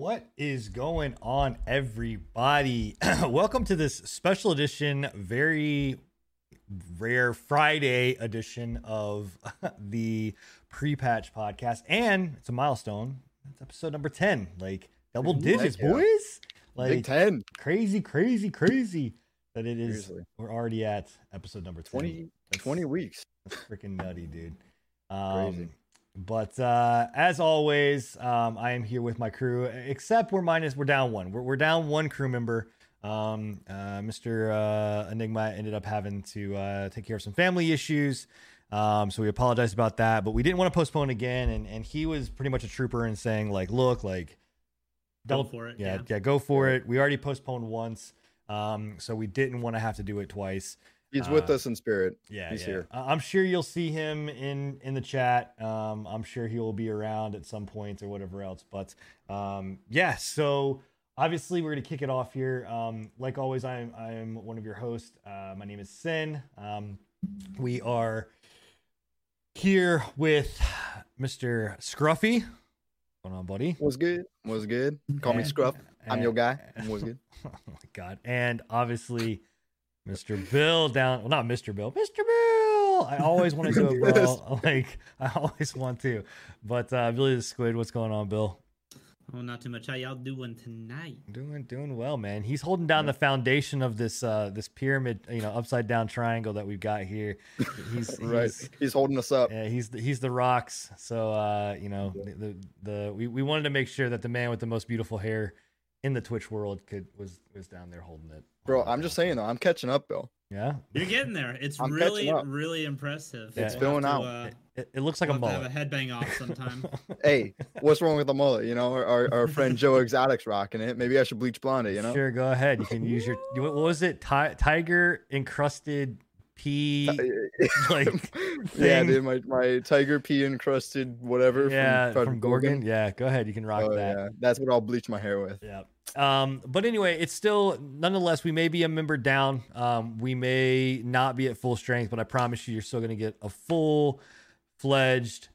What is going on, everybody? Welcome to this special edition, very rare Friday edition of the pre patch podcast. And it's a milestone. It's episode number 10. Like double digits, boys. Big Like Ten. crazy, crazy, crazy that it is. Seriously. We're already at episode number 10. 20, 20 weeks. that's freaking nutty, dude. Um, Crazy. But uh, as always, um, I am here with my crew. Except we're minus, we're down one. We're, we're down one crew member. Um, uh, Mr. Uh, Enigma ended up having to uh, take care of some family issues. Um, so we apologize about that, but we didn't want to postpone again. And and he was pretty much a trooper in saying like, look, like, Go for it, Yeah, yeah. yeah, go for it. We already postponed once, um, so we didn't want to have to do it twice. He's with Uh, us in spirit. Yeah, He's yeah. here. I'm sure you'll see him in in the chat. Um, I'm sure he will be around at some point or whatever else. But um, yeah, so obviously we're gonna kick it off here. Um, like always, I'm I'm one of your hosts. Uh, my name is Sin. Um, we are here with Mr. Scruffy. What's going on, buddy? Was good. Was good. Call me And- Scruff. I'm your guy. Was good. oh my god! And obviously, Mr. Bill down. Well, not Mr. Bill. Mr. Bill. I always want to do it, bro. Like I always want to. But uh, Billy the Squid, what's going on, Bill? Oh, not too much. How y'all doing tonight? Doing doing well, man. He's holding down the foundation of this uh this pyramid, you know, upside down triangle that we've got here. He's Right. he's- He's holding us up. Yeah, he's the, he's the rocks. So uh, you know, the, the the we, we wanted to make sure that the man with the most beautiful hair in the Twitch world could was was down there holding it. Bro, I'm just saying though, I'm catching up, Bill. Yeah, You're getting there. It's I'm really, really impressive. It's We'll filling out. to, Uh, it, it, it looks like a we'll have to mullet. have a headbang off sometime. Hey, what's wrong with the mullet? You know, our, our friend Joe Exotic's rocking it. Maybe I should bleach blonde it, you know? Sure, go ahead. You can use your what was it? Ti- tiger encrusted pea. like, yeah, dude, my, my tiger pee encrusted whatever yeah, from, from, Gorgon. Yeah, go ahead. You can rock Oh, that. yeah. That's what I'll bleach my hair with. Yeah. Um, but anyway, it's still nonetheless we may be a member down. Um, we may not be at full strength, but I promise you, you're still going to get a full fledged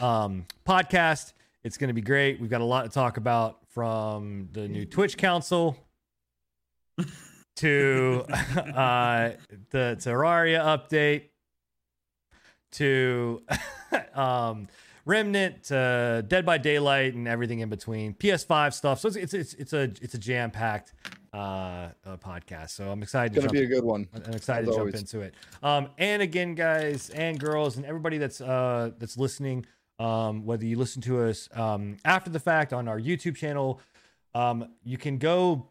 um, podcast. It's going to be great. We've got a lot to talk about from the new Twitch council to uh, the Terraria update to um, Remnant to Dead by Daylight and everything in between. PS5 stuff. So it's it's it's, a it's a jam packed uh, uh, podcast. So I'm excited. It's to gonna jump be a good one. I'm excited to jump always. into it. Um, and again, guys and girls and everybody that's uh, that's listening, um, whether you listen to us um, after the fact on our YouTube channel, um, you can go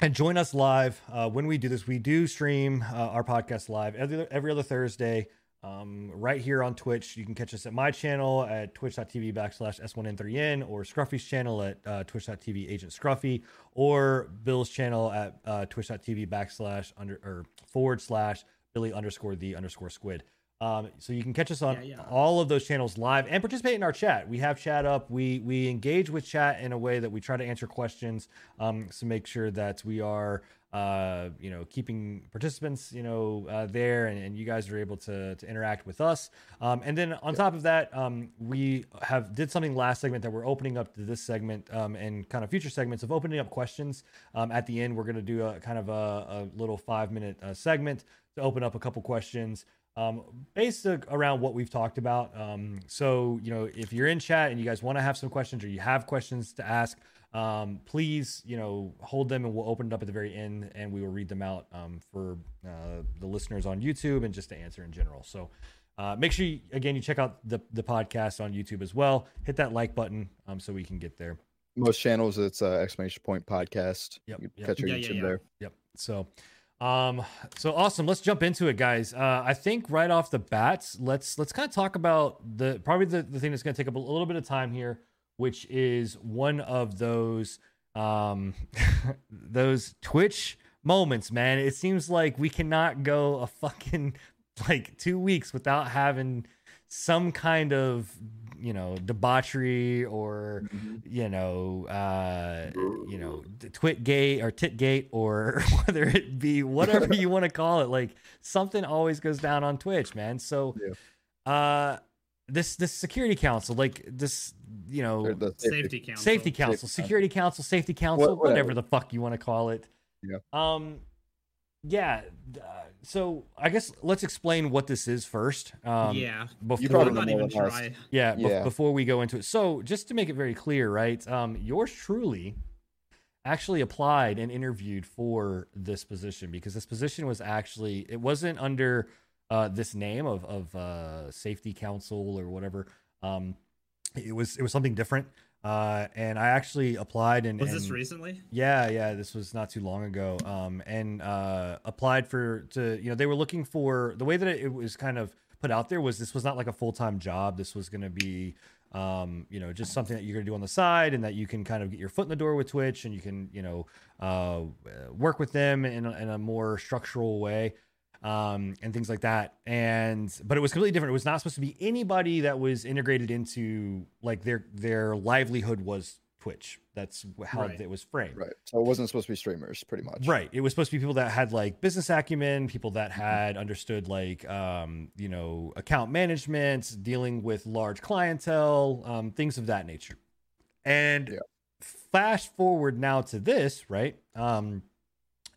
and join us live uh, when we do this. We do stream uh, our podcast live every, every other Thursday. Um, right here on Twitch, you can catch us at my channel at twitch.tv backslash S1N3N or Scruffy's channel at uh, twitch.tv agent Scruffy or Bill's channel at uh, twitch.tv backslash under or forward slash Billy underscore the underscore squid. Um, so you can catch us on Yeah, yeah. all of those channels live and participate in our chat. We have chat up. We we engage with chat in a way that we try to answer questions um, to make sure that we are uh, you know keeping participants you know uh, there and, and you guys are able to to interact with us. Um, and then on top of that, um, we have did something last segment that we're opening up to this segment um, and kind of future segments of opening up questions. Um, at the end, we're going to do a kind of a, a little five minute uh, segment to open up a couple questions um, based uh, around what we've talked about. Um, so, you know, if you're in chat and you guys want to have some questions or you have questions to ask, um, please, you know, hold them and we'll open it up at the very end and we will read them out um, for uh, the listeners on YouTube and just to answer in general. So, uh, make sure you, again you check out the the podcast on YouTube as well. Hit that like button um, so we can get there. Most channels, it's uh, exclamation point podcast. Yep, You yep. catch our Yeah, yeah, yeah. there. Yep. So, um, so awesome. Let's jump into it, guys. Uh, I think right off the bats, let's let's kind of talk about the probably the, the thing that's going to take up a little bit of time here, which is one of those um those Twitch moments, man. It seems like we cannot go a fucking like two weeks without having some kind of you know debauchery or you know uh you know the twit gate or tit gate or whether it be whatever you want to call it like something always goes down on twitch man so uh this this security council like this you know, Or the Safety council. safety council, Safety security council, safety council, whatever. whatever the fuck you want to call it. Yeah. Um, yeah. uh, so I guess let's explain what this is first. Um, yeah. Before, You probably not even than try. yeah, bef- Yeah. before we go into it. So just to make it very clear, right? Um, yours truly actually applied and interviewed for this position because this position was actually it wasn't under uh, this name of of uh, safety council or whatever. Um, it was it was something different. Uh, and I actually applied and Was this recently? yeah, yeah, this was not too long ago. Um, and uh, applied for to you know they were looking for the way that it was kind of put out there was this was not like a full time job. This was going to be um, you know just something that you're going to do on the side and that you can kind of get your foot in the door with Twitch and you can you know uh, work with them in a, in a more structural way um, and things like that. And but it was completely different. It was not supposed to be anybody that was integrated into like their their livelihood was Twitch. That's how Right. it was framed. Right. So it wasn't supposed to be streamers, pretty much. Right. It was supposed to be people that had like business acumen, people that had understood like um, you know, account management, dealing with large clientele, um, things of that nature. And Yeah. fast forward now to this, right? Um,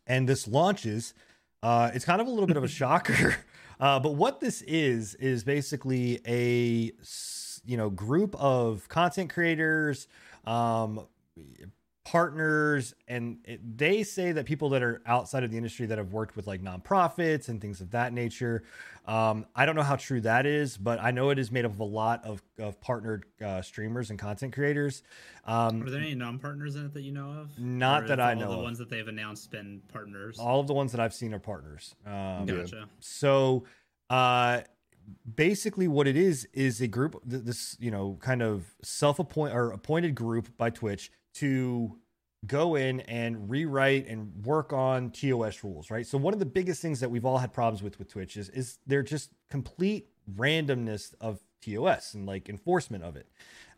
and this launches. Uh, it's kind of a little bit of a shocker. Uh, but what this is is basically a you know group of content creators, um, partners, and it, they say that people that are outside of the industry that have worked with like nonprofits and things of that nature. Um, I don't know how true that is, but I know it is made up of a lot of, of partnered uh, streamers and content creators. Um, Are there any non-partners in it that you know of? Not that I all know The of. ones that they've announced been partners. all of the ones that I've seen are partners. Um, Gotcha. So, uh, basically, what it is is a group, this you know, kind of self-appointed or appointed group by Twitch to go in and rewrite and work on TOS rules, right? So one of the biggest things that we've all had problems with with Twitch is is they're just complete randomness of TOS and like enforcement of it.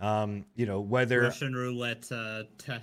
Um, you know, whether Russian roulette uh, te-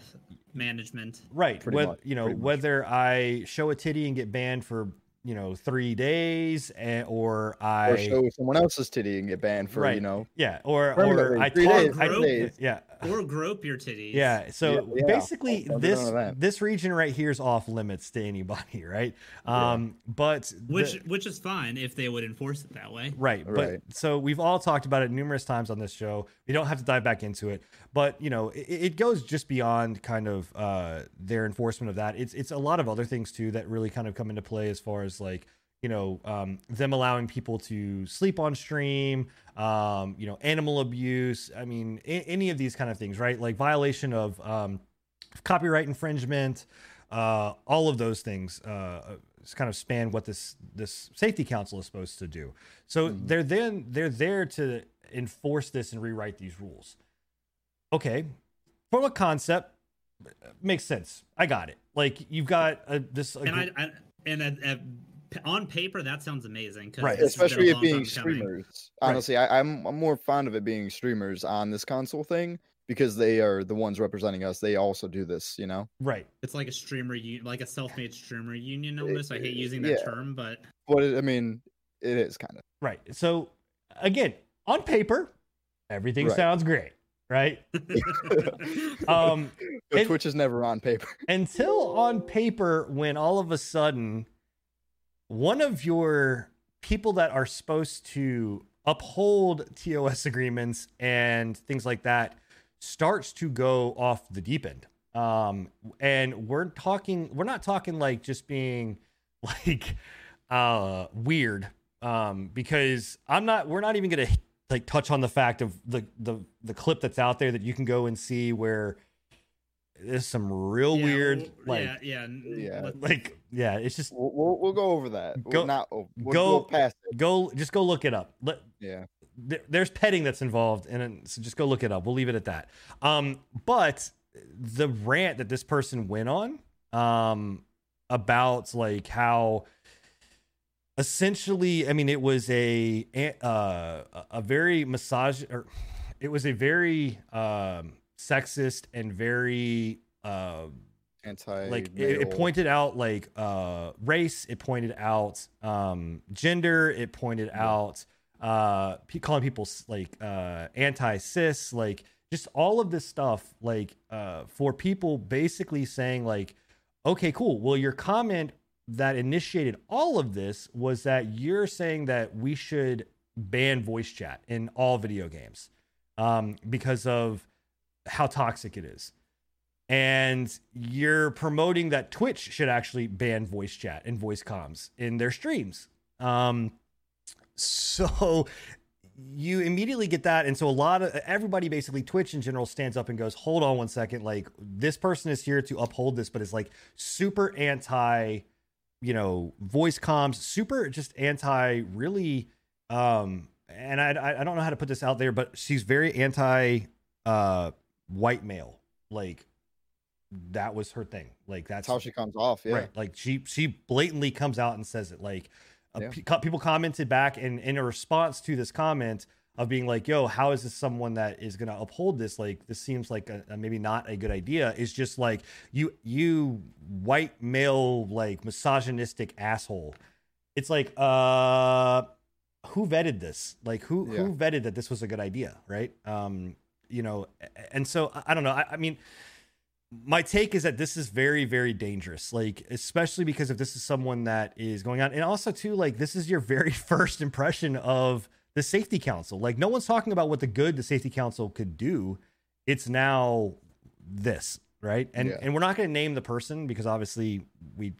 management. right Pretty whether much, you know pretty much. whether i show a titty and get banned for you know three days and, or i Or show someone else's titty and get banned for, you know. yeah or or i talk days, I, three yeah Or grope your titties. yeah so Yeah, yeah. basically this this region right here is off limits to anybody right Yeah. um but Which the- which is fine if they would enforce it that way. Right. But Right. so we've all talked about it numerous times on this show. We don't have to dive back into it, but you know, it, it goes just beyond kind of uh, their enforcement of that. It's it's a lot of other things too that really kind of come into play as far as like you know um, them allowing people to sleep on stream, um, you know, animal abuse. I mean, a- any of these kind of things, right? Like violation of um, copyright infringement, uh, all of those things uh, kind of span what this this safety council is supposed to do. So Mhm. they're then they're there to enforce this and rewrite these rules. Okay, from a concept makes sense. I got it. Like you've got a, this. a And I, I and at, at, on paper that sounds amazing. Right. this has been a Especially it being time coming. streamers. Honestly, I, I'm I'm more fond of it being streamers on this console thing because they are the ones representing us. They also do this, you know. right. It's like a streamer, like a self-made streamer union. Almost. I hate Uh, using that yeah. term, but But it, I mean, it is kind of. Right. So again, on paper, everything Right. sounds great, right? Um, Twitch is never on paper. until on paper when all of a sudden one of your people that are supposed to uphold TOS agreements and things like that starts to go off the deep end. Um, and we're talking, we're not talking like just being like uh weird. Um, because I'm not, we're not even gonna like touch on the fact of the the the clip that's out there that you can go and see where there's some real Yeah, weird well, like yeah, yeah, Yeah. like yeah it's just We'll, we'll, we'll go over that. Go- We'll not we'll go- go past it. go just go look it up Let, Yeah. there- there's petting that's involved and so just go look it up we'll leave it at that um but the rant that this person went on um about like how essentially i mean it was a uh a very massage or it was a very um sexist and very uh Anti. like it, it pointed out like uh race it pointed out um gender it pointed Yeah. out uh calling people like uh anti-cis like just all of this stuff like uh for people basically saying like okay cool well your comment that initiated all of this was that you're saying that we should ban voice chat in all video games um, because of how toxic it is. And you're promoting that Twitch should actually ban voice chat and voice comms in their streams. Um, so you immediately get that. And so a lot of everybody, basically, Twitch in general, stands up and goes, Hold on one second. Like, this person is here to uphold this, but it's like super anti, you know, voice comms, super just anti, really. Um, and I, I don't know how to put this out there, but she's very anti uh white male. Like that was her thing. Like that's, That's how she comes off. Yeah. right. Like she she blatantly comes out and says it. Like Yeah. people commented back and in a response to this comment of being like, "Yo, how is this someone that is going to uphold this? Like this seems like a, a maybe not a good idea." Is just like you you white male like misogynistic asshole. It's like uh who vetted this? Like who Yeah. who vetted that this was a good idea, right? Um, you know, and so I, I don't know. I, I mean, my take is that this is very very dangerous. Like especially because if this is someone that is going on, and also too like this is your very first impression of the safety council. Like no one's talking about what the good the safety council could do. It's now this, right? And Yeah. and we're not going to name the person because obviously we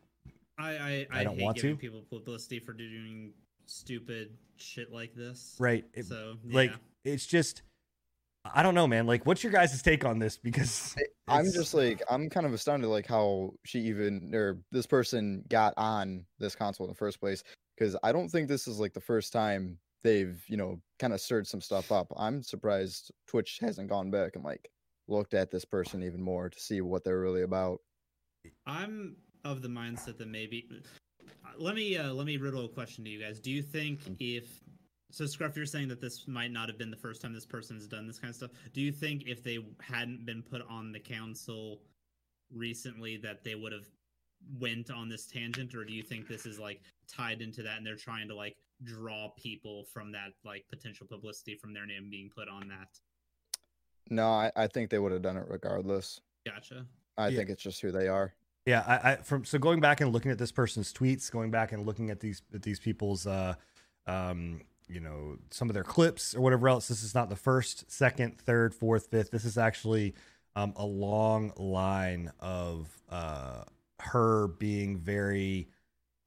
I I, I I, don't hate want giving to. people publicity for doing stupid shit like this. right. It- so like it's just I don't know, man. Like, what's your guys' take on this? Because I'm just like I'm kind of astounded like how she even or this person got on this console in the first place because I don't think this is like the first time they've you know kind of stirred some stuff up. I'm surprised Twitch hasn't gone back and like looked at this person even more to see what they're really about. I'm of the mindset that maybe. uh, Let me uh, let me riddle a question to you guys. Do you think Mm. if so, Scruff, you're saying that this might not have been the first time this person's done this kind of stuff. Do you think if they hadn't been put on the council recently, that they would have went on this tangent, or do you think this is like tied into that, and they're trying to like draw people from that like potential publicity from their name being put on that? No, I, I think they would have done it regardless. Gotcha. I Yeah. think it's just who they are. Yeah, I, I from so going back and looking at this person's tweets, going back and looking at these at these people's uh um you know some of their clips or whatever else. This is not the first, second, third, fourth, fifth. This is actually um a long line of uh her being very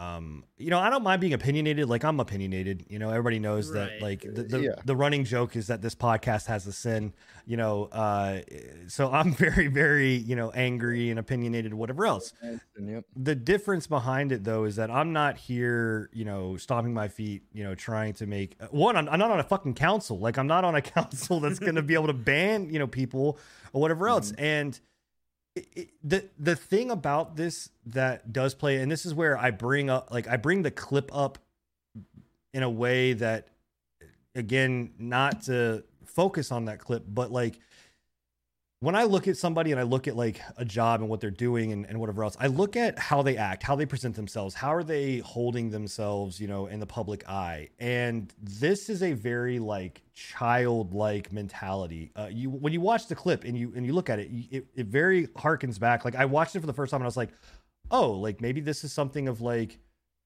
um you know I don't mind being opinionated like I'm opinionated you know everybody knows that like the the, Yeah. the running joke is that this podcast has a sin you know uh so I'm very very you know angry and opinionated whatever else yep. the difference behind it though is that I'm not here, you know, stomping my feet, you know, trying to make one. I'm, I'm not on a fucking council. Like I'm not on a council that's going to be able to ban, you know, people or whatever else. And the the thing about this that does play, and this is where I bring up, like I bring the clip up in a way that, again, not to focus on that clip, but like when I look at somebody and I look at like a job and what they're doing and, and whatever else, I look at how they act, how they present themselves, how are they holding themselves, you know, in the public eye. And this is a very like childlike mentality. Uh, you when you watch the clip and you and you look at it, it, it very harkens back. Like I watched it for the first time and I was like, oh, like maybe this is something of like,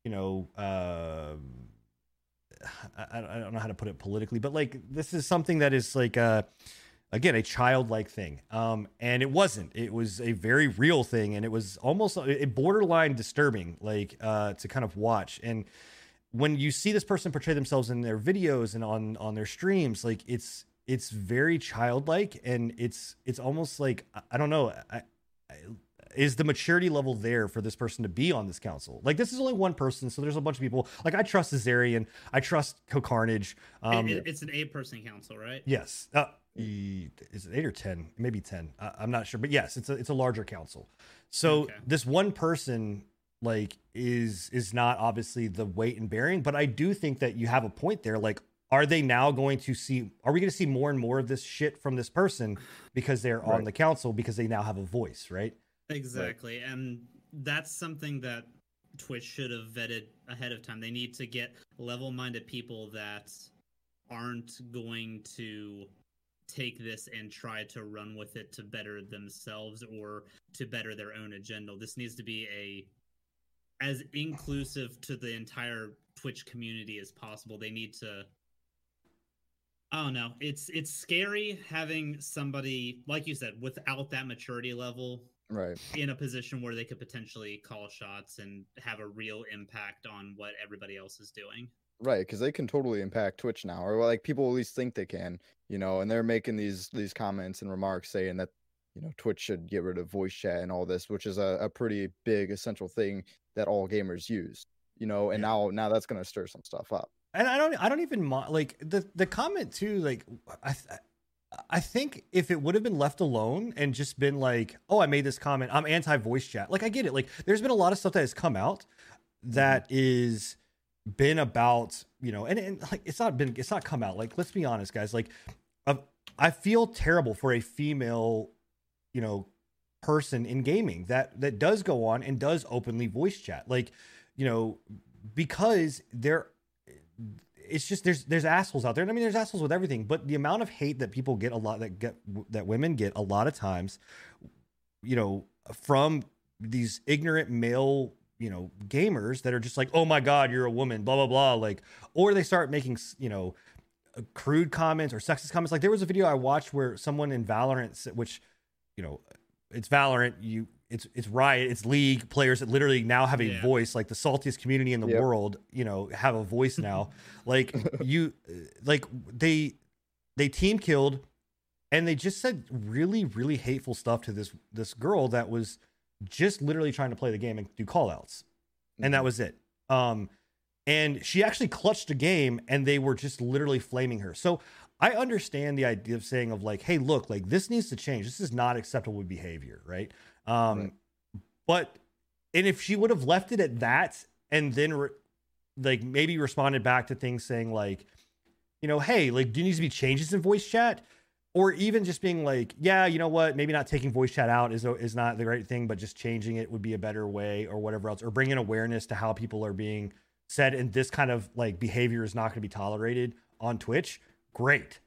you know, uh, I, don't know how to put it politically, but like this is something that is like uh again a childlike thing. Um and it wasn't. It was a very real thing and it was almost a borderline disturbing like uh to kind of watch. And when you see this person portray themselves in their videos and on on their streams like it's it's very childlike and it's it's almost like I- don't know I, I, is the maturity level there for this person to be on this council? Like this is only one person so there's a bunch of people. Like i trust Zizaran, i trust CohhCarnage um It- it- it's an eight-person council, right? Yes. Uh, is it eight or ten? Maybe ten. Uh, I'm not sure, but yes, it's a it's a larger council. So Okay. this one person like is is not obviously the weight and bearing, but I do think that you have a point there. Like, are they now going to see? Are we going to see more and more of this shit from this person because they're on the council because they now have a voice, right? Exactly. And that's something that Twitch should have vetted ahead of time. They need to get level minded people that aren't going to take this and try to run with it to better themselves or to better their own agenda. This needs to be a as inclusive to the entire Twitch community as possible. They need to I don't know. It's it's scary having somebody like you said without that maturity level Right. in a position where they could potentially call shots and have a real impact on what everybody else is doing. Right, because they can totally impact Twitch now, or like people at least think they can, you know, and they're making these these comments and remarks saying that, you know, Twitch should get rid of voice chat and all this, which is a, a pretty big essential thing that all gamers use, you know, and Yeah. now now that's gonna stir some stuff up. and I don't I don't even like the the comment too like I th- I think if it would have been left alone and just been like oh I made this comment I'm anti voice chat like I get it like there's been a lot of stuff that has come out mm-hmm. that is been about you know and, and like it's not been it's not come out. Like let's be honest guys. Like uh, I feel terrible for a female you know person in gaming that that does go on and does openly voice chat. Like you know because there it's just there's there's assholes out there. And I mean, there's assholes with everything, but the amount of hate that people get a lot that get that women get a lot of times, you know, from these ignorant male, you know, gamers that are just like, oh my god, you're a woman, blah blah blah, like, or they start making, you know, uh, crude comments or sexist comments. Like there was a video I watched where someone in Valorant, which, you know, it's Valorant, you. It's it's Riot, it's League players that literally now have a Yeah. voice, like the saltiest community in the Yep. world, you know, have a voice now like you like they they team killed and they just said really really hateful stuff to this this girl that was just literally trying to play the game and do call outs and that Mhm. was it. Um and she actually clutched a game and they were just literally flaming her. So i understand the idea of saying of like hey look like this needs to change. This is not acceptable behavior right? Um Right. but and if she would have left it at that and then re- like maybe responded back to things saying like you know hey like do needs to be changes in voice chat or even just being like yeah you know what? Maybe not taking voice chat out is is not the right thing but just changing it would be a better way or whatever else or bringing awareness to how people are being said and this kind of like behavior is not going to be tolerated on twitch. Great.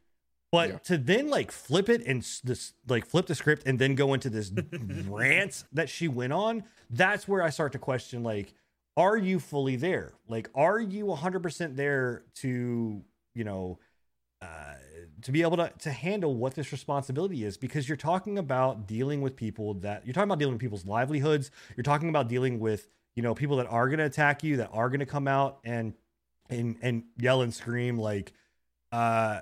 But Yeah. to then like flip it and this like flip the script and then go into this rant that she went on that's where i start to question like are you fully there? Like are you 100% there to you know uh, to be able to to handle what this responsibility is because you're talking about dealing with people that you're talking about dealing with people's livelihoods. You're talking about dealing with you know people that are going to attack you that are going to come out and and and yell and scream like uh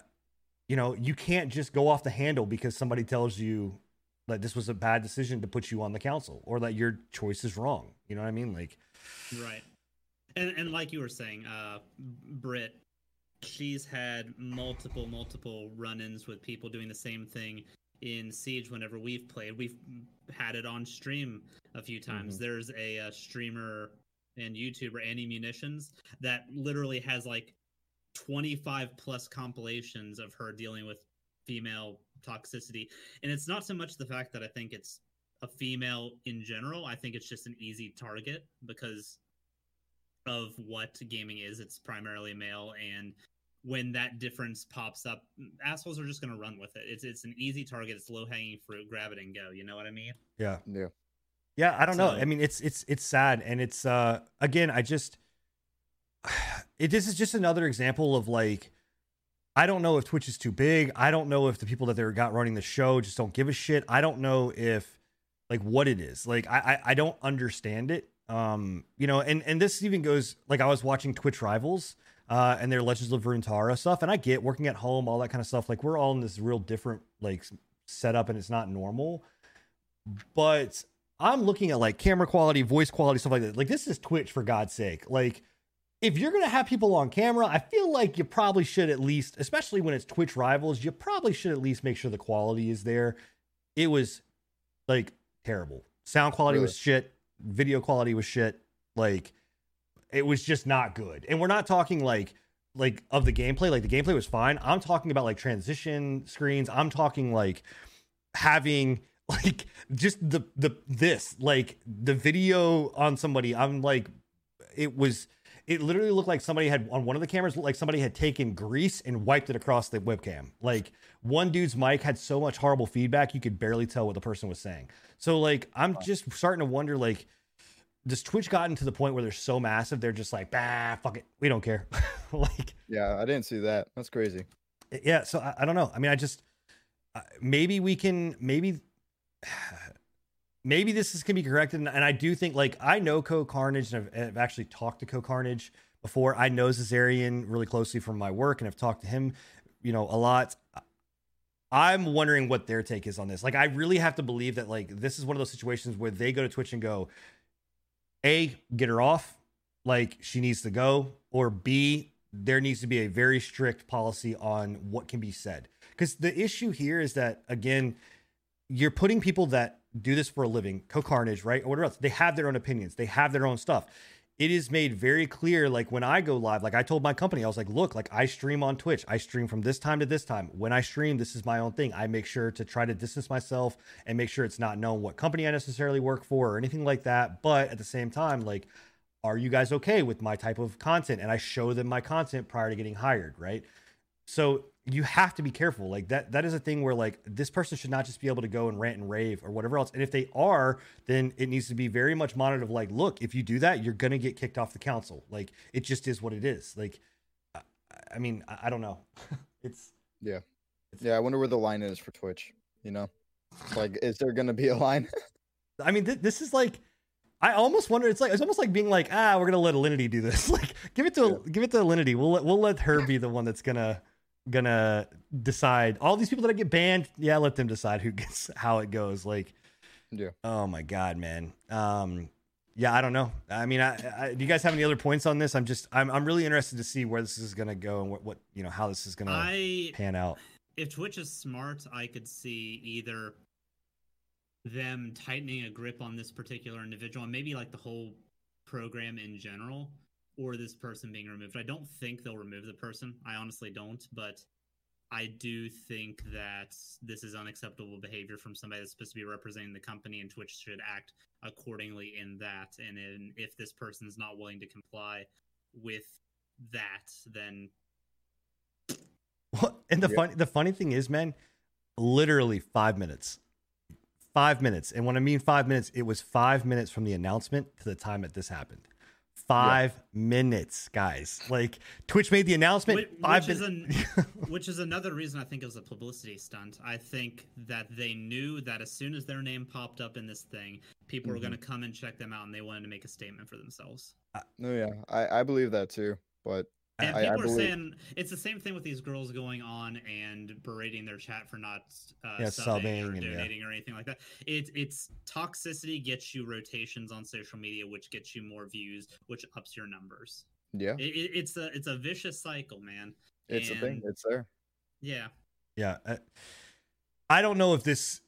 you know you can't just go off the handle because somebody tells you that this was a bad decision to put you on the council or that your choice is wrong. You know what i mean? Like Right. And and like you were saying, uh Brit, she's had multiple, multiple run-ins with people doing the same thing in Siege whenever we've played. We've had it on stream a few times. Mhm. There's a, uh streamer and YouTuber, Annie Munitions, that literally has like 25 plus compilations of her dealing with female toxicity. And it's not so much the fact that I think it's a female in general. I think it's just an easy target because of what gaming is. It's primarily male, and when that difference pops up, assholes are just going to run with it. It's it's an easy target. It's low hanging fruit. Grab it and go. You know what I mean? yeah Yeah. Yeah, I don't know. I mean, it's it's it's sad, and it's uh again, I just it this is just another example of like I don't know if Twitch is too big. I don't know if the people that they got running the show just don't give a shit. I don't know if like what it is. Like I I, I don't understand it. Um, you know, and and this even goes like I was watching Twitch Rivals uh and their Legends of Runeterra stuff, and I get working at home, all that kind of stuff. Like we're all in this real different like setup, and it's not normal. But I'm looking at like camera quality, voice quality, stuff like that. Like this is Twitch for God's sake. Like if you're gonna have people on camera, I feel like you probably should at least, especially when it's Twitch rivals, you probably should at least make sure the quality is there. It was like terrible. Sound quality was shit. Video quality was shit. Like it was just not good. And we're not talking like like of the gameplay. Like the gameplay was fine. I'm talking about like transition screens. I'm talking like having like just the the this like the video on somebody i'm like it was it literally looked like somebody had on one of the cameras looked like somebody had taken grease and wiped it across the webcam. Like one dude's mic had so much horrible feedback you could barely tell what the person was saying. So like I'm just starting to wonder like does Twitch gotten to the point where they're so massive they're just like bah fuck it. We don't care. Like Yeah, I didn't see that. That's crazy. yeah so I, I don't know. I mean i just uh, maybe we can maybe maybe this is can be corrected and, and i do think like i know CohhCarnage and I've, I've actually talked to CohhCarnage before. I know Zizaran really closely from my work and i've talked to him you know a lot. I'm wondering what their take is on this. Like i really have to believe that like this is one of those situations where they go to twitch and go a get her off like she needs to go or b there needs to be a very strict policy on what can be said. Because the issue here is that again you're putting people that do this for a living CohhCarnage right or whatever else they have their own opinions they have their own stuff it is made very clear like when i go live like i told my company i was like look like i stream on twitch. I stream from this time to this time. When i stream this is my own thing. I make sure to try to distance myself and make sure it's not known what company i necessarily work for or anything like that. But at the same time like are you guys okay with my type of content? And i show them my content prior to getting hired right? So you have to be careful like that that is a thing where like this person should not just be able to go and rant and rave or whatever else and if they are then it needs to be very much monitored of like look if you do that you're gonna get kicked off the council like it just is what it is like i, I mean I, I don't know it's Yeah. Yeah, I wonder where the line is for Twitch, you know? Like is there going to be a line? i mean th- this is like I almost wonder. It's like it's almost like being like, ah, we're gonna let Alinity do this. Like, give it to give it to Alinity. We'll let we'll let her be the one that's gonna gonna decide. All these people that get banned, yeah, let them decide who gets how it goes. Like, Yeah. Oh my god, man. Um, yeah, I don't know. I mean, I, I, do you guys have any other points on this? I'm just I'm I'm really interested to see where this is gonna go and what what you know how this is gonna I pan out. if Twitch is smart, I could see either them tightening a grip on this particular individual and maybe like the whole program in general or this person being removed. I don't think they'll remove the person. I honestly don't, but I do think that this is unacceptable behavior from somebody that's supposed to be representing the company and Twitch should act accordingly in that. And in, if this person is not willing to comply with that, then Well, and the Yeah. funny the funny thing is, man, literally five minutes. Five minutes. And when I mean five minutes, it was five minutes from the announcement to the time that this happened. Five minutes, guys. Like Twitch made the announcement. Which- five which is minutes. which is another reason I think it was a publicity stunt. I think that they knew that as soon as their name popped up in this thing, people were Mhm. going to come and check them out, and they wanted to make a statement for themselves. No, yeah. I I believe that too, but And I- I people are believe- saying it's the same thing with these girls going on and berating their chat for not uh, Yeah, subbing, subbing or and yeah. donating or anything like that. It's it's toxicity gets you rotations on social media, which gets you more views, which ups your numbers. yeah, It, it, it's a it's a vicious cycle, man. it's a thing. It's there. Yeah. Yeah. I, I don't know if this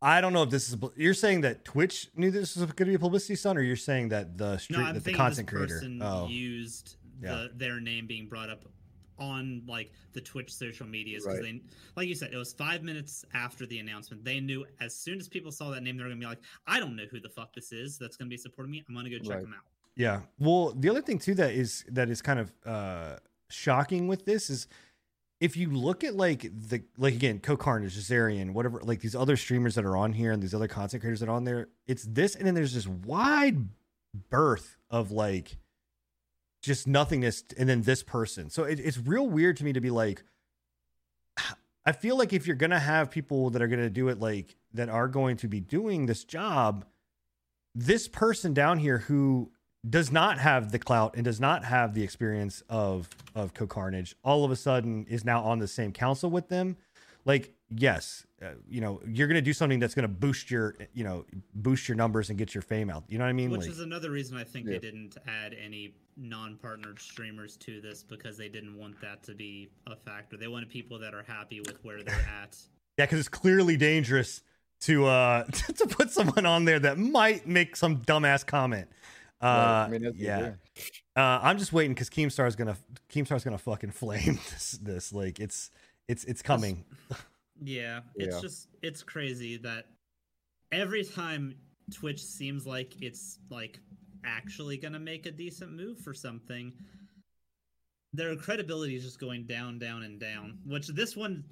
I don't know if this is you're saying that Twitch knew this was going to be a publicity stunt or you're saying that the street No, I'm that the content this creator oh used Yeah. their name being brought up on like the Twitch social medias because Right. they, like you said, it was five minutes after the announcement. They knew as soon as people saw that name, they're gonna be like, "I don't know who the fuck this is. That's gonna be supporting me. I'm gonna go check Right. them out." Yeah. Well, the other thing too that is that is kind of uh shocking with this is if you look at like the like again, Co Carnage, Zizaran, whatever, like these other streamers that are on here and these other content creators that are on there, it's this, and then there's this wide berth of like just nothingness, and then this person. So it, it's real weird to me to be like, I feel like if you're gonna have people that are gonna do it like that are going to be doing this job, this person down here who does not have the clout and does not have the experience of of CohhCarnage, all of a sudden is now on the same council with them. Like, yes, uh, you know, you're gonna do something that's gonna boost your, you know, boost your numbers and get your fame out. You know what I mean? Which like, is another reason I think Yeah. they didn't add any non-partnered streamers to this because they didn't want that to be a factor. They wanted people that are happy with where they're at. yeah, because it's clearly dangerous to uh to put someone on there that might make some dumbass comment. Uh, Right, I mean, yeah. Uh, I'm just waiting because Keemstar's gonna Keemstar's gonna fucking flame this. This like it's it's it's coming. Yeah, it's Yeah. just it's crazy that every time Twitch seems like it's like actually going to make a decent move for something, their credibility is just going down, down, and down. Which this one,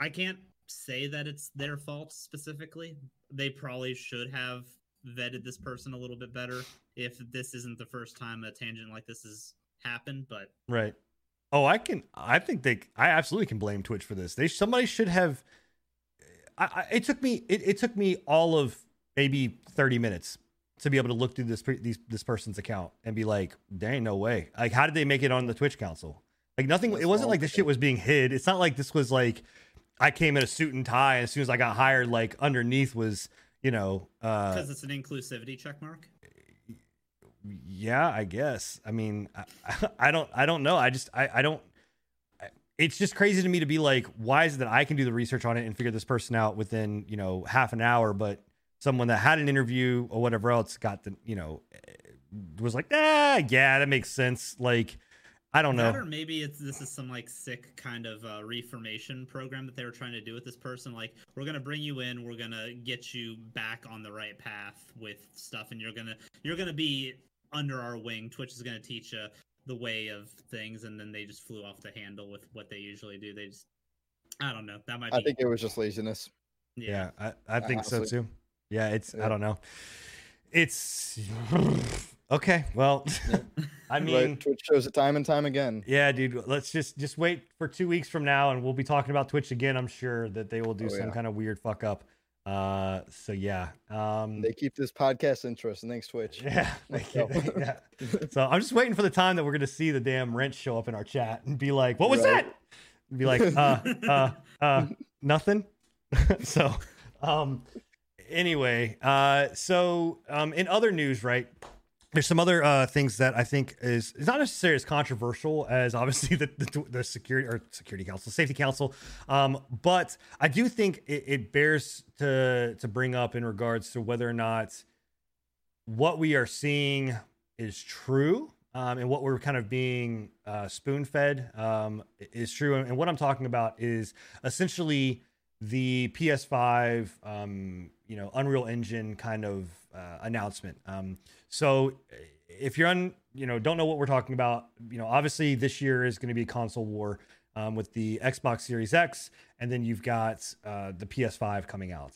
I can't say that it's their fault specifically. They probably should have vetted this person a little bit better if this isn't the first time a tangent like this has happened. But Right. Oh, I can. I think they. I absolutely can blame Twitch for this. They somebody should have. I, I it took me. It, it took me all of maybe thirty minutes to be able to look through this these, this person's account and be like, there ain't no way. Like, how did they make it on the Twitch council? Like nothing. It wasn't like this shit was being hid. It's not like this was like I came in a suit and tie. And as soon as I got hired, like underneath was you know. uh because it's an inclusivity check mark. yeah i guess i mean i, I don't i don't know i just i, I don't it's just crazy to me to be like why is it that i can do the research on it and figure this person out within you know half an hour but someone that had an interview or whatever else got the you know eh, was like ah yeah that makes sense like i don't That know or maybe it's this is some like sick kind of uh, reformation program that they were trying to do with this person. Like, we're gonna bring you in, we're gonna get you back on the right path with stuff, and you're gonna you're gonna be under our wing. Twitch is gonna teach you the way of things, and then they just flew off the handle with what they usually do. They just I don't know. That might be I think it was just laziness. yeah, I, I think so too yeah it's i don't know it's okay well i mean Twitch shows it time and time again. Yeah, dude. Let's just just wait for two weeks from now, and we'll be talking about Twitch again. I'm sure that they will do Oh, some yeah. kind of weird fuck up. Uh, so yeah, um, They keep this podcast interesting. Thanks, Twitch. yeah, you. yeah. So I'm just waiting for the time that we're gonna see the damn wrench show up in our chat and be like, "What was Right. that?" And be like, "Uh, uh, uh, nothing." so, um, anyway, uh, so um, in other news, right? There's some other uh, things that I think is is not necessarily as controversial as obviously the the, the security or security council, safety council, um, but I do think it, it bears to to bring up in regards to whether or not what we are seeing is true um, and what we're kind of being uh, spoon fed um, is true. And what I'm talking about is essentially the PS5, um, you know, Unreal Engine kind of uh, announcement. Um, so if you're on, you know, don't know what we're talking about, you know, obviously this year is going to be console war um, with the Xbox Series X, and then you've got uh, the PS5 coming out.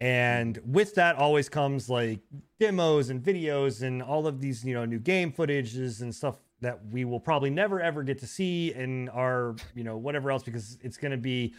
And with that always comes like demos and videos and all of these, you know, new game footages and stuff that we will probably never ever get to see in our, you know, whatever else because it's going to be,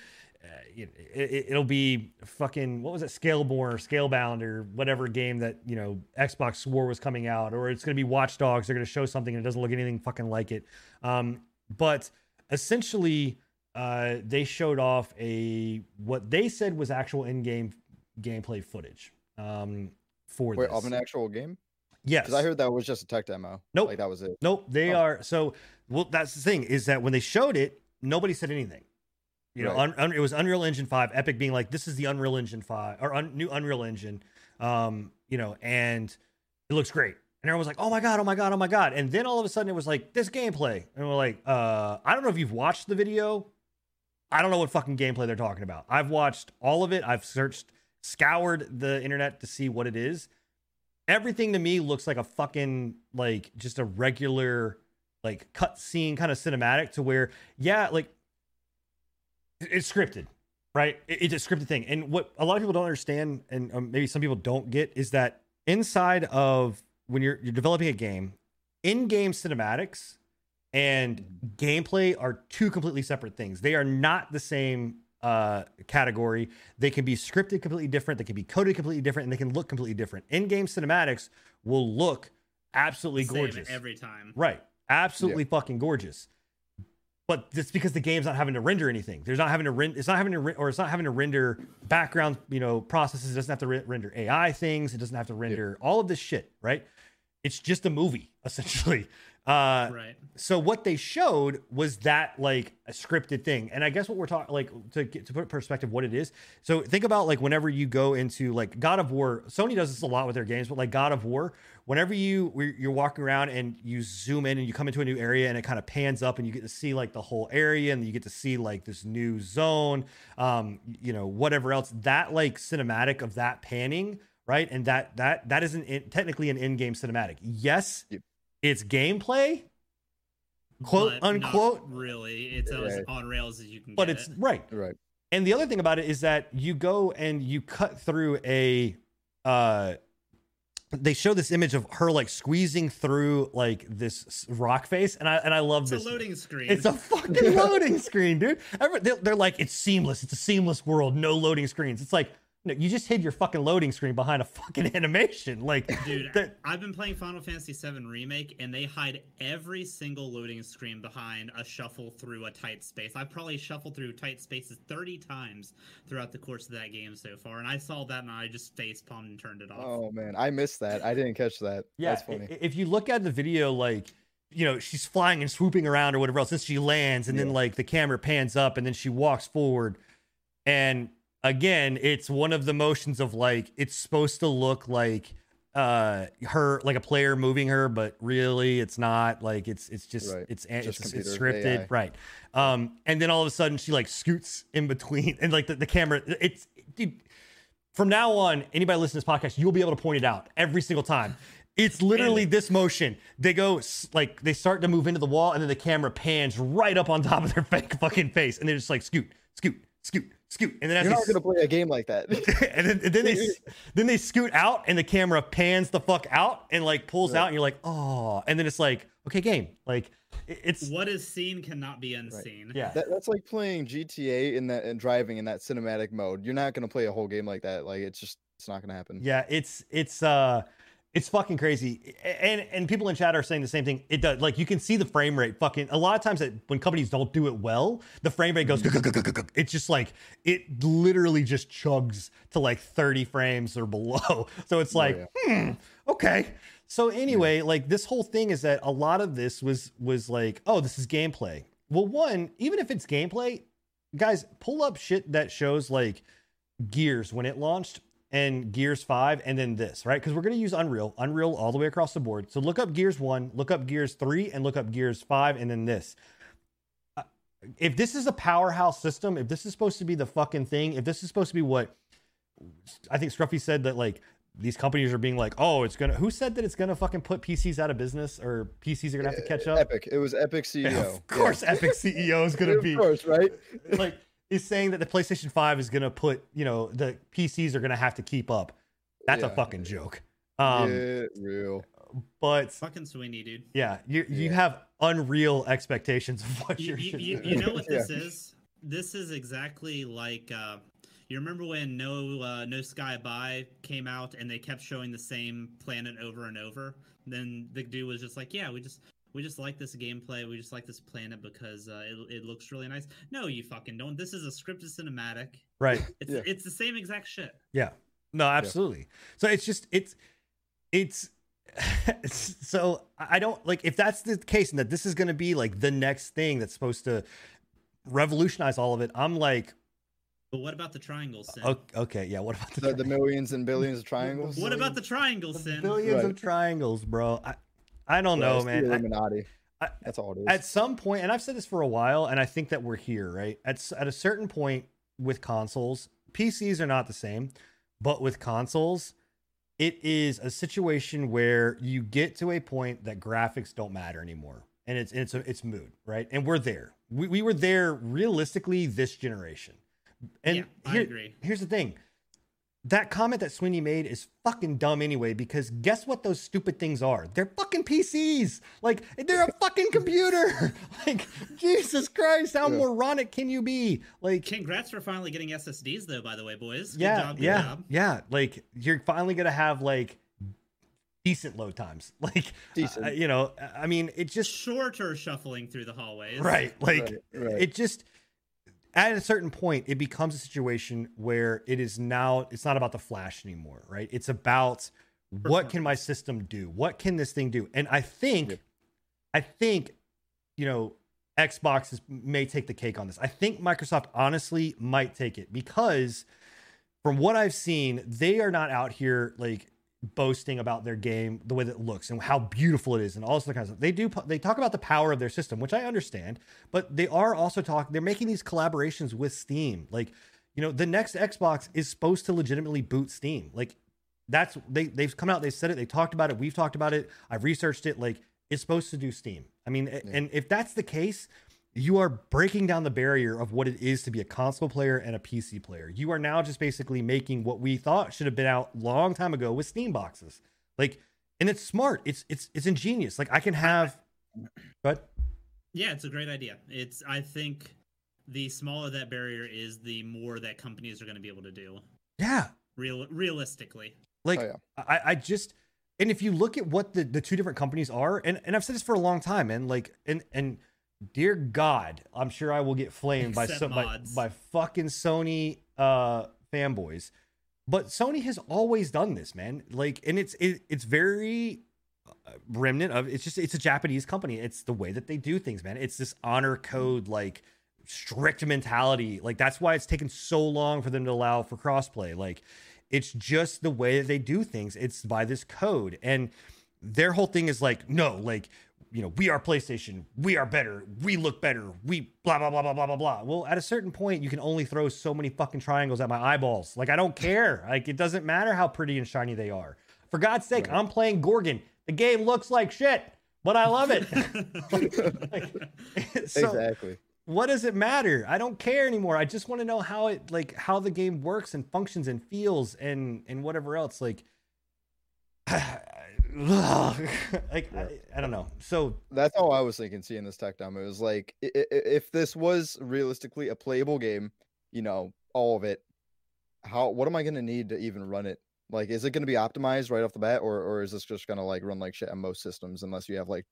it, it, it'll be fucking what was it, Scaleborn or Scalebound or whatever game that you know Xbox swore was coming out, or it's going to be Watch Dogs. They're going to show something and it doesn't look anything fucking like it. Um, but essentially, uh, they showed off a what they said was actual in-game gameplay footage um, for Wait, this. of an actual game? yes, Because I heard that was just a tech demo. Nope. Like that was it. Nope, they Oh. are. So, well, that's the thing is that when they showed it, nobody said anything. You know, Right. un, un- it was Unreal Engine Five, Epic being like, "This is the Unreal Engine Five or un, new Unreal Engine," um, you know, and it looks great. And everyone was like, "Oh my god, oh my god, oh my god!" And then all of a sudden, it was like this gameplay, and we're like, uh, "I don't know if you've watched the video. I don't know what fucking gameplay they're talking about. I've watched all of it. I've searched, scoured the internet to see what it is. Everything to me looks like a fucking like just a regular like cutscene kind of cinematic to where yeah, like it's scripted, right? It's a scripted thing. And what a lot of people don't understand, and um, maybe some people don't get, is that inside of when you're you're developing a game, in-game cinematics and gameplay are two completely separate things. They are not the same uh category. They can be scripted completely different, they can be coded completely different, and they can look completely different. In-game cinematics will look absolutely Same gorgeous. every time. Right. Absolutely fucking gorgeous. But it's because the game's not having to render anything. There's not having to render. It's not having to re- or it's not having to render background, you know, processes. It doesn't have to re- render AI things. It doesn't have to render all of this shit. Right. It's just a movie essentially. Uh, Right. so what they showed was that like a scripted thing and i guess what we're talking like to get to put perspective what it is so think about like whenever you go into like god of war sony does this a lot with their games but like god of war whenever you you're walking around and you zoom in and you come into a new area and it kind of pans up and you get to see like the whole area and you get to see like this new zone um you know whatever else that like cinematic of that panning right? And that that that isn't in, technically an in-game cinematic. Yes, Yep. it's gameplay, quote but unquote, really, it's as on rails as you can. but get it's it. right. Right. And the other thing about it is that you go and you cut through a uh they show this image of her like squeezing through like this rock face and I and I love It's this. a loading screen. It's a fucking loading screen, dude. Every- They're, they're like, it's seamless. It's a seamless world. No loading screens. It's like, no, you just hid your fucking loading screen behind a fucking animation. Like, Dude, that- I've been playing Final Fantasy VII Remake, and they hide every single loading screen behind a shuffle through a tight space. I've probably shuffled through tight spaces 30 times throughout the course of that game so far, and I saw that and I just face palmed and turned it off. Oh man, I missed that. I didn't catch that. yeah, That's funny. if you look at the video, like, you know, she's flying and swooping around or whatever else. Then she lands, and then like the camera pans up, and then she walks forward. And again, it's one of the motions of like it's supposed to look like uh her like a player moving her but really it's not. Like it's it's just Right. it's it's, Just it's, computer scripted. AI. right. Um and then all of a sudden she like scoots in between and like the, the camera it's dude, from now on anybody listening to this podcast you'll be able to point it out every single time. It's literally this motion. They go like they start to move into the wall and then the camera pans right up on top of their fake fucking face and they're just like scoot scoot scoot scoot and then You're not s- gonna play a game like that. and then, and then they then they scoot out and the camera pans the fuck out and like pulls out and you're like oh and then it's like okay game like it's What is seen cannot be unseen. yeah That, that's like playing GTA in that and driving in that cinematic mode. You're not gonna play a whole game like that. Like it's just it's not gonna happen. yeah it's it's uh it's fucking crazy. And and people in chat are saying the same thing. It does like you can see the frame rate fucking a lot of times that when companies don't do it well the frame rate goes it's just like it literally just chugs to like 30 frames or below. So it's like hmm okay. So anyway like this whole thing is that a lot of this was was like oh this is gameplay. Well one even if it's gameplay guys pull up shit that shows like gears when it launched and gears 5 and then this right because we're going to use unreal unreal all the way across the board so look up gears 1 look up gears 3 and look up gears 5 and then this Uh, if this is a powerhouse system if this is supposed to be the fucking thing if this is supposed to be what i think scruffy said that like these companies are being like oh it's gonna who said that it's gonna fucking put pcs out of business or pcs are gonna have to catch up Epic. It was Epic CEO. of Yeah. course epic ceo is gonna be. of course, right? like is saying that the PlayStation 5 is going to put, you know, the PCs are going to have to keep up. That's a fucking joke. Um yeah, real. but Fucking Sweeney, dude. yeah, you you have unreal expectations of what You, you're you, you, you know what Yeah. this is? This is exactly like uh, you remember when No uh, No Sky By came out and they kept showing the same planet over and over. Then the dude was just like, "Yeah, we just we just like this gameplay. We just like this planet because uh, it it looks really nice." No, you fucking don't. This is a scripted cinematic. right. It's Yeah. it's the same exact shit. Yeah. No, absolutely. So it's just it's it's so I don't like if that's the case and that this is going to be like the next thing that's supposed to revolutionize all of it. I'm like, But what about the triangle sin? okay, okay yeah, what about the, The, the millions and billions of triangles. What about the triangle the sin? billions Right. of triangles, bro? I I don't Yeah, know, man. Illuminati. I- That's all it is. at some point, and I've said this for a while, and I think that we're here, right? At at a certain point with consoles, PCs are not the same, but with consoles, it is a situation where you get to a point that graphics don't matter anymore, and it's it's a, it's mood, right? And we're there. We we were there realistically this generation, and yeah, I here- agree. here's the thing. That comment that Sweeney made is fucking dumb anyway, because guess what those stupid things are? They're fucking PCs. Like, they're a fucking computer. like, Jesus Christ, how Yeah. moronic can you be? Like, Congrats for finally getting SSDs, though. By the way, boys. Good yeah, job. Good yeah, job. yeah. Like, you're finally gonna have like decent load times. Like, Decent. uh, you know, I mean, it just Shorter shuffling through the hallways. right like Right, right. it just at a certain point it becomes a situation where it is now it's not about the flash anymore right? It's about what can my system do? What can this thing do? And i think Yep. i think you know xbox is, may take the cake on this. I think microsoft honestly might take it because from what i've seen they are not out here like boasting about their game the way that it looks and how beautiful it is and all this other kind of stuff they do they talk about the power of their system which i understand but they are also talking they're making these collaborations with steam like you know the next xbox is supposed to legitimately boot steam like that's they they've come out, they said it, they talked about it, we've talked about it, I've researched it. Like it's supposed to do Steam. I mean, a- and if that's the case, you are breaking down the barrier of what it is to be a console player and a PC player. You are now just basically making what we thought should have been out long time ago with Steam boxes. Like, and it's smart. It's it's it's ingenious. Like I can have, but Yeah, it's a great idea. It's I think the smaller that barrier is, the more that companies are going to be able to do. yeah, Real realistically. Like Oh, I, I just and if you look at what the, the two different companies are, and, and I've said this for a long time, and like and and dear God, I'm sure I will get flamed by some by, by fucking Sony uh fanboys. But Sony has always done this, man. Like, and it's it, it's very uh, remnant of it's just it's a Japanese company. It's the way that they do things, man. It's this honor code like strict mentality. Like that's why it's taken so long for them to allow for crossplay. Like it's just the way that they do things. It's by this code. And their whole thing is like, no, like, you know, we are PlayStation, we are better, we look better, we blah blah blah blah blah blah blah. Well, at a certain point, you can only throw so many fucking triangles at my eyeballs. Like, I don't care. Like, it doesn't matter how pretty and shiny they are. For God's sake, I'm playing Gorgon. The game looks like shit, but I love it. Like, so, exactly. what does it matter? I don't care anymore. I just want to know how it like how the game works and functions and feels and and whatever else. Like, like I, I don't know. So That's how I was thinking seeing this tech demo. It was like if this was realistically a playable game, you know, all of it, how what am I gonna need to even run it? Like, is it gonna be optimized right off the bat, or or is this just gonna like run like shit on most systems unless you have like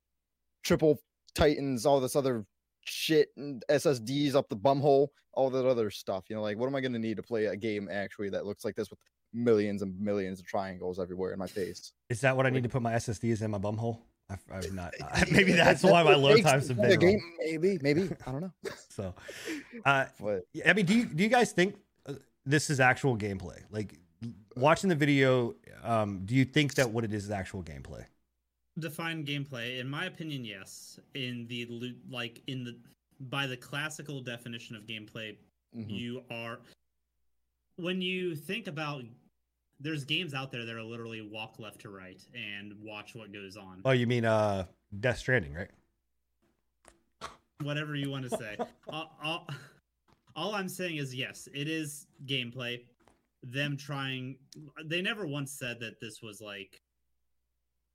triple titans, all this other shit and SSDs up the bumhole, all that other stuff. You know, like what am I gonna need to play a game actually that looks like this with millions and millions of triangles everywhere in my face? is that what I need to put my SSDs in my bumhole? I've, I've not. maybe that's why my load times have the been game. Maybe, maybe I don't know. So, uh, But I mean, do you do you guys think uh, this is actual gameplay? Like watching the video, um, do you think that what it is is actual gameplay? Define gameplay. In my opinion, yes. In the lo- like in the by the classical definition of gameplay, mhm. you are when you think about there's games out there that are literally walk left to right and watch what goes on. Oh, you mean uh, Death Stranding, right? Whatever you want to say. all, all, all I'm saying is yes, it is gameplay. Them trying they never once said that this was like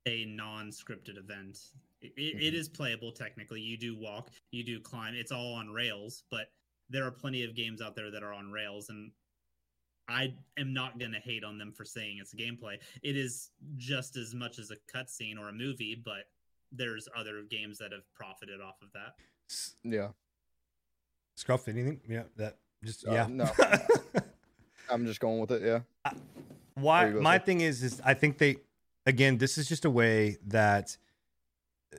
a non-scripted event. It, it, it is playable technically. You do walk, you do climb. It's all on rails, but there are plenty of games out there that are on rails and I am not going to hate on them for saying it's gameplay. It is just as much as a cutscene or a movie, but there's other games that have profited off of that. Yeah, Scruff, anything? Yeah, that just Uh, yeah. no. I'm just going with it. Yeah, Why? There you go, My thing is, is I think they, again, this is just a way that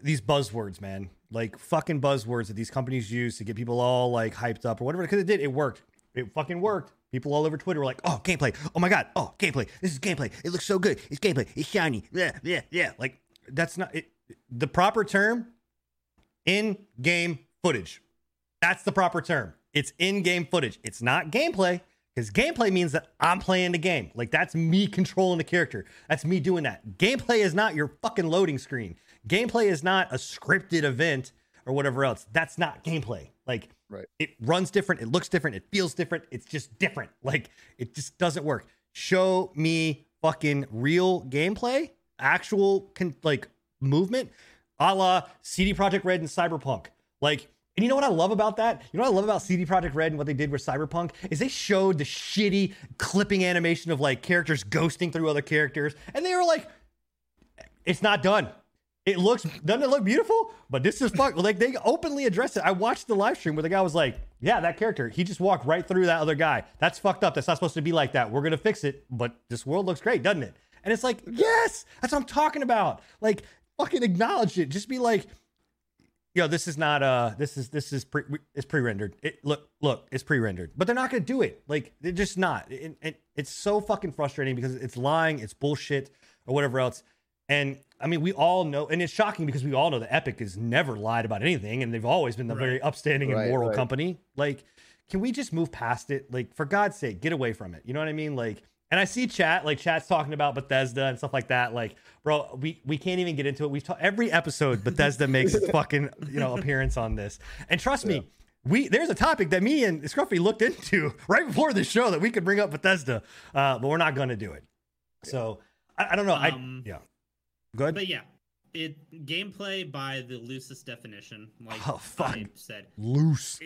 these buzzwords, man, like fucking buzzwords that these companies use to get people all like hyped up or whatever. Because it did, it worked. It fucking worked. People all over Twitter were like, "Oh, gameplay! Oh my god! Oh, gameplay! This is gameplay! It looks so good! It's gameplay! It's shiny! Yeah, yeah, yeah!" Like that's not it. The proper term, in-game footage. That's the proper term. It's in-game footage. It's not gameplay because gameplay means that I'm playing the game. Like that's me controlling the character. That's me doing that. Gameplay is not your fucking loading screen. Gameplay is not a scripted event or whatever else. That's not gameplay. Like Right. it runs different, it looks different, it feels different. It's just different. Like it just doesn't work. Show me fucking real gameplay, actual con- like movement, a la CD Projekt Red and Cyberpunk. Like, and you know what I love about that? You know what I love about CD Projekt Red and what they did with Cyberpunk is they showed the shitty clipping animation of like characters ghosting through other characters, and they were like, "It's not done. It looks doesn't it look beautiful? But this is fuck like they openly address it. I watched the live stream where the guy was like, "Yeah, that character, he just walked right through that other guy. That's fucked up. That's not supposed to be like that. We're gonna fix it. But this world looks great, doesn't it?" And it's like, yes, that's what I'm talking about. Like, fucking acknowledge it. Just be like, yo, this is not uh, this is this is pre it's pre-rendered. It look look, it's pre-rendered. But they're not gonna do it. Like, they're just not. And it, it's so fucking frustrating because it's lying, it's bullshit, or whatever else. And I mean, we all know, and it's shocking because we all know that Epic has never lied about anything, and they've always been the very Right. upstanding and Right, moral right. company. Like, can we just move past it? Like, for God's sake, get away from it. You know what I mean? Like, And I see chat, like chat's talking about Bethesda and stuff like that. Like, bro, we we can't even get into it. We've talked every episode Bethesda makes its fucking you know appearance on this. And trust me, we there's a topic that me and Scruffy looked into right before the show that we could bring up Bethesda, uh, but we're not going to do it. So I, I don't know. Um, I yeah, good. But yeah, it gameplay by the loosest definition, like Oh, fuck. I said. Loose.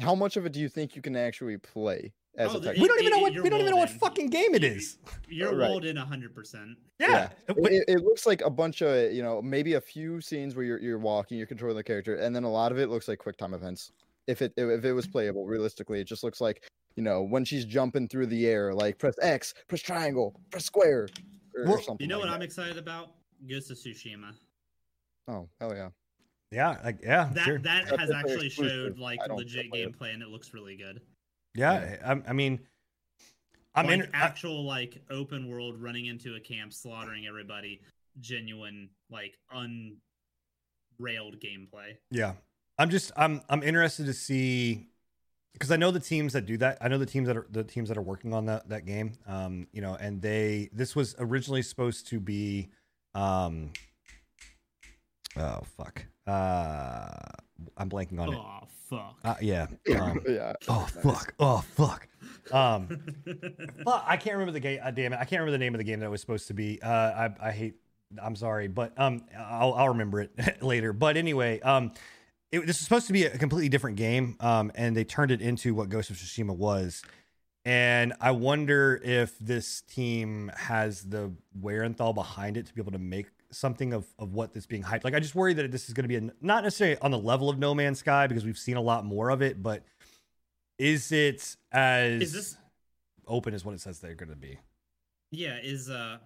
How much of it do you think you can actually play as Oh, a the- tech? We don't even know what we don't even know what in. fucking game it is. You're Right. rolled in hundred percent. Yeah, It, but- it- it looks like a bunch of you know maybe a few scenes where you're you're walking, you're controlling the character, and then a lot of it looks like quick time events. If it if it was playable realistically, it just looks like you know when she's jumping through the air, like press X, press triangle, press square, or, or something. You know like what I'm excited about? Ghost of Tsushima. Oh hell yeah! yeah, like yeah, That sure. that That's has actually showed like I don't legit play it. gameplay and it looks really good. yeah. I, I mean, I'm like in. I- actual like open world running into a camp, slaughtering everybody, genuine like unrailed gameplay. Yeah. I'm just I'm I'm interested to see because I know the teams that do that. I know the teams that are the teams that are working on that that game. Um, you know, and they this was originally supposed to be um oh fuck. Uh I'm blanking on it. Oh fuck. Uh, yeah. Um, yeah. oh fuck. Oh fuck. Um but I can't remember the game. Uh, damn it, I can't remember the name of the game that was supposed to be. Uh, I, I hate. I'm sorry, but um, I'll, I'll remember it later. But anyway, um, it, this was supposed to be a completely different game. Um, and they turned it into what Ghost of Tsushima was. And I wonder if this team has the wherewithal behind it to be able to make something of, of what that's being hyped. Like, I just worry that this is going to be a, not necessarily on the level of No Man's Sky because we've seen a lot more of it, but is it as Is this open as what it says they're going to be? yeah, is uh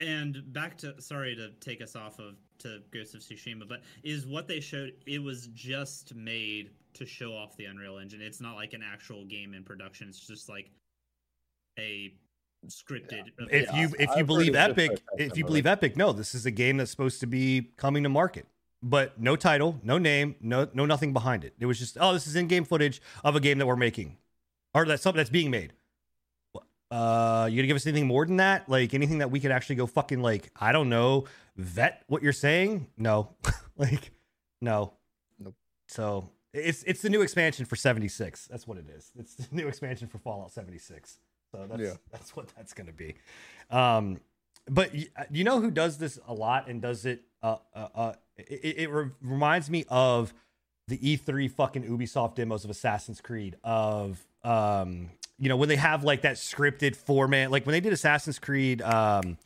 and back to sorry to take us off of to Ghost of Tsushima, but is what they showed it was just made to show off the Unreal Engine. It's not like an actual game in production. It's just like a scripted event. If you if I've you believe Epic, if you believe Epic, no, this is a game that's supposed to be coming to market. But no title, no name, no no nothing behind it. It was just, oh, this is in-game footage of a game that we're making. Or that's something that's being made. Uh, you gonna give us anything more than that? Like anything that we could actually go fucking like, I don't know, vet what you're saying? No. like, no. Nope. So it's it's the new expansion for 76. That's what it is. It's the new expansion for Fallout 76. So that's Yeah. that's what that's gonna be. Um, but y- uh, you know who does this a lot and does it? Uh, uh, uh it, it re- reminds me of the E3 fucking Ubisoft demos of Assassin's Creed. Of um, you know when they have like that scripted format like when they did Assassin's Creed. Um,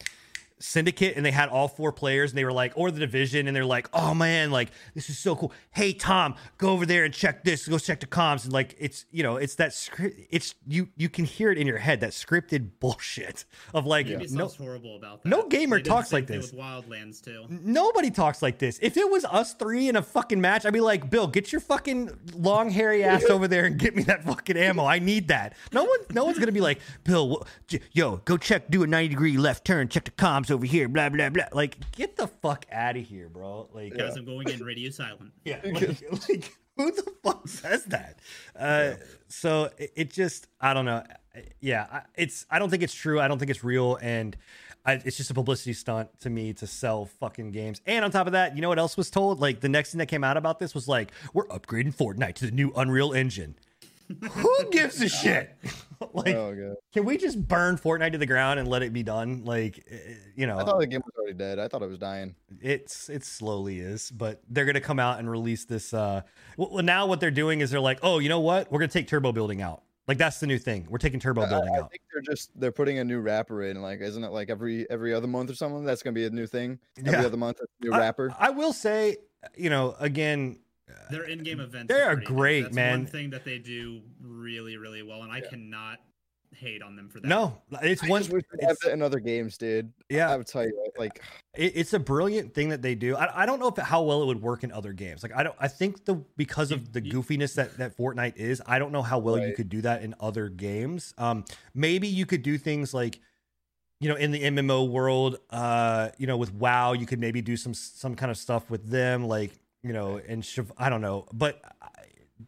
Syndicate and they had all four players and they were like, or the division, and they're like, oh man, like this is so cool. Hey Tom, go over there and check this. Go check the comms and like it's you know it's that script. It's you you can hear it in your head that scripted bullshit of like Ubisoft's no horrible about that. no gamer They did the talks like this. With Wildlands too. Nobody talks like this. If it was us three in a fucking match, I'd be like, Bill, get your fucking long hairy ass over there and get me that fucking ammo. I need that. No one, no one's gonna be like, Bill, yo, go check, do a ninety degree left turn, check the comms over here, blah blah blah. Like, get the fuck out of here, bro. Like, Guys, I'm going in radio silent. yeah, like, like, who the fuck says that? Uh, So it, it just, I don't know. Yeah, I- it's. I don't think it's true. I don't think it's real, and I, it's just a publicity stunt to me to sell fucking games. And on top of that, you know what else was told? Like the next thing that came out about this was like, we're upgrading Fortnite to the new Unreal Engine. Who gives a shit? like, oh can we just burn Fortnite to the ground and let it be done? Like, eh, you know, I thought the game was already dead. I thought it was dying. it's it slowly is but they're gonna come out and release this uh well now what they're doing is they're like oh you know what we're gonna take turbo building out like that's the new thing we're taking turbo building I out think they're just they're putting a new rapper in. Like, isn't it like every every other month or something? That's gonna be a new thing. Every Yeah. other month, a new I- rapper. I, will say you know again Their in-game events. They are pretty good. great, That's man. One thing that they do really, really well, and I cannot hate on them for that. no it's I one just wish they have it's, in other games, dude. Yeah, I would tell you, like, it, it's a brilliant thing that they do I, I don't know if how well it would work in other games like i don't i think the because of the You- goofiness that that fortnite is i don't know how well you could do that in other games um maybe you could do things like you know in the mmo world uh you know with wow you could maybe do some some kind of stuff with them like you know and i don't know but uh,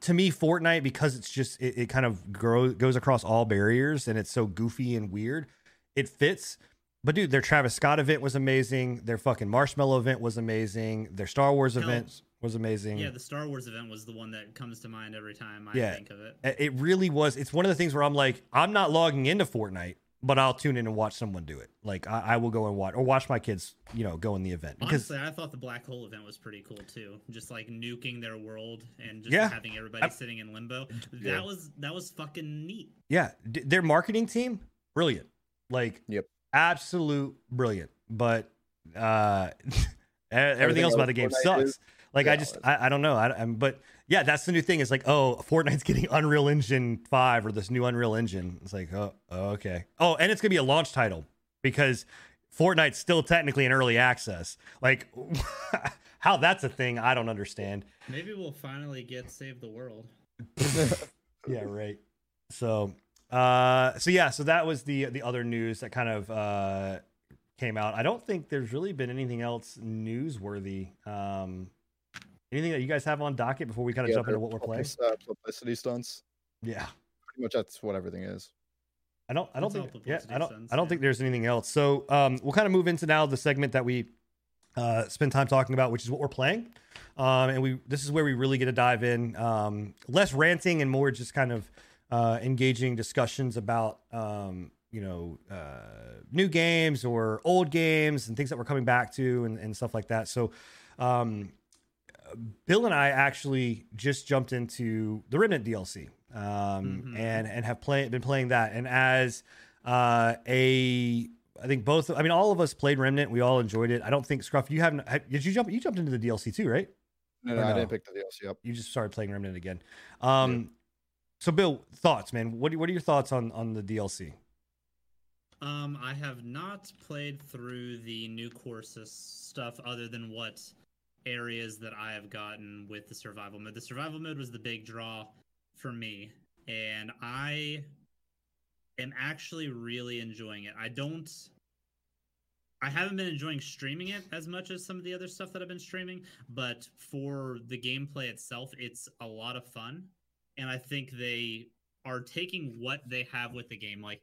to me, Fortnite because it's just it, it kind of grows goes across all barriers and it's so goofy and weird. It fits. But dude, their Travis Scott event was amazing. Their fucking Marshmello event was amazing. Their Star Wars event was amazing. Yeah, the Star Wars event was the one that comes to mind every time I Yeah. think of. It- It really was. It's one of the things where I'm like, I'm not logging into Fortnite, but I'll tune in and watch someone do it. Like I, I will go and watch or watch my kids, you know, go in the event because Honestly, I thought the black hole event was pretty cool too. Just like nuking their world and just Yeah. having everybody I- sitting in limbo. That Yeah. was that was fucking neat. yeah, d- their marketing team brilliant. Like Yep. absolute brilliant. But uh everything, Everything else about the game Fortnite sucks. is- Like I just I, I don't know. I, am but yeah, that's the new thing. It's like oh, Fortnite's getting Unreal Engine five or this new Unreal Engine. It's like oh, okay. Oh, and it's gonna be a launch title because Fortnite's still technically in early access. Like how that's a thing, I don't understand. Maybe we'll finally get Save the World. yeah, right. So, uh, so yeah, so that was the the other news that kind of uh came out. I don't think there's really been anything else newsworthy. Um, anything that you guys have on docket before we kind of Yeah, jump into what we're playing? public- uh, publicity stunts. Yeah, Pretty much that's what everything is. I don't. I don't That's think. Yeah, I don't. stunts, I don't yeah. think there's anything else. So, um, we'll kind of move into now the segment that we uh spend time talking about, which is what we're playing. Um, and we this is where we really get to dive in. Um, less ranting and more just kind of uh engaging discussions about um you know uh new games or old games and things that we're coming back to and, and stuff like that. So, um. Bill and I actually just jumped into the Remnant DLC, um, Mhm. and and have play, been playing that. And as uh, a, I think both. I mean, all of us played Remnant. We all enjoyed it. I don't think Scruff. You haven't. ha- Did you jump? You jumped into the DLC too, right? No, Or no, I didn't pick the DLC up. You just started playing Remnant again. Um, So, Bill, thoughts, man? What are, what are your thoughts on on the DLC? Um, I have not played through the new Corsus stuff other than what areas that I have gotten with the survival mode. The survival mode was the big draw for me, and I am actually really enjoying it. I don't. I haven't been enjoying streaming it as much as some of the other stuff that I've been streaming, but for the gameplay itself, it's a lot of fun. And I think they are taking what they have with the game. Like,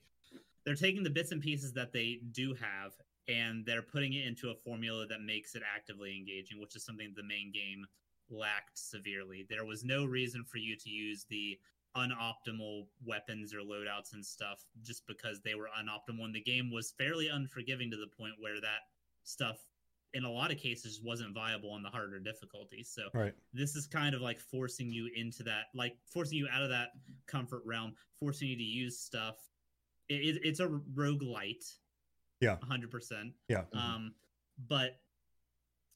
they're taking the bits and pieces that they do have and they're putting it into a formula that makes it actively engaging, which is something the main game lacked severely. There was no reason for you to use the unoptimal weapons or loadouts and stuff just because they were unoptimal. And the game was fairly unforgiving to the point where that stuff, in a lot of cases, wasn't viable on the harder difficulty. So Right. this is kind of like forcing you into that, like forcing you out of that comfort realm, forcing you to use stuff. It, it, it's a roguelite. Yeah. 100%. Yeah. Um, but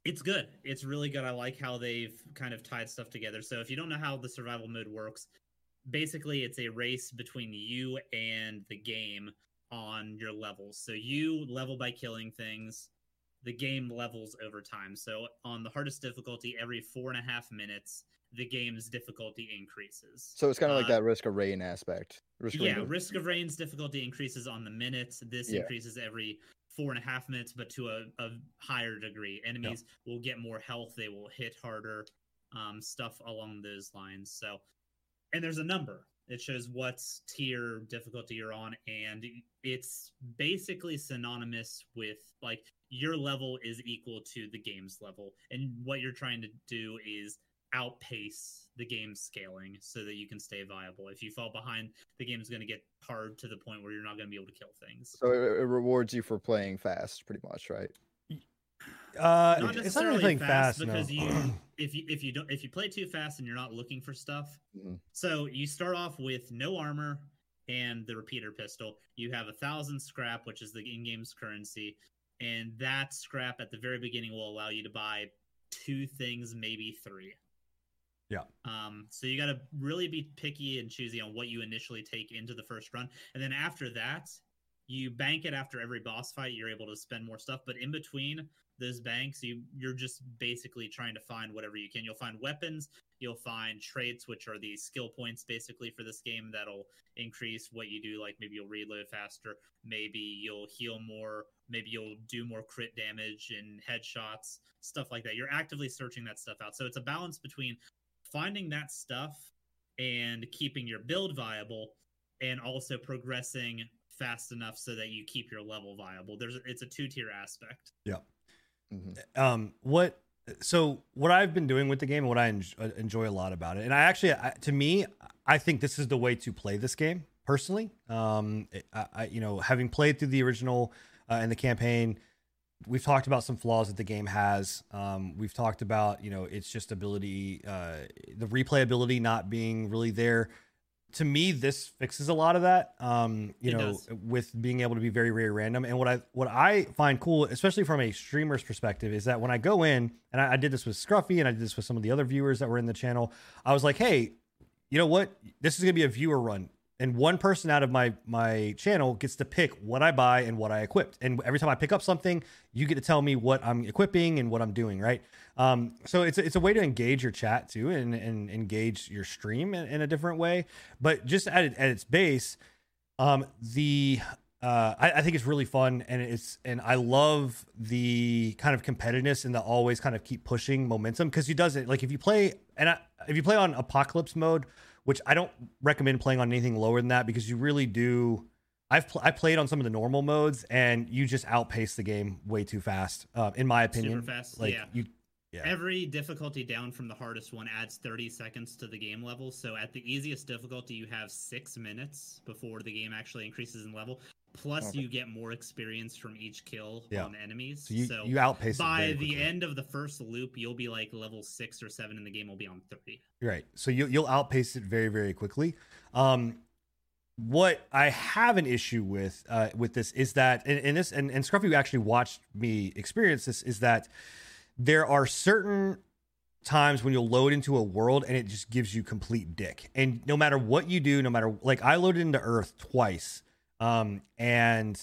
it's good. It's really good. I like how they've kind of tied stuff together. So if you don't know how the survival mode works, basically it's a race between you and the game on your levels. So you level by killing things. The game levels over time. So on the hardest difficulty, every four and a half minutes, the game's difficulty increases. So it's kind of like Uh, that risk of rain aspect. Risk yeah, rain. risk of rain's difficulty increases on the minutes. This Yeah. increases every four and a half minutes, but to a, a higher degree. Enemies will get more health, they will hit harder, um, stuff along those lines. So, and there's a number. It shows what tier difficulty you're on, and it's basically synonymous with like your level is equal to the game's level, and what you're trying to do is outpace the game's scaling so that you can stay viable. If you fall behind, the game's going to get hard to the point where you're not going to be able to kill things. So it, it rewards you for playing fast, pretty much, right? Uh, not it's not necessarily really fast, fast, because no. you if you if you don't if you play too fast and you're not looking for stuff. Mhm. So you start off with no armor and the repeater pistol. You have a thousand scrap, which is the in-game's currency, and that scrap at the very beginning will allow you to buy two things, maybe three. Yeah. Um, so you got to really be picky and choosy on what you initially take into the first run, and then after that, you bank it after every boss fight. You're able to spend more stuff, but in between those banks, you you're just basically trying to find whatever you can. You'll find weapons, you'll find traits, which are the skill points basically for this game that'll increase what you do. Like maybe you'll reload faster, maybe you'll heal more, maybe you'll do more crit damage and headshots, stuff like that. You're actively searching that stuff out. So it's a balance between finding that stuff and keeping your build viable and also progressing fast enough so that you keep your level viable. There's it's a two tier aspect. Mhm. um what so what i've been doing with the game and what i enjoy, enjoy a lot about it and i actually I, to me i think this is the way to play this game personally um I, I you know having played through the original uh, and the campaign we've talked about some flaws that the game has. Um we've talked about you know its just ability uh the replayability not being really there. To me this fixes a lot of that um you It know does. with being able to be very very random. And what i what i find cool especially from a streamer's perspective is that when i go in and I, I did this with scruffy and i did this with some of the other viewers that were in the channel i was like hey you know what? This is going to be a viewer run and one person out of my my channel gets to pick what i buy and what i equipped and every time i pick up something you get to tell me what i'm equipping and what i'm doing right? Um, so it's a, it's a way to engage your chat too and, and engage your stream in, in a different way. But just at, at its base um, the uh, I, I think it's really fun and it's and I love the kind of competitiveness and the always kind of keep pushing momentum because he does it. Like if you play and I, if you play on apocalypse mode, which I don't recommend playing on anything lower than that because you really do. I've pl- I played on some of the normal modes and you just outpace the game way too fast, uh, in my opinion. Super fast. Like yeah. you, Yeah. Every difficulty down from the hardest one adds 30 seconds to the game level. So at the easiest difficulty, you have six minutes before the game actually increases in level. Plus, Okay. you get more experience from each kill Yeah. on enemies. so you, so you outpace by the end of the first loop, you'll be like level six or seven, and the game will be on 30. Right. So you, you'll outpace it very, very quickly. Um, what I have an issue with uh, with this is that, and, and this, and, and Scruffy actually watched me experience this, is that there are certain times when you'll load into a world and it just gives you complete dick. And no matter what you do, no matter like I loaded into Earth twice, um, and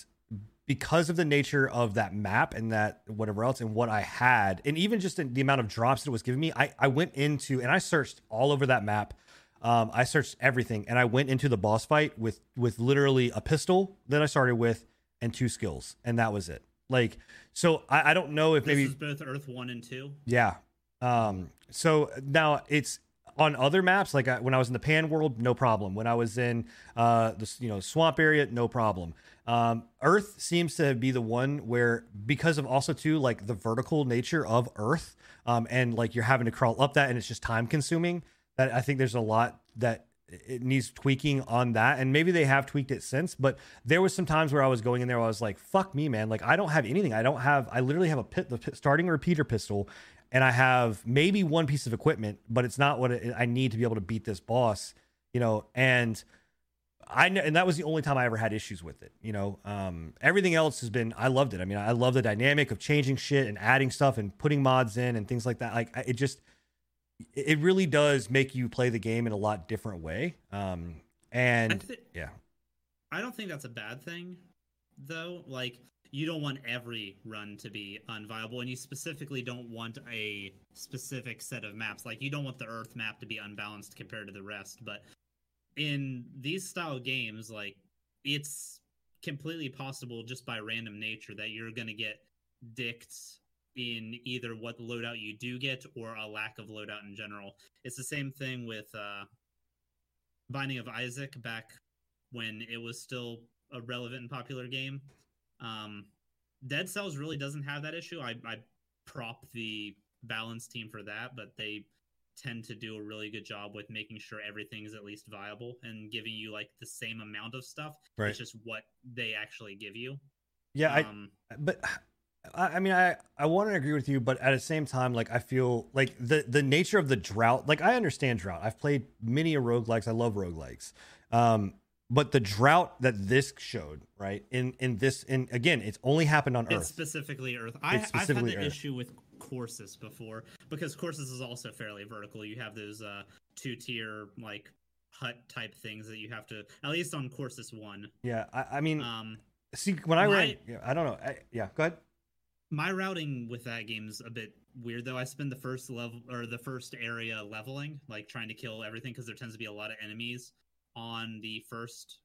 because of the nature of that map and that whatever else and what I had, and even just the amount of drops that it was giving me, I, I went into and I searched all over that map. Um, I searched everything and I went into the boss fight with with literally a pistol that I started with and two skills, and that was it. Like, so I, I don't know if This maybe both Earth 1 and 2. yeah. Um, so now it's on other maps, like I, when I was in the Pan world, no problem. When I was in uh, the you know swamp area, no problem. Um, Earth seems to be the one where because of also too like the vertical nature of Earth, um, and like you're having to crawl up that, and it's just time consuming. That I think there's a lot that it needs tweaking on that and maybe they have tweaked it since but there was some times where i was going in there i was like fuck me man like i don't have anything i don't have i literally have a pit the pit, starting repeater pistol and i have maybe one piece of equipment but it's not what it, i need to be able to beat this boss you know and I know, and that was the only time I ever had issues with it. You know, um, everything else has been. I loved it. I mean, I love the dynamic of changing shit and adding stuff and putting mods in and things like that. Like it just, it really does make you play the game in a lot different way. Um, I, and yeah, I don't think that's a bad thing, though. Like, you don't want every run to be unviable, and you specifically don't want a specific set of maps. Like, you don't want the Earth map to be unbalanced compared to the rest. But in these style games, like, it's completely possible just by random nature that you're going to get dicked in either what loadout you do get or a lack of loadout in general. It's the same thing with uh, Binding of Isaac back when it was still a relevant and popular game. Um, Dead Cells really doesn't have that issue. I, I prop the balance team for that, but they tend to do a really good job with making sure everything is at least viable and giving you like the same amount of stuff. right. It's just what they actually give you. Yeah, I, um, but I, I mean, I I want to agree with you, but at the same time, like I feel like the the nature of the drought. Like I understand drought. I've played many a roguelikes. I love roguelikes. Um, but the drought that this showed, right? In in this, in again, it's only happened on Earth. It's Earth. specifically Earth. I, It's I've had specifically the Earth. issue with Corsus before because Corsus is also fairly vertical. You have those uh, two tier like hut type things that you have to at least on Corsus one. yeah, I, I mean, Um, see, when I my- ran, yeah, I don't know. I, yeah, go ahead. my routing with that game's a bit weird though. I spend the first level or the first area leveling, like trying to kill everything because there tends to be a lot of enemies on the first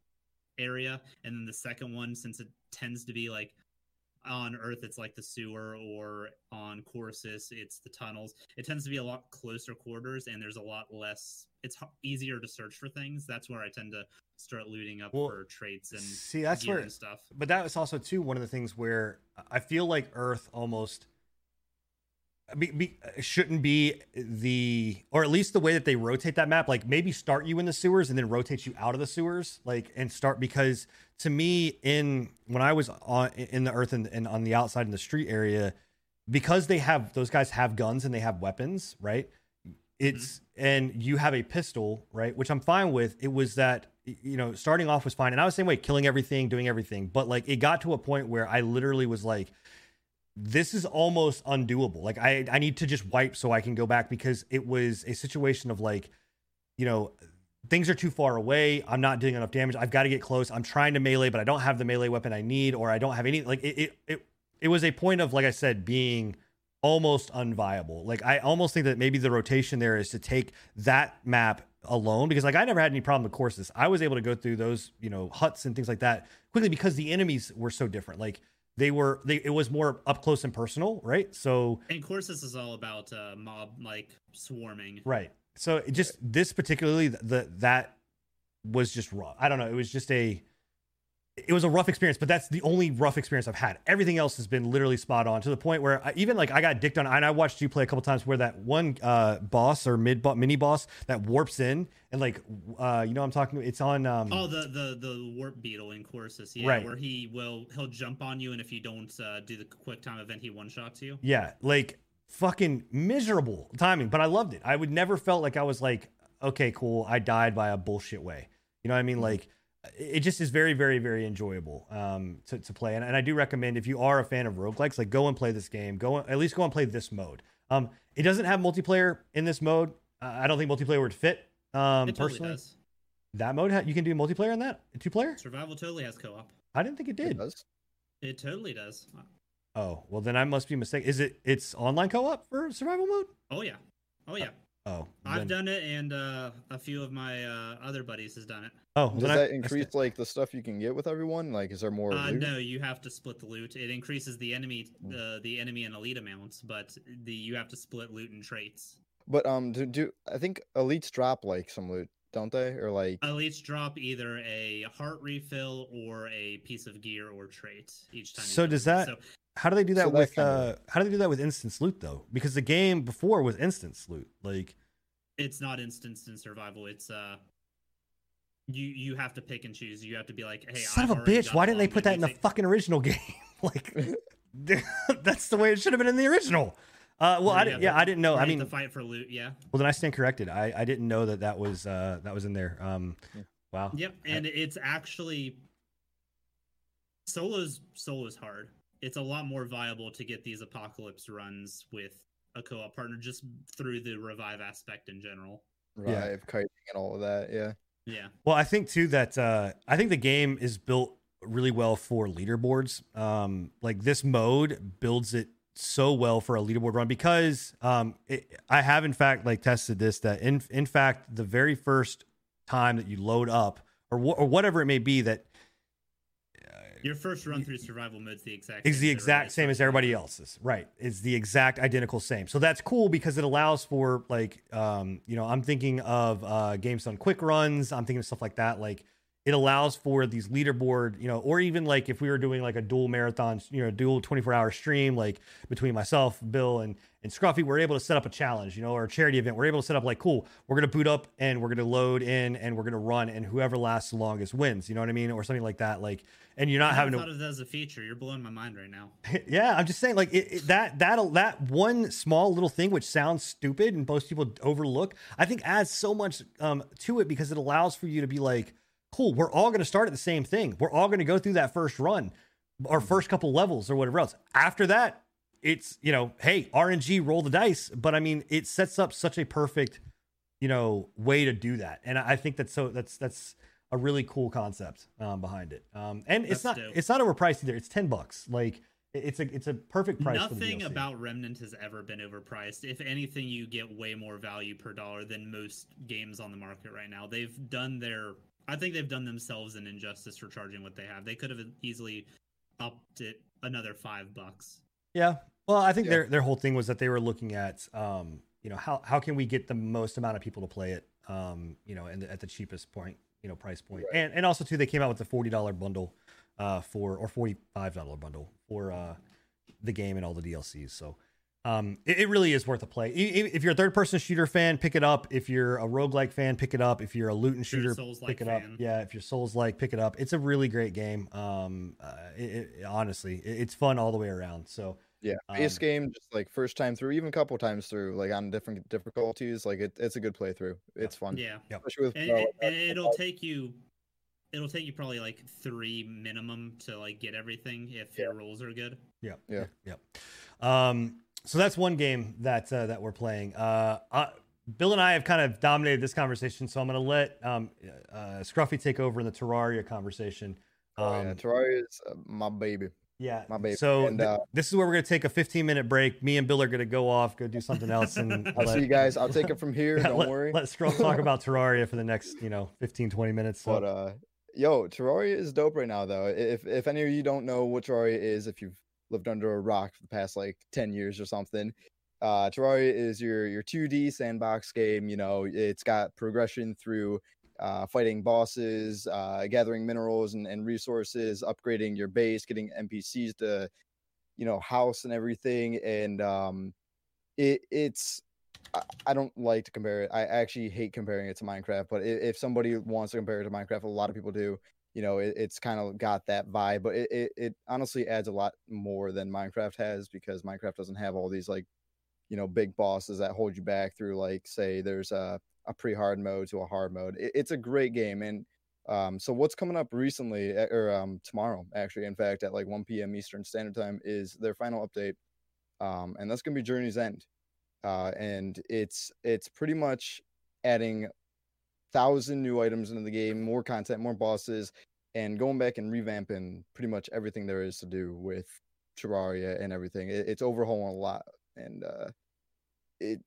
area, and then the second one, since it tends to be like on Earth it's like the sewer, or on Corsus it's the tunnels. It tends to be a lot closer quarters, and there's a lot less. It's h- easier to search for things. That's where I tend to start looting up Well, for traits and See, that's where and stuff. but that was also too one of the things where I feel like Earth almost be, be, shouldn't be the or at least the way that they rotate that map. Like maybe start you in the sewers and then rotate you out of the sewers. Like and start because to me in when I was on in the Earth and, and on the outside in the street area, because they have those guys have guns and they have weapons, right? It's mm-hmm. and you have a pistol, right? Which I'm fine with. It was that you know starting off was fine, and I was the same way, killing everything, doing everything. But like it got to a point where I literally was like, this is almost undoable. Like I I need to just wipe so I can go back because it was a situation of like, you know, things are too far away. I'm not doing enough damage. I've got to get close. I'm trying to melee, but I don't have the melee weapon I need, or I don't have any. Like it it it, it was a point of like I said being almost unviable. Like I almost think that maybe the rotation there is to take that map alone because like I never had any problem with Corsus. I was able to go through those, you know, huts and things like that quickly because the enemies were so different. Like they were they it was more up close and personal, right? So And Corsus is all about uh, mob like swarming. right. So it just this particularly the, the that was just raw. I don't know. It was just a it was a rough experience, but that's the only rough experience I've had. Everything else has been literally spot on to the point where I, even like I got dicked on. And I watched you play a couple times where that one uh, boss or mid mini boss that warps in and like uh, you know what I'm talking. It's on. Um, Oh, the the the warp beetle in Corsus, yeah, Right. where he will he'll jump on you, and if you don't uh, do the quick time event, he one shots you. Yeah, like fucking miserable timing, but I loved it. I would never felt like I was like, okay, cool, I died by a bullshit way. You know what I mean? Like it just is very, very, very enjoyable um, to, to play. And, and I do recommend if you are a fan of roguelikes, like go and play this game. Go at least go and play this mode. Um, it doesn't have multiplayer in this mode. Uh, I don't think multiplayer would fit. Um, it totally personally, does. that mode ha- you can do multiplayer in that two player. Survival totally has co-op. I didn't think it It did. does. It totally does. Oh well, then I must be mistaken. Is it? It's online co-op for survival mode. Oh yeah, oh yeah. Oh, I've then- done it, and uh, a few of my uh, other buddies has done it. Oh, Does that I increase like the stuff you can get with everyone? Like, is there more? Uh, loot? no, you have to split the loot. It increases the enemy, uh, the enemy and elite amounts, but the you have to split loot and traits. But um, do, do I think elites drop like some loot, don't they? Or like, Elites drop either a heart refill or a piece of gear or trait each time. So kill does someone. that- How do they do that So that with kinda- uh how do they do that with instance loot though? Because the game before was instance loot. Like it's not instanced in survival. It's uh, you you have to pick and choose. You have to be like, hey, son I've of a bitch, why didn't they put that in the take- fucking original game? like that's the way it should have been in the original. Uh well Where I didn't yeah, I didn't know. I mean the fight for loot. Yeah. well then I stand corrected. I I didn't know that that was uh that was in there. Um Yeah. wow. Yep, I- and it's actually solo's solo's hard. It's a lot more viable to get these apocalypse runs with a co-op partner just through the revive aspect in general. Yeah. revive, kiting, and all of that? Yeah. Yeah. Well, I think too that uh, I think the game is built really well for leaderboards. Um, like this mode builds it so well for a leaderboard run because um, it, I have in fact like tested this that in in fact the very first time that you load up or wh- or whatever it may be that Your first run through survival mode's the exact is the exact same as everybody else's. Right. It's the exact identical same. So that's cool because it allows for like um you know i'm thinking of uh Games Done Quick runs. I'm thinking of stuff like that. Like it allows for these leaderboard you know or even like if we were doing like a dual marathon you know dual 24 hour stream like between myself bill and and scruffy we're able to set up a challenge you know or a charity event. We're able to set up like cool we're gonna boot up and we're gonna load in and we're gonna run and whoever lasts the longest wins you know what i mean? Or something like that. Like and you're not haven't having to thought of that as a feature. You're blowing my mind right now. yeah, I'm just saying, like it, it- that that that one small little thing, which sounds stupid and most people overlook, I think adds so much um, to it because it allows for you to be like, cool, we're all going to start at the same thing. We're all going to go through that first run, our first couple levels or whatever else. After that, it's you know, hey, RNG, roll the dice. But I mean, it sets up such a perfect, you know, way to do that, and I think that's so that's that's a really cool concept um, behind it. Um, and it's not dope. it's not overpriced either. It's ten bucks. Like it's a it's a perfect price. Nothing about Remnant has ever been overpriced. If anything, you get way more value per dollar than most games on the market right now. They've done their I think they've done themselves an injustice for charging what they have. They could have easily upped it another five bucks. Yeah. Well, I think Yeah. their their whole thing was that they were looking at, um, you know, how how can we get the most amount of people to play it, um, you know, and at the cheapest point, you know, price point, Right. and and also too, they came out with the forty dollar bundle, uh, for or forty five dollar bundle for uh the game and all the DLCs. So. Um, it, it really is worth a play. If you're a third person shooter fan, pick it up. If you're a roguelike fan, pick it up. If you're a loot and If you're a shooter, pick it up. fan. Yeah, if you're Souls like, pick it up. It's a really great game. Um, uh, it, it- honestly, it- it's fun all the way around. So, Yeah, base Um, game, just like first time through, even a couple times through, like on different difficulties. Like it, it's a good playthrough. It's fun, Yeah, especially with and, uh, and, and it'll take you, it'll take you probably like three minimum to like get everything if your rules are good. Yeah. Yeah. Yep. Um, so that's one game that uh, that we're playing. Uh, uh, Bill and I have kind of dominated this conversation, so I'm going to let um, uh, Scruffy take over in the Terraria conversation. oh, Um, yeah, Terraria is uh, my baby. Yeah, my baby. So And, th- uh, this is where we're going to take a 15 minute break. Me and Bill are going to go off, go do something else, and I'll see you guys. I'll take it from here. Yeah, don't let, worry. Let Scruff talk about Terraria for the next, you know, 15, 20 minutes. So. But uh, yo, Terraria is dope right now, though. If if any of you don't know what Terraria is, if you've lived under a rock for the past like ten years or something, uh, Terraria is your your 2D sandbox game. You know, it's got progression through uh, fighting bosses, uh, gathering minerals and, and resources, upgrading your base, getting NPCs to, you know, house and everything. And um, it it's I- I don't like to compare it. I actually hate comparing it to Minecraft. But i- if somebody wants to compare it to Minecraft, a lot of people do. You know, it, it's kind of got that vibe, but it, it it honestly adds a lot more than Minecraft has because Minecraft doesn't have all these like, you know, big bosses that hold you back through like say there's a a pre-hard mode to a hard mode. It, it's a great game, and um, so what's coming up recently or um tomorrow actually, in fact, at like 1 p.m. Eastern Standard Time is their final update, um, and that's gonna be Journey's End uh, and it's it's pretty much adding thousand new items into the game, more content, more bosses, and going back and revamping pretty much everything there is to do with Terraria and everything. It, it's overhauling a lot, and uh, it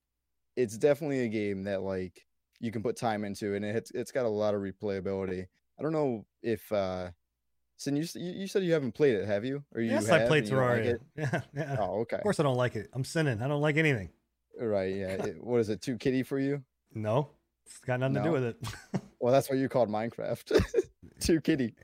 it's definitely a game that like you can put time into, and it's it's got a lot of replayability. I don't know if uh, Sin, you, you said you haven't played it, have you? Or you yes, have I played like Terraria. it? yeah, yeah. Oh, okay. Of course, I don't like it. I'm sinning. I don't like anything. Right, yeah. It- what is it? Too kitty for you? No, it's got nothing to do with it. Well, that's what you called Minecraft. Too kitty.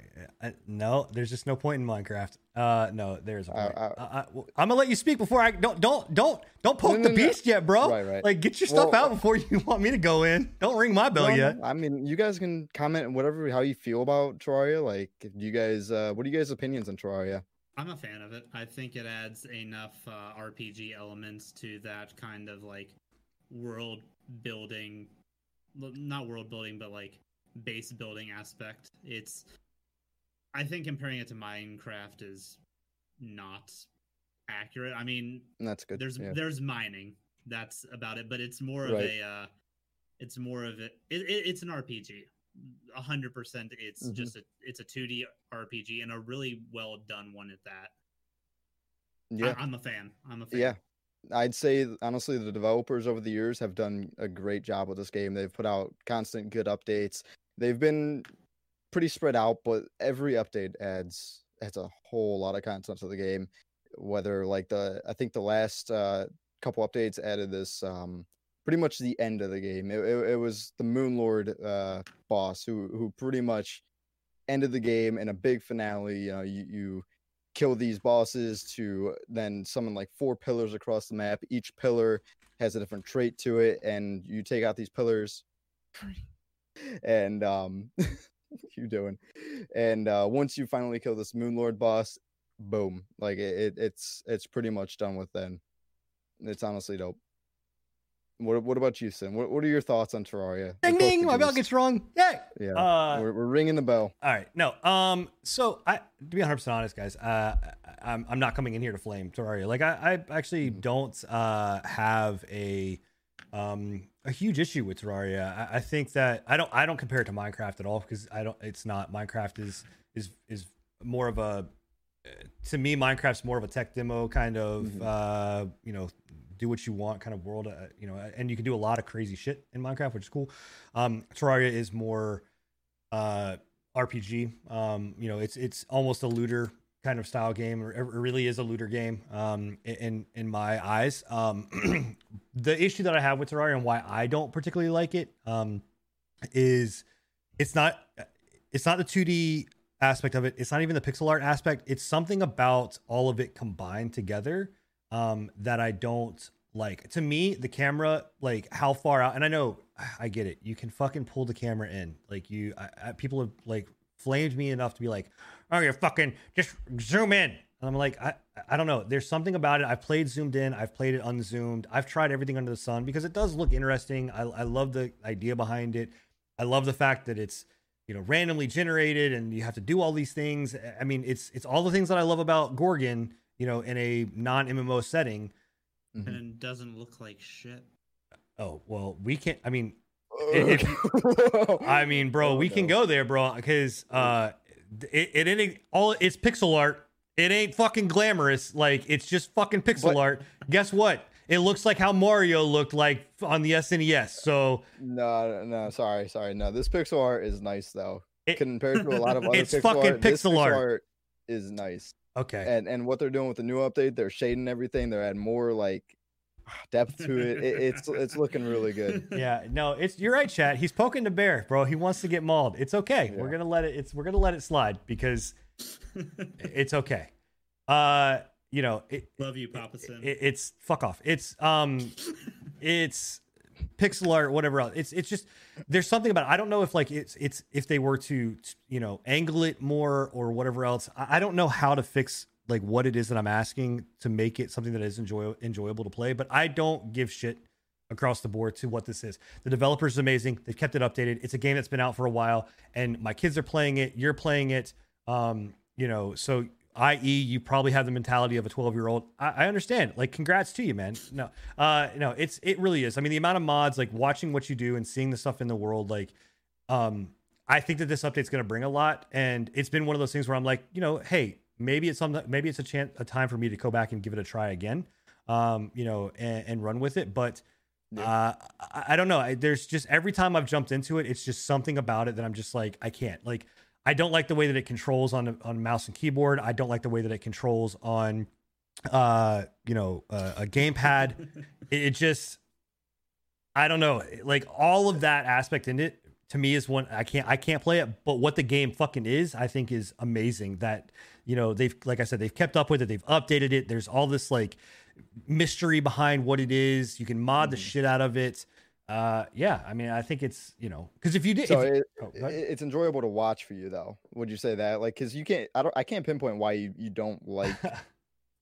I- no, there's just no point in Minecraft. Uh, no, there's a Uh, point. uh, I, am gonna let you speak before I don't don't don't don't poke no, the no. beast yet, bro. Right, right. Like get your stuff Well- out before you want me to go in. Don't ring my bell No, yet. I mean, you guys can comment whatever how you feel about Terraria. Like, do you guys, uh, what are you guys' opinions on Terraria? I'm a fan of it. I think it adds enough uh, RPG elements to that kind of like world building, well, not world building, but like base building aspect. It's, I think comparing it to Minecraft is not accurate. I mean, that's good. there's yeah. there's mining. That's about it. But it's more of a, uh, it's more of a, it, it, it's an RPG. A hundred percent. It's Mhm. just a, it's a 2D RPG and a really well done one at that. yeah, I, am a fan. I'm a fan. yeah. I'd say honestly, the developers over the years have done a great job with this game. They've put out constant good updates. They've been pretty spread out, but every update adds adds a whole lot of content to the game. Whether like the, I think the last uh, couple updates added this um, pretty much the end of the game. It, it, it was the Moon Lord uh, boss who who pretty much ended the game in a big finale. You know, you, you kill these bosses to then summon like four pillars across the map. Each pillar has a different trait to it, and you take out these pillars. and um, you doing? And uh, once you finally kill this Moon Lord boss, boom! Like it, it, it's it's pretty much done with. Then it's honestly dope. What What about you, Sin? What What are your thoughts on Terraria? Ding ding, my bell beginners. gets rung. Yay! Yeah, Uh, we're, we're ringing the bell. All right, no. Um, so I to be 100 percent honest, guys, uh, I- I'm I'm not coming in here to flame Terraria. Like I, I actually Mhm. don't uh have a um a huge issue with Terraria. I, I think that I don't I don't compare it to Minecraft at all because I don't. It's not Minecraft is is is more of a to me Minecraft's more of a tech demo kind of Mhm. uh you know do what you want kind of world uh, you know and you can do a lot of crazy shit in Minecraft which is cool. Um, Terraria is more uh RPG. Um, you know, it's it's almost a looter kind of style game. or It really is a looter game um, in in my eyes. Um, the issue that I have with Terraria and why I don't particularly like it um, is it's not it's not the 2D aspect of it. It's not even the pixel art aspect. It's something about all of it combined together um, that I don't like. To me, the camera, like how far out, and I know I get it. You can fucking pull the camera in. Like you, I, I, people have like flamed me enough to be like, "Oh, you're fucking just zoom in." And I'm like, I, I don't know. There's something about it. I've played zoomed in. I've played it unzoomed. I've tried everything under the sun because it does look interesting. I, I love the idea behind it. I love the fact that it's you know randomly generated and you have to do all these things. I mean, it's it's all the things that I love about Gorgon. You know, in a non MMO setting. Mm-hmm. And it doesn't look like shit. Oh well, we can't. I mean, if, I mean, bro, oh, we no. can go there, bro, because uh, it, it ain't all. It's pixel art. It ain't fucking glamorous. Like it's just fucking pixel but, art. Guess what? It looks like how Mario looked like on the SNES. So no, no, sorry, sorry, no. This pixel art is nice though, it, compared to a lot of other. It's pixel fucking art, pixel, pixel art. art is nice. Okay. And and what they're doing with the new update, they're shading everything. They're adding more like depth to it. it. It's it's looking really good. Yeah, no, it's you're right, chat. He's poking the bear, bro. He wants to get mauled. It's okay. Yeah. We're gonna let it. It's we're gonna let it slide because it's okay. Uh, you know, it, love you, Papa Sin. It, it's fuck off. It's um, it's pixel art, whatever else. It's it's just there's something about. It. I don't know if like it's it's if they were to you know angle it more or whatever else. I, I don't know how to fix like what it is that I'm asking to make it something that is enjoy- enjoyable to play. But I don't give shit across the board to what this is. The developer is amazing. They've kept it updated. It's a game that's been out for a while, and my kids are playing it. You're playing it. Um, you know, so i.e., you probably have the mentality of a 12 year old. I, I, understand. Like, congrats to you, man. No, uh, no, it's it really is. I mean, the amount of mods, like watching what you do and seeing the stuff in the world, like, um, I think that this update's going to bring a lot. And it's been one of those things where I'm like, you know, hey, maybe it's something maybe it's a chance a time for me to go back and give it a try again um you know and, and run with it but yeah. uh I, I, don't know I, there's just every time i've jumped into it it's just something about it that i'm just like i can't like i don't like the way that it controls on on mouse and keyboard i don't like the way that it controls on uh you know uh, a gamepad it, it just i don't know like all of that aspect in it to me is one I can't I can't play it, but what the game fucking is, I think is amazing. That you know they've like I said they've kept up with it, they've updated it. There's all this like mystery behind what it is. You can mod the mm-hmm. shit out of it. Uh, yeah, I mean I think it's you know because if you did, so if, it, oh, it's enjoyable to watch for you though. Would you say that like because you can't I don't I can't pinpoint why you you don't like.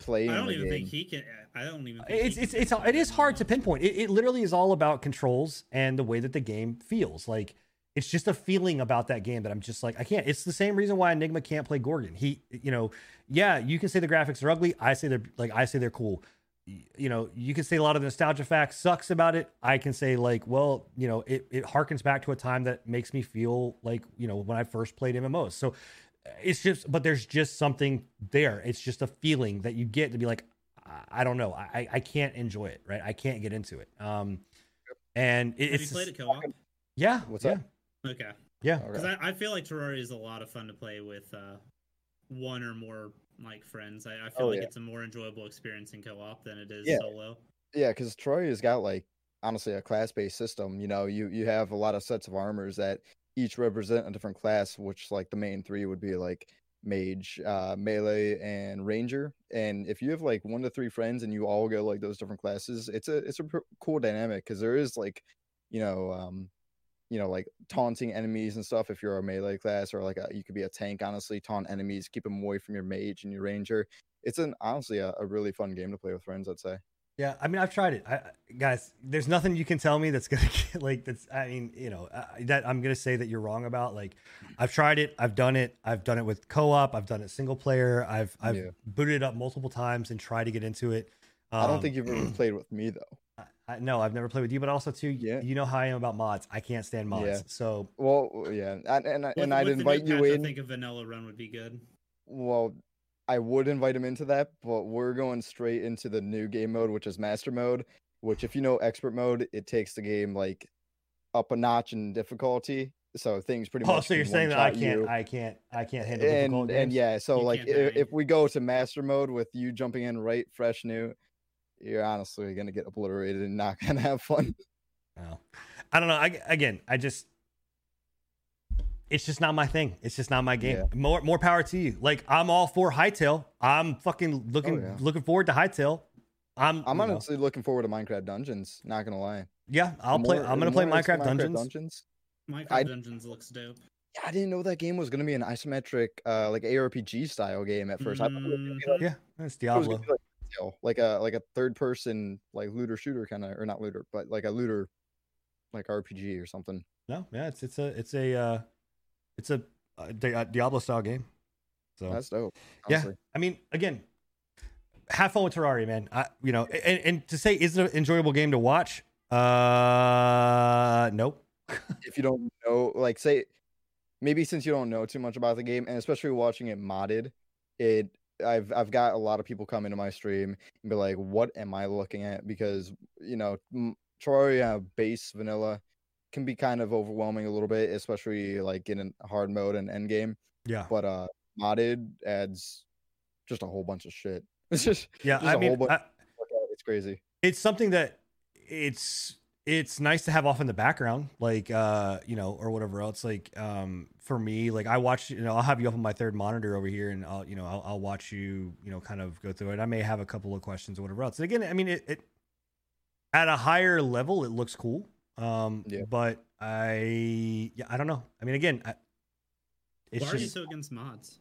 playing I don't even game. think he can. I don't even. it's it's it's it is hard to pinpoint. It, it literally is all about controls and the way that the game feels. Like it's just a feeling about that game that I'm just like I can't. It's the same reason why Enigma can't play Gorgon. He, you know, yeah, you can say the graphics are ugly. I say they're like I say they're cool. You know, you can say a lot of the nostalgia facts sucks about it. I can say like, well, you know, it it harkens back to a time that makes me feel like you know when I first played MMOs. So it's just, but there's just something there. It's just a feeling that you get to be like, I, I don't know, I I can't enjoy it, right? I can't get into it. Um, and it, Have it's you played it co-op? Yeah. What's yeah. up? Okay. Yeah. Because I, I, feel like Terraria is a lot of fun to play with uh, one or more like friends. I, I feel oh, like yeah. it's a more enjoyable experience in co-op than it is yeah. solo. Yeah, because Troy has got like honestly a class-based system. You know, you you have a lot of sets of armors that each represent a different class, which like the main three would be like mage, uh, melee, and ranger. And if you have like one to three friends and you all go like those different classes, it's a it's a pr- cool dynamic because there is like, you know, um, you know, like taunting enemies and stuff. If you're a melee class, or like a, you could be a tank, honestly, taunt enemies, keep them away from your mage and your ranger. It's an honestly a, a really fun game to play with friends. I'd say. Yeah, I mean, I've tried it, I, guys. There's nothing you can tell me that's gonna get, like that's. I mean, you know, uh, that I'm gonna say that you're wrong about. Like, I've tried it, I've done it, I've done it with co-op, I've done it single player, I've I've yeah. booted it up multiple times and tried to get into it. Um, I don't um, think you've ever played with me though. I, no, I've never played with you, but also too, yeah. you know how I am about mods. I can't stand mods. Yeah. So well, yeah, and and, with, and I'd invite you in. I think a vanilla run would be good. Well, I would invite him into that, but we're going straight into the new game mode, which is master mode. Which, if you know expert mode, it takes the game like up a notch in difficulty, so things pretty Oh, much. Oh, so you're saying that I can't, you. I can't, I can't handle and difficult and games? yeah, so You like if, if we go to master mode with you jumping in right fresh new, you're honestly gonna get obliterated and not gonna have fun. No. I don't know. I, again, I just, it's just not my thing. It's just not my game. Yeah. More, more power to you. Like I'm all for Hightail. I'm fucking looking, yeah. looking forward to Hightail. I'm, I'm you know, honestly looking forward to Minecraft Dungeons. Not gonna lie. yeah. I'll The play. I'm gonna play more Minecraft, Dungeons. Minecraft I- Dungeons looks dope. Yeah, I didn't know that game was gonna be an isometric, uh, like ARPG style game at first. I it was be like, Yeah, that's it was Diablo. gonna be like, you know, like a like a third person like looter shooter kind of, or not looter, but like a looter, like RPG or something. No, yeah, it's it's a it's a uh, it's a uh, Di- uh, Diablo style game. So That's dope. yeah. I mean, again, have fun with Terraria, man. I, you know, and, and to say is it an enjoyable game to watch? Uh, nope. if you don't know, like say, maybe since you don't know too much about the game, and especially watching it modded, it I've I've got a lot of people come into my stream and be like, "What am I looking at?" Because you know, m- Terraria base vanilla can be kind of overwhelming a little bit, especially like in hard mode and end game. Yeah, But uh, modded adds just a whole bunch of shit. It's just yeah. just I mean, whole bunch- I, it's crazy. it's something that it's it's nice to have off in the background like uh you know or whatever else like um for me like i watch you know i'll have you up on my third monitor over here and i'll you know i'll, I'll watch you you know kind of go through it i may have a couple of questions or whatever else again i mean it, it at a higher level it looks cool um Yeah. but i yeah i don't know i mean again I, it's Why are you just so against mods?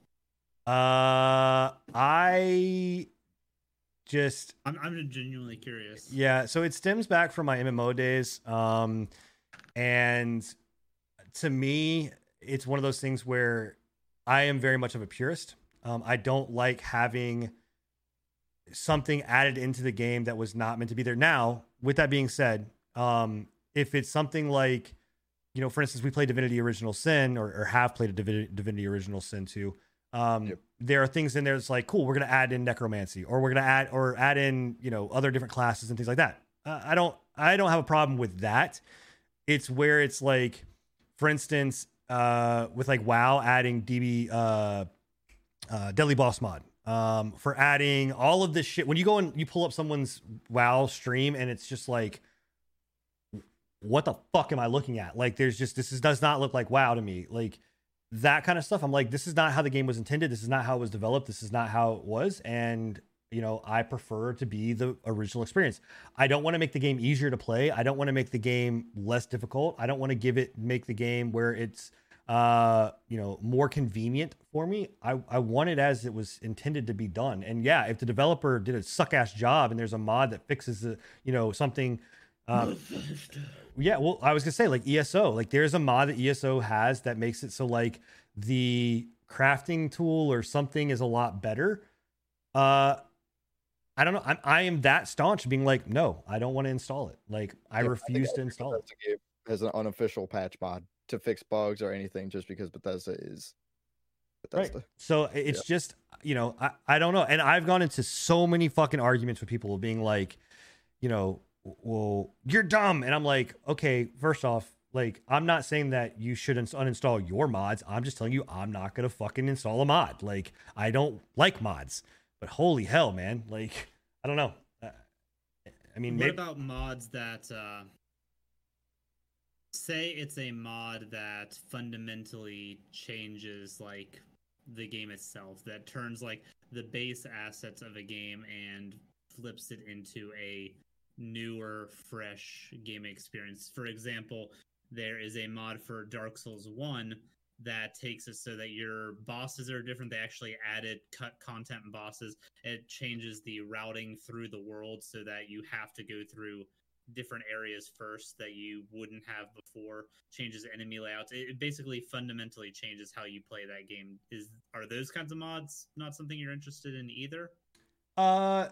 uh i just I'm I'm genuinely curious. Yeah, so it stems back from my MMO days. Um and to me, it's one of those things where I am very much of a purist. Um I don't like having something added into the game that was not meant to be there. Now, with that being said, um if it's something like you know, for instance, we played Divinity Original Sin or, or have played a Divinity, Divinity Original Sin 2. Um, Yep. there are things in there that's like, cool, we're going to add in necromancy or we're going to add, or add in, you know, other different classes and things like that. Uh, I don't, I don't have a problem with that. It's where it's like, for instance, uh, with like WoW adding DB, uh, uh, Deadly Boss mod, um, for adding all of this shit. When you go and you pull up someone's WoW stream and it's just like, what the fuck am I looking at? Like, there's just this is, does not look like WoW to me. Like that kind of stuff. I'm like, this is not how the game was intended. This is not how it was developed. This is not how it was. And you know, I prefer to be the original experience. I don't want to make the game easier to play. I don't want to make the game less difficult. I don't want to give it make the game where it's uh you know more convenient for me i i want it as it was intended to be done and yeah if the developer did a suck ass job and there's a mod that fixes the you know something uh, yeah, well, I was gonna say like ESO, like there's a mod that ESO has that makes it so like the crafting tool or something is a lot better. Uh, I don't know. I'm, I am that staunch, being like, no, I don't want to install it. Like I Yeah, refuse think to install it. Has an unofficial patch mod to fix bugs or anything, just because Bethesda is Bethesda. Right. So i- it's just, you know, I, I don't know. And I've gone into so many fucking arguments with people being like, you know, well, you're dumb. And I'm like, okay, first off, like, I'm not saying that you should ins- uninstall your mods. I'm just telling you, I'm not going to fucking install a mod. Like, I don't like mods. But holy hell, man. Like, I don't know. Uh, I mean, What maybe, about mods that uh say it's a mod that fundamentally changes like the game itself that turns like the base assets of a game and flips it into a newer fresh game experience. For example there is a mod for dark souls 1 that takes it so that your bosses are different. They actually added cut content and bosses. It changes the routing through the world so that you have to go through different areas first that you wouldn't have before. Changes enemy layouts. It it basically fundamentally changes how you play that game. Is are those kinds of mods not something you're interested in either? Uh,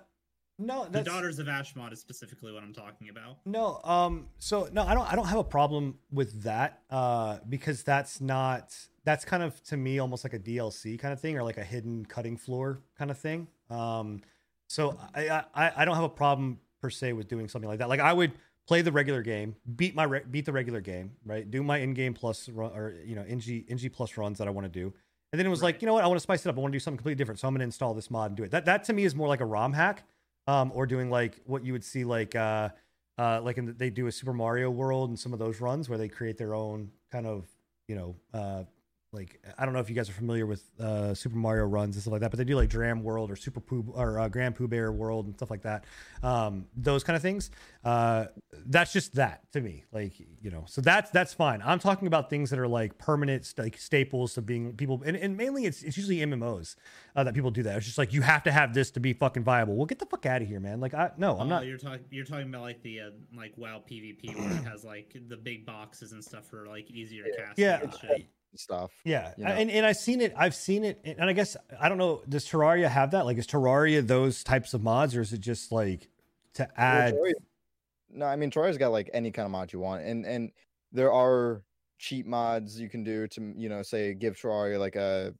no, the daughters of Ash mod is specifically what i'm talking about No, um, so no, I don't I don't have a problem with that, uh, because that's not that's kind of to me almost like a DLC kind of thing or like a hidden cutting floor kind of thing. Um, so I I, I don't have a problem per se with doing something like that. Like I would play the regular game, beat my re- beat the regular game, right? Do my in-game plus run or you know NG NG plus runs that I want to do. And then it was like, you know what? I want to spice it up. I want to do something completely different. So I'm going to install this mod and do it. That that to me is more like a ROM hack, um, or doing like what you would see like uh, uh, like in the, they do a Super Mario World and some of those runs where they create their own kind of you know uh, like I don't know if you guys are familiar with uh, Super Mario runs and stuff like that, but they do like Dram World or Super Pooh or uh, Grand Pooh Bear World and stuff like that. Um, those kind of things. Uh, that's just that to me, like you know. So that's that's fine. I'm talking about things that are like permanent, like staples to being people, and, and mainly it's it's usually MMOs uh, that people do that. It's just like you have to have this to be fucking viable. Well, get the fuck out of here, man. Like I no, I'm Oh, not. You're talking. You're talking about like the uh, like WoW PvP where it has like the big boxes and stuff for like easier casting. Yeah, and shit. Stuff. Yeah, you know? and and I've seen it. I've seen it, and I guess I don't know. Does Terraria have that? Like, is Terraria those types of mods, or is it just like to Well, add? Terraria- no, I mean Terraria's got like any kind of mod you want, and and there are cheap mods you can do to you know say give Terraria like a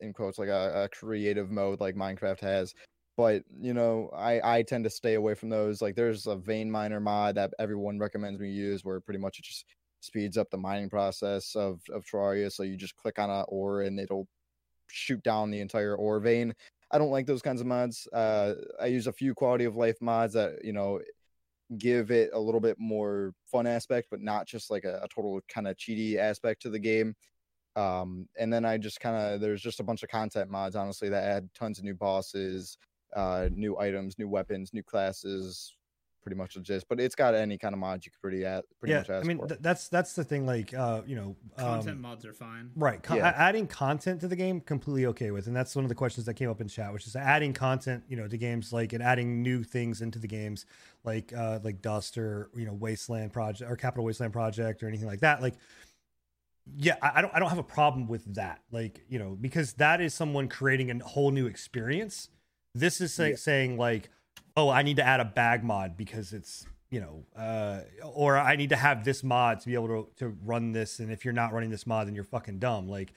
in quotes like a, a creative mode like Minecraft has. But you know, I I tend to stay away from those. Like there's a vein miner mod that everyone recommends me use, where pretty much it just speeds up the mining process of of Terraria. So you just click on a ore and it'll shoot down the entire ore vein. I don't like those kinds of mods. Uh, I use a few quality of life mods that you know give it a little bit more fun aspect, but not just like a, a total kind of cheaty aspect to the game. Um, and then I just kind of there's just a bunch of content mods, honestly, that add tons of new bosses, uh, new items, new weapons, new classes. Pretty much the gist, but it's got any kind of mod you could pretty add, pretty yeah, much ask I mean for. th- that's that's the thing. Like, uh, you know, Content um, mods are fine. right? Con- Yeah. adding content to the game, completely okay with, and that's one of the questions that came up in chat, which is adding content, you know, to games like and adding new things into the games, like uh, like Dust or you know Wasteland Project or Capital Wasteland Project or anything like that. Like, yeah, I, I don't I don't have a problem with that. Like, you know, because that is someone creating a whole new experience. This is say, Yeah. saying like, oh, I need to add a bag mod because it's you know, uh, or I need to have this mod to be able to to run this. And if you're not running this mod, then you're fucking dumb. Like,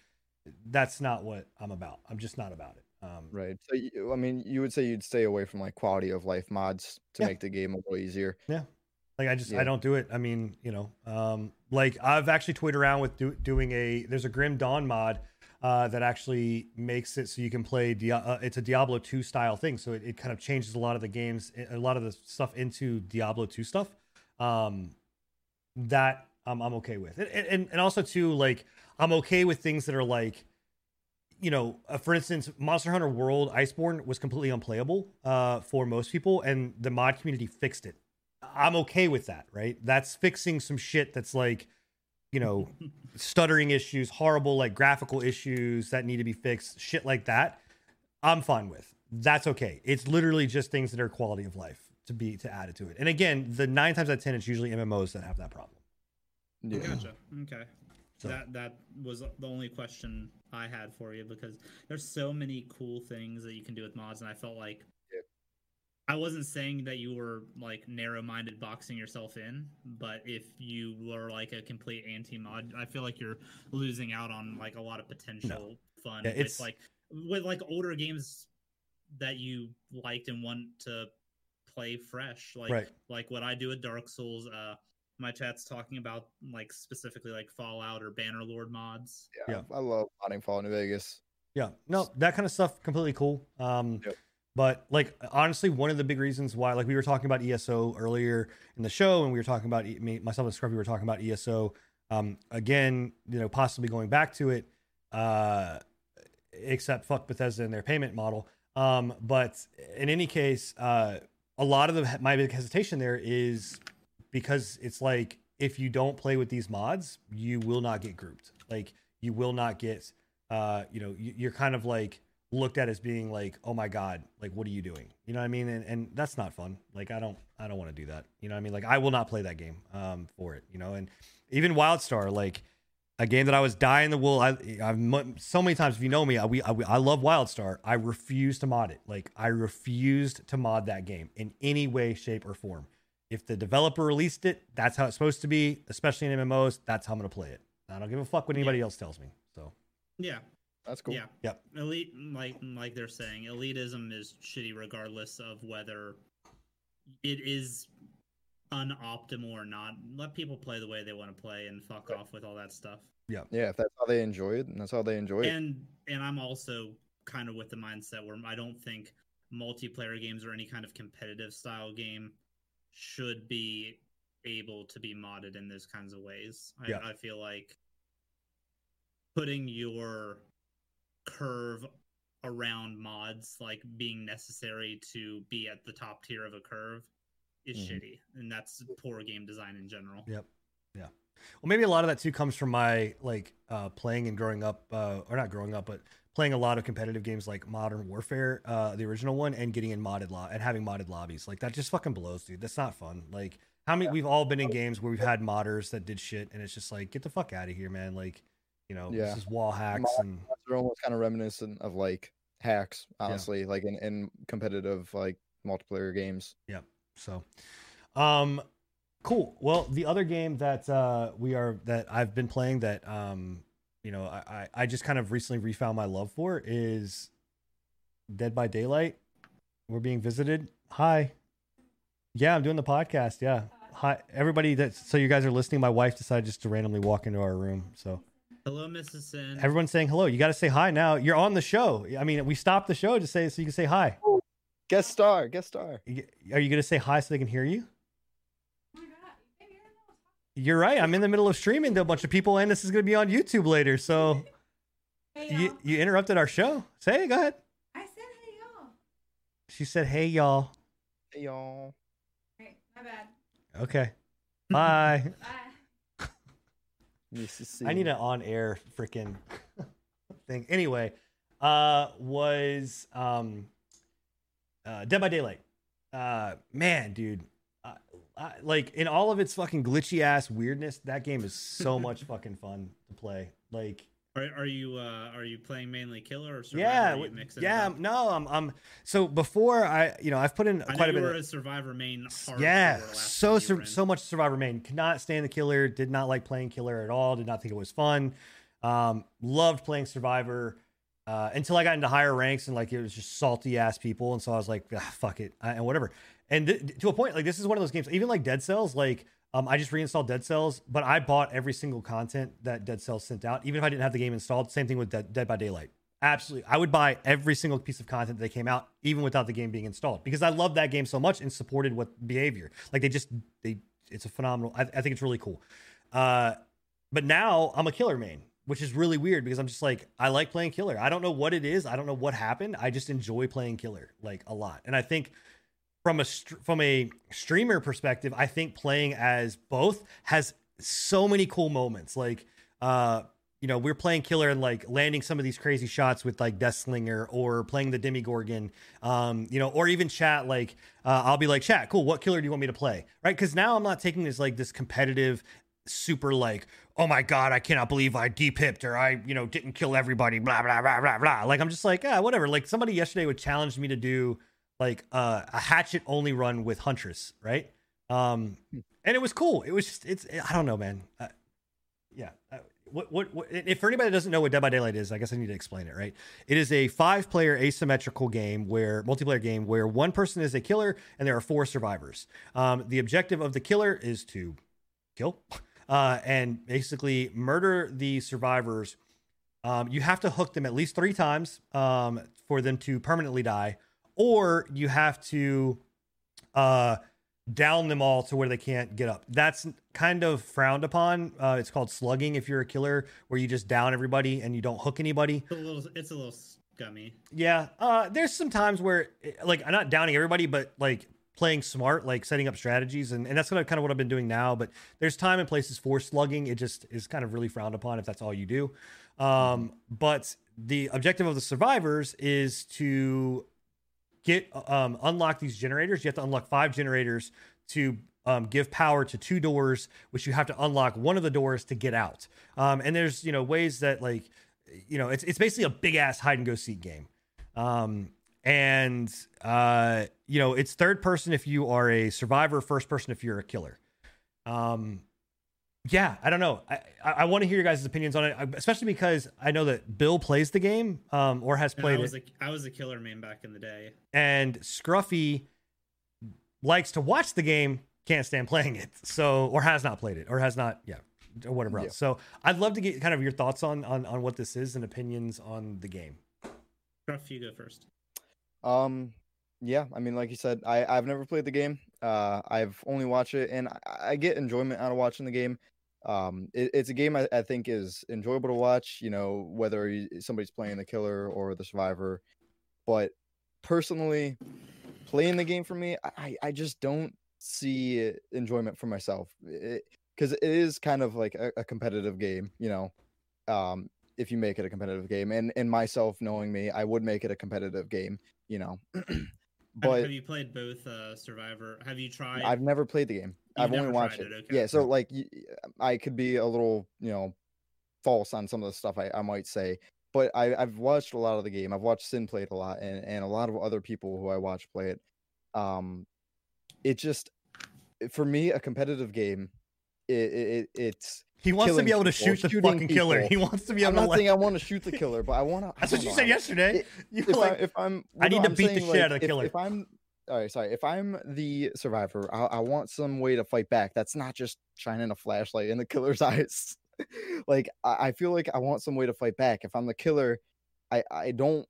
that's not what I'm about. I'm just not about it. Um, Right. So you, I mean, you would say you'd stay away from like quality of life mods to Yeah. make the game a little easier. Yeah. Like I just I don't do it. I mean, you know, um, like I've actually toyed around with do, doing a there's a Grim Dawn mod uh, that actually makes it so you can play. Dia- uh, it's a Diablo two style thing, so it, it kind of changes a lot of the games, a lot of the stuff into Diablo two stuff. Um, that um, I'm okay with, and, and and also too like I'm okay with things that are like you know, uh, for instance, Monster Hunter World Iceborne was completely unplayable uh, for most people, and the mod community fixed it. I'm okay with that, right? That's fixing some shit that's like, you know, stuttering issues, horrible like graphical issues that need to be fixed, shit like that. I'm fine with. That's okay. It's literally just things that are quality of life to be to add it to it. And again, the nine times out of ten, it's usually MMOs that have that problem. Yeah. Gotcha. Okay. So- That that was the only question I had for you because there's so many cool things that you can do with mods, and I felt like Yep. I wasn't saying that you were like narrow-minded boxing yourself in, but if you were like a complete anti-mod, I feel like you're losing out on like a lot of potential fun. Yeah, with, it's- like with like older games that you liked and want to play fresh, like Right. like what I do with Dark Souls. Uh, my chat's talking about like specifically like Fallout or Bannerlord mods. Yeah, I love modding Fallout New Vegas. Yeah, no, that kind of stuff completely cool. Um, Yep. But like honestly, one of the big reasons why, like we were talking about ESO earlier in the show, and we were talking about me, myself and Scruffy were talking about ESO. Um, again, you know, possibly going back to it, uh, except fuck Bethesda and their payment model. Um, but in any case, uh, a lot of the my big hesitation there is because it's like if you don't play with these mods, you will not get grouped. Like you will not get uh, you know, you, you're kind of like looked at as being like, oh my god, like what are you doing? You know what I mean? And and that's not fun. Like I don't I don't want to do that. You know what I mean? Like I will not play that game um for it. You know, and even WildStar, like a game that I was dying the wool. I I've so many times. If you know me, I we I, I love WildStar. I refuse to mod it. Like I refused to mod that game in any way, shape, or form. If the developer released it, that's how it's supposed to be. Especially in MMOs, that's how I'm gonna play it. I don't give a fuck what anybody else tells me. So Yeah, That's cool. yeah. Yep. Elite, like like they're saying, elitism is shitty regardless of whether it is unoptimal or not. Let people play the way they want to play and fuck off with all that stuff. Yeah. Yeah, if that's how they enjoy it, and that's how they enjoy it. And and I'm also kind of with the mindset where I don't think multiplayer games or any kind of competitive style game should be able to be modded in those kinds of ways. I, Yeah. I feel like putting your curve around mods like being necessary to be at the top tier of a curve is Mhm. shitty and that's poor game design in general yep Yeah. Well, maybe a lot of that too comes from my like uh, playing and growing up, uh, or not growing up, but playing a lot of competitive games like Modern Warfare, uh, the original one, and getting in modded lo- and having modded lobbies. Like that just fucking blows, dude. That's not fun. Like how many we've all been in games where we've had modders that did shit, and it's just like get the fuck out of here, man. Like you know, Yeah. this is wall hacks and They're almost kind of reminiscent of like hacks, honestly, like in, in competitive like multiplayer games. Yeah. So, um, cool. Well, the other game that uh, we are that I've been playing that um, you know, I I I just kind of recently refound my love for is Dead by Daylight. We're being visited. Hi. Yeah, I'm doing the podcast. Yeah. Hi, everybody. That so you guys are listening. My wife decided just to randomly walk into our room. So hello mrs sin everyone's saying hello. You got to say hi now. You're on the show. I mean, we stopped the show to say so you can say hi. Guest star, guest star. Are you going to say hi so they can hear you? Oh You're right. I'm in the middle of streaming to a bunch of people, and this is going to be on YouTube later. So Hey, you, y'all. interrupted our show. Say, go ahead. I said hey y'all. She said, "Hey, y'all." Hey y'all. Right, my bad. Okay. Bye. Bye. Mississippi. I need an on-air freaking thing. Anyway, uh, was um, uh, Dead by Daylight. Uh, man, dude. Uh, I, like in all of its fucking glitchy ass weirdness, that game is so much fucking fun to play. Like, are, are you uh are you playing mainly killer or survivor? yeah, Are you w- mixing it yeah. No, I'm, I'm. So before I, you know, I've put in I quite a bit. you were of, a survivor main yeah, so sur- so much Survivor main. Could not stand the killer. Did not like playing killer at all. Did not think it was fun. Um, loved playing Survivor uh, until I got into higher ranks and like it was just salty ass people, and so I was like, ah, fuck it, I, and whatever. And th- to a point, like this is one of those games. Even like Dead Cells, like um, I just reinstalled Dead Cells, but I bought every single content that Dead Cells sent out, even if I didn't have the game installed. Same thing with Dead, Dead by Daylight. Absolutely, I would buy every single piece of content that came out, even without the game being installed, because I love that game so much and supported what behavior. Like they just they, it's a phenomenal. I, I think it's really cool. Uh, but now I'm a killer main, which is really weird because I'm just like I like playing killer. I don't know what it is. I don't know what happened. I just enjoy playing killer like a lot. And I think from a from a streamer perspective, I think playing as both has so many cool moments. Like uh you know, we're playing killer and like landing some of these crazy shots with like Deathslinger or playing the Demogorgon, um, you know, or even chat like uh, I'll be like, chat, cool, what killer do you want me to play? Right? Because now I'm not taking this like this competitive, super like, oh my god, I cannot believe I depipped or I, you know, didn't kill everybody, blah blah blah blah blah. Like I'm just like, ah, whatever. Like somebody yesterday would challenge me to do like uh, a hatchet only run with Huntress, right? Um, and it was cool. It was just, it's, I don't know, man. Uh, yeah. Uh, what, what, what, if for anybody that doesn't know what Dead by Daylight is, I guess I need to explain it, right? It is a five player asymmetrical game where, multiplayer game, where one person is a killer and there are four survivors. Um, the objective of the killer is to kill uh, and basically murder the survivors. Um, you have to hook them at least three times um, for them to permanently die, or you have to uh, down them all to where they can't get up. That's kind of frowned upon. Uh, it's called slugging if you're a killer, where you just down everybody and you don't hook anybody. It's a little, it's a little scummy. Yeah, uh, there's some times where, eh, like, I'm not downing everybody, but like playing smart, like setting up strategies, and, and that's kind of kind of what I've been doing now. But there's time and places for slugging. It just is kind of really frowned upon if that's all you do. Um, but the objective of the survivors is to get um, unlock these generators. You have to unlock five generators to um, give power to two doors, which you have to unlock one of the doors to get out. Um, and there's you know ways that like you know it's it's basically a big ass hide and go seek game. Um, and uh, you know it's third person if you are a survivor, first person if you're a killer. Um, yeah, I don't know. I I, I want to hear your guys' opinions on it, especially because I know that Bill plays the game um, or has And I was it, a, I was a killer main back in the day. and Scruffy likes to watch the game, can't stand playing it. So or has not played it or has not yeah or whatever Yeah. else. So I'd love to get kind of your thoughts on on on what this is and opinions on the game. Gruff, you go first. Um, yeah, I mean, like you said, I I've never played the game. Uh, I've only watched it, and I, I get enjoyment out of watching the game. Um, it, it's a game I, I think is enjoyable to watch. You know, whether you, somebody's playing the killer or the survivor. But personally, playing the game for me, I I- just don't see enjoyment for myself. Because it is kind of like a, a competitive game. You know, um, if you make it a competitive game, and and myself knowing me, I would make it a competitive game you know. Have- but have you played both uh, Survivor? Have you tried? I've never played the game. You've I've only watched it. it, okay. Yeah, so like I could be a little, you know, false on some of the stuff I, I might say, but I, I've watched a lot of the game. I've watched Sin play it a lot, and, and a lot of other people who I watch play it. Um, it just for me a competitive game. It, it it's. He wants to be able to people, shoot the fucking killer. He wants to be able I'm to. not Like, saying I want to shoot the killer, but I want to. that's what you said yesterday. You if, like, I, if I'm, I need no, to I'm beat the saying, shit out of like, the if- killer. If, I'm, all right, sorry, if I'm the survivor, I, I want some way to fight back. That's not just shining a flashlight in the killer's eyes. like I, I feel like I want some way to fight back. If I'm the killer, I I don't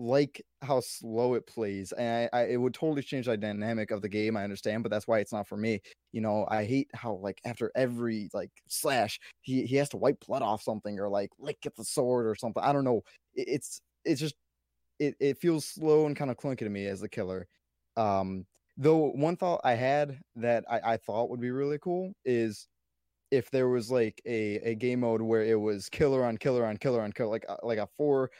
like how slow it plays, and I, I it would totally change the dynamic of the game. I understand, but that's why it's not for me. You know, I hate how like after every like slash, he he has to wipe blood off something or like like at the sword or something. I don't know. It, it's it's just it, it feels slow and kind of clunky to me as the killer. Um, though one thought I had that I, I thought would be really cool is if there was like a, a game mode where it was killer on killer on killer on killer, like like a four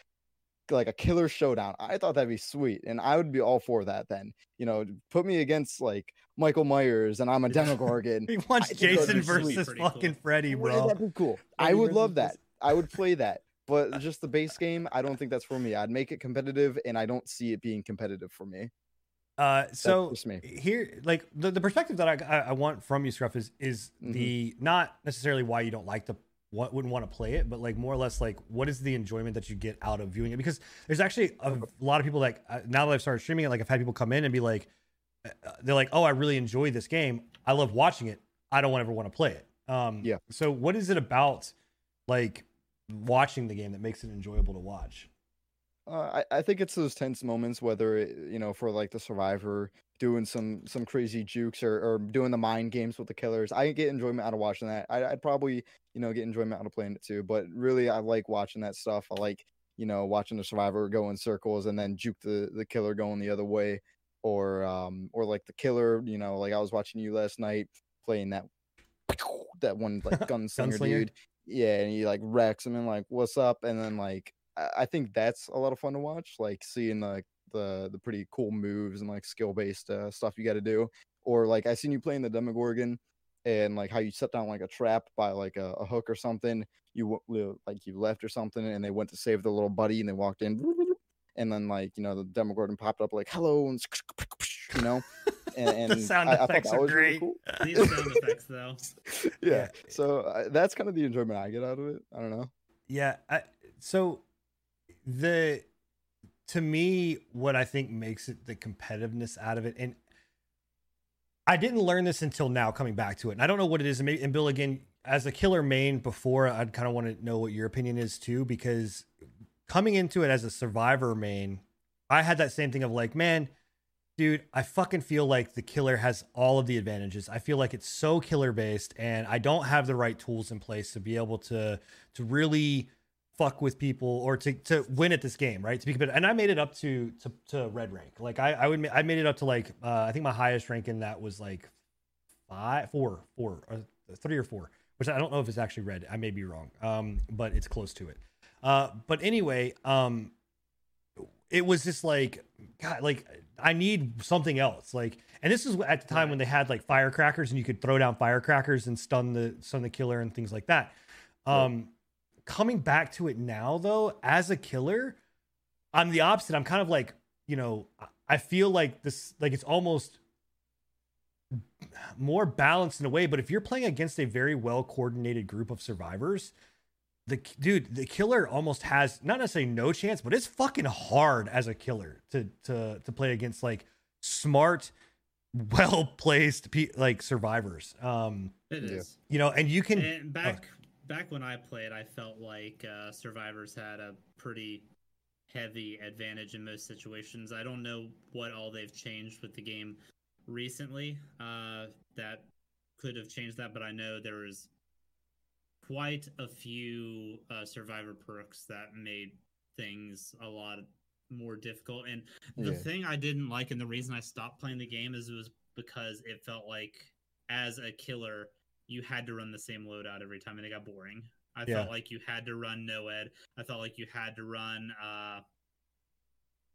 like a killer showdown. I thought that'd be sweet, and I would be all for that. Then you know, put me against like Michael Myers, and I'm a Demogorgon. he wants Jason be sweet. versus fucking cool. Freddy, bro. that be cool? I would love that. I would play that. But just the base game, I don't think that's for me. I'd make it competitive, and I don't see it being competitive for me. Uh, so me. here, like the, the perspective that I, I, want from you, Scruff, is is Mhm. the not necessarily why you don't like the what wouldn't want to play it, but like more or less like what is the enjoyment that you get out of viewing it? Because there's actually a lot of people like uh, now that I've started streaming it, like I've had people come in and be like, uh, they're like, oh, I really enjoy this game. I love watching it. I don't ever want to play it. Um, Yeah. So what is it about, like watching the game that makes it enjoyable to watch? Uh, I, I think it's those tense moments, whether it, you know, for like the survivor doing some some crazy jukes or, or doing the mind games with the killers. I get enjoyment out of watching that. I, I'd probably you know get enjoyment out of playing it too. But really, I like watching that stuff. I like you know watching the survivor go in circles and then juke the the killer going the other way, or um or like the killer. You know, like I was watching you last night playing that that one like gunslinger, Gunslinger? dude. Yeah, and he like wrecks him and like what's up, and then like I I think that's a lot of fun to watch, like seeing the the the pretty cool moves and like skill based uh, stuff you got to do. Or like I seen you playing the Demogorgon, and like how you set down like a trap by like a, a hook or something. You like you left or something, and they went to save the little buddy, and they walked in, and then like you know the Demogorgon popped up like hello, and you know. And, The and sound I, I effects that are was really great. cool. These sound effects, though. yeah. Yeah. So uh, that's kind of the enjoyment I get out of it. I don't know. Yeah. I, so the to me, what I think makes it the competitiveness out of it, and I didn't learn this until now coming back to it. And I don't know what it is. And, Bill, again, as a killer main before, I'd kind of want to know what your opinion is too, because coming into it as a survivor main, I had that same thing of like, man, dude, I fucking feel like the killer has all of the advantages. I feel like it's so killer based, and I don't have the right tools in place to be able to to really fuck with people or to to win at this game, right? To be competitive. And I made it up to to, to red rank. Like I I would ma- I made it up to like uh, I think my highest rank in that was like five, four, four, or three or four, which I don't know if it's actually red. I may be wrong, um, but it's close to it. Uh, but anyway, um, it was just like God, like I need something else. Like, and this is at the time when they had like firecrackers and you could throw down firecrackers and stun the stun the killer and things like that. Um, coming back to it now though, as a killer, I'm the opposite. I'm kind of like, you know, I- I feel like this, like it's almost more balanced in a way. But if you're playing against a very well coordinated group of survivors, the dude, the killer almost has not necessarily no chance, but it's fucking hard as a killer to to to play against like smart, well placed pe- like survivors. Um, It Yeah. is. you know, and you can And back back when I played, I felt like uh, survivors had a pretty heavy advantage in most situations. I don't know what all they've changed with the game recently uh, that could have changed that, but I know there was quite a few uh, survivor perks that made things a lot more difficult. And the Yeah. thing I didn't like, and the reason I stopped playing the game, is it was because it felt like as a killer, you had to run the same loadout every time, and it got boring. I Yeah. felt like you had to run NOED. I felt like you had to run. uh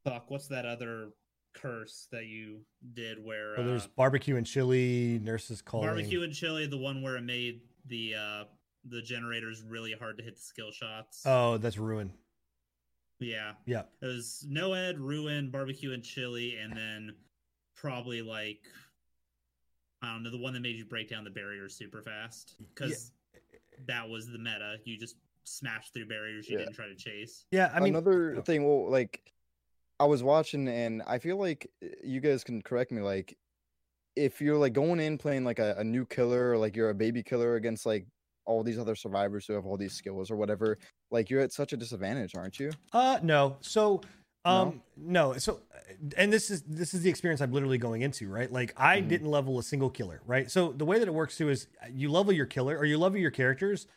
Fuck, what's that other curse that you did where so there's uh, barbecue and chili, nurses calling. barbecue and chili, the one where it made the uh the generators really hard to hit the skill shots. Oh, that's ruin. yeah, Yeah. it was NOED, Ruin, barbecue and chili, and then probably like I don't know the one that made you break down the barriers super fast because that was the meta. You just smashed through barriers you Yeah. didn't try to chase. Yeah, I mean, another oh. thing well like i was watching and i feel like uh, you guys can correct me like if you're like going in playing like a, a new killer or like you're a baby killer against like all these other survivors who have all these skills or whatever like you're at such a disadvantage aren't you Uh no. So No? Um no. So uh, and this is this is the experience I'm literally going into, right? Like I Mhm. didn't level a single killer, right? So the way that it works too is uh, you level your killer or you level your characters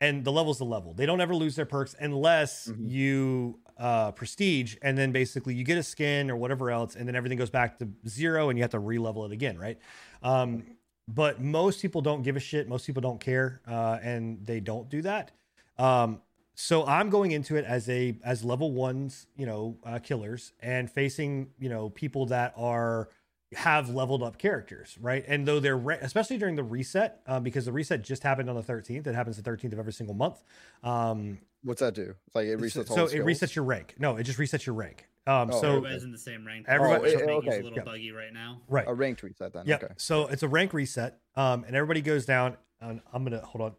and the level's the level. They don't ever lose their perks unless Mhm. you uh prestige and then basically you get a skin or whatever else and then everything goes back to zero and you have to re-level it again, right? Um but most people don't give a shit. Most people don't care, uh, and they don't do that. Um, so I'm going into it as a as level ones, you know, uh, killers, and facing you know people that are have leveled up characters, right? And though they're re- especially during the reset, uh, because the reset just happened on the 13th. It happens the 13th of every single month. Um, what's that do like it so resets all so it resets your rank. No, it just resets your rank. Um, Oh, so Everybody's in the same rank. Everybody- which Oh, I think okay, a little yeah. buggy right now. right, a ranked reset then Yeah. okay So it's a rank reset, um, and everybody goes down. And I'm gonna hold on.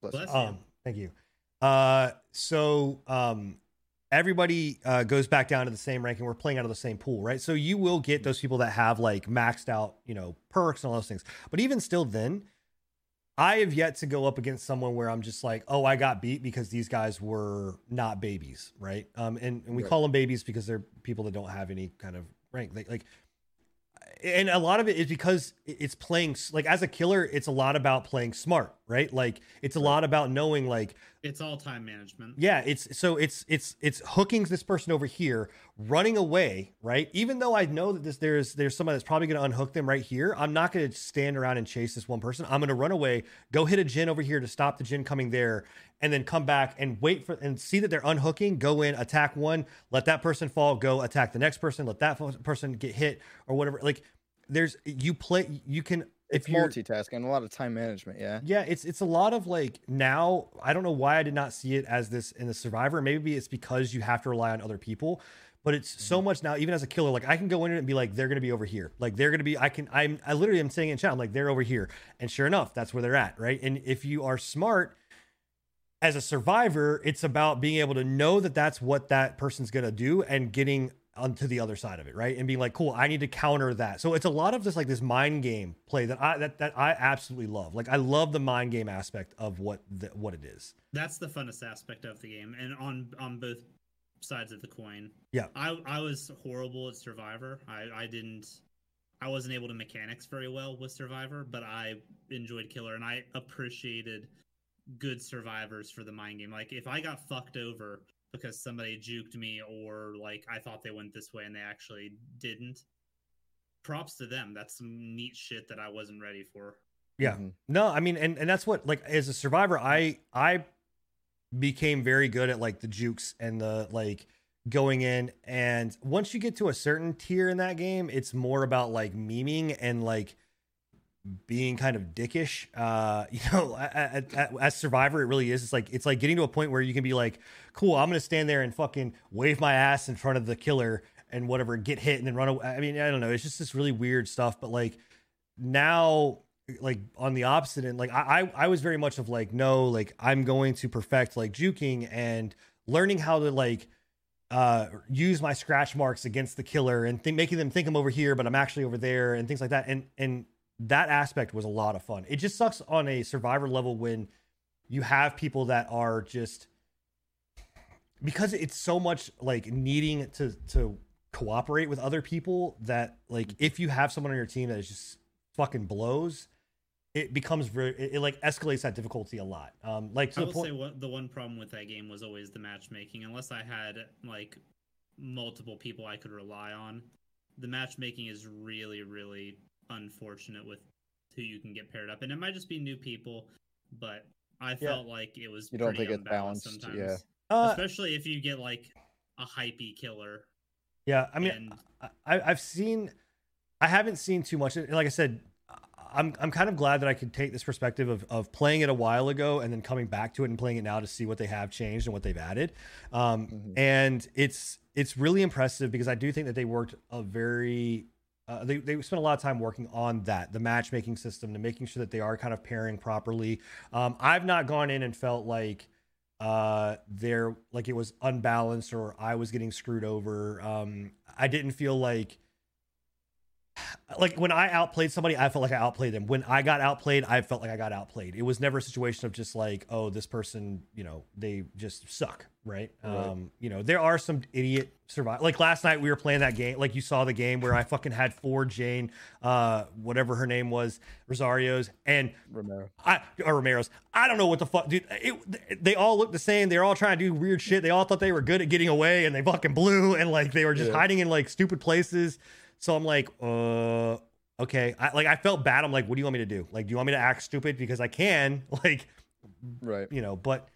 Bless Bless you. you. Um, thank you. Uh, so um, everybody uh, goes back down to the same rank, and we're playing out of the same pool, right? So you will get those people that have like maxed out, you know, perks and all those things. But even still, then I have yet to go up against someone where I'm just like, oh, I got beat because these guys were not babies, right? Um, and, and we Right. call them babies because they're people that don't have any kind of rank. Like, like and a lot of it is because it's playing like as a killer it's a lot about playing smart right? Like it's a lot about knowing like It's all time management. yeah it's so it's it's it's hooking this person over here running away right? Even though i know that this there's there's someone that's probably going to unhook them right here i'm not going to stand around and chase this one person. I'm going to run away go hit a gin over here to stop the gin coming there and then come back and wait for and see that they're unhooking go in attack one let that person fall go attack the next person let that person get hit or whatever. Like there's you play you can it's multitasking a lot of time management yeah yeah, it's it's a lot of like now. I don't know why I did not see it as this in the Survivor. Maybe it's because you have to rely on other people. But it's so mm-hmm. much now. Even as a killer, like I can go in and be like, they're gonna be over here. Like they're gonna be. I can. I'm. I literally am saying in chat, I'm like they're over here, and sure enough, that's where they're at, right? And if you are smart as a survivor, it's about being able to know that that's what that person's gonna do and getting onto the other side of it, right? And being like, cool, I need to counter that. So it's a lot of this like this mind game play that I that, that I absolutely love. Like I love the mind game aspect of what the, what it is. That's the funnest aspect of the game, and on on both sides of the coin. Yeah. I I was horrible at Survivor. I I didn't. I wasn't able to mechanics very well with Survivor, but I enjoyed Killer, and I appreciated good survivors for the mind game. Like if I got fucked over because somebody juked me, or like I thought they went this way and they actually didn't. Props to them. That's some neat shit that I wasn't ready for. Yeah. Mhm. No, I mean, and and that's what like as a survivor, I I became very good at like the jukes and the like going in and once you get to a certain tier in that game it's more about like memeing and like being kind of dickish uh you know as survivor it really is it's like it's like getting to a point where you can be like cool i'm gonna stand there and fucking wave my ass in front of the killer and whatever get hit and then run away i mean i don't know it's just this really weird stuff but like now like on the opposite end like I, I i was very much of like no like i'm going to perfect like juking and learning how to like uh, use my scratch marks against the killer and think, making them think I'm over here, but I'm actually over there, and things like that. And and that aspect was a lot of fun. It just sucks on a survivor level when you have people that are just because it's so much like needing to to cooperate with other people that like if you have someone on your team that is just fucking blows it becomes very it, it, like escalates that difficulty a lot um like to I the will point say what the one problem with that game was always the matchmaking. Unless I had like multiple people I could rely on, the matchmaking is really, really unfortunate with who you can get paired up. And it might just be new people, but I felt like it was You don't pretty think it's balanced, sometimes. yeah. uh, Especially if you get like a hypey killer. yeah i mean and I, I've seen, I haven't seen too much. And Like I said, I'm I'm kind of glad that I could take this perspective of of playing it a while ago and then coming back to it and playing it now to see what they have changed and what they've added. Um, Mhm. And it's it's really impressive because I do think that they worked a very uh, they, they spent a lot of time working on that the matchmaking system to making sure that they are kind of pairing properly. Um, i've not gone in and felt like uh there like it was unbalanced or i was getting screwed over. Um i didn't feel like like when I outplayed somebody, I felt like I outplayed them. When I got outplayed, I felt like I got outplayed. It was never a situation of just like, oh, this person, you know, they just suck, right? Right. Um, you know, there are some idiot survive. Like last night, we were playing that game. Like you saw the game where I fucking had four Jane, uh, whatever her name was, Rosario's, and Romero. I or Romero's. I don't know what the fuck, dude. It, they all look the same. They're all trying to do weird shit. They all thought they were good at getting away, and they fucking blew, and like they were just Yeah. hiding in like stupid places. So I'm like, uh, okay. I like I felt bad. I'm like, what do you want me to do? Like, do you want me to act stupid because I can? Like, Right. you know. But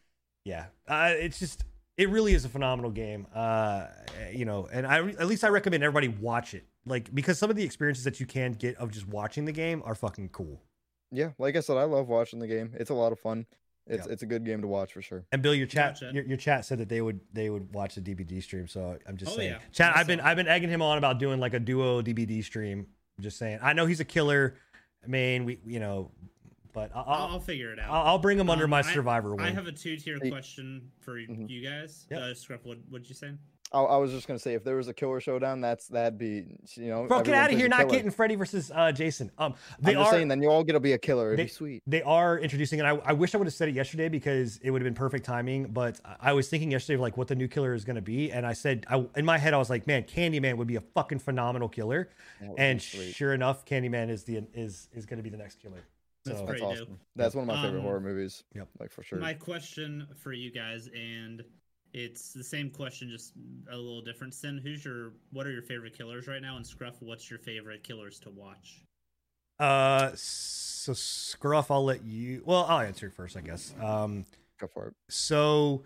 yeah, uh, it's just it really is a phenomenal game. Uh, you know, and I at least I recommend everybody watch it. Like because some of the experiences that you can get of just watching the game are fucking cool. Yeah, like I said, I love watching the game. It's a lot of fun. It's Yeah. it's a good game to watch for sure. And Bill, your chat, Gotcha. your, your chat said that they would they would watch the DBD stream. So I'm just Oh, saying, yeah. chat. I I've been. I've been egging him on about doing like a duo DBD stream. I'm just saying. I know he's a killer. I mean, we you know, but I'll I'll, I'll, I'll figure it out. I'll, I'll bring him under Um, my I- survivor wing. I have a two tier question for y- Mhm. you guys. Yep. Uh, Scruff, what what'd you say? I, I was just gonna say if there was a killer showdown, that's that'd be you know. Bro, get out of here! Not killer. getting Freddy versus uh, Jason. Um, they I'm just are saying, then you all gonna be a killer. It'd They- be sweet. they are introducing, and I, I wish I would have said it yesterday because it would have been perfect timing. But I- I was thinking yesterday of like what the new killer is going to be, and I said I, in my head I was like, man, Candyman would be a fucking phenomenal killer. That would be And sure enough, Candyman is the is is going to be the next killer. That's So great. that's dope. awesome. That's one of my favorite Um, horror movies. Yep. Like for sure. My question for you guys, and it's the same question, just a little different. Sin, who's your what are your favorite killers right now? And Scruff, what's your favorite killers to watch? Uh, so Scruff, I'll let you. Well, I'll answer first, I guess. Um, Go for it. so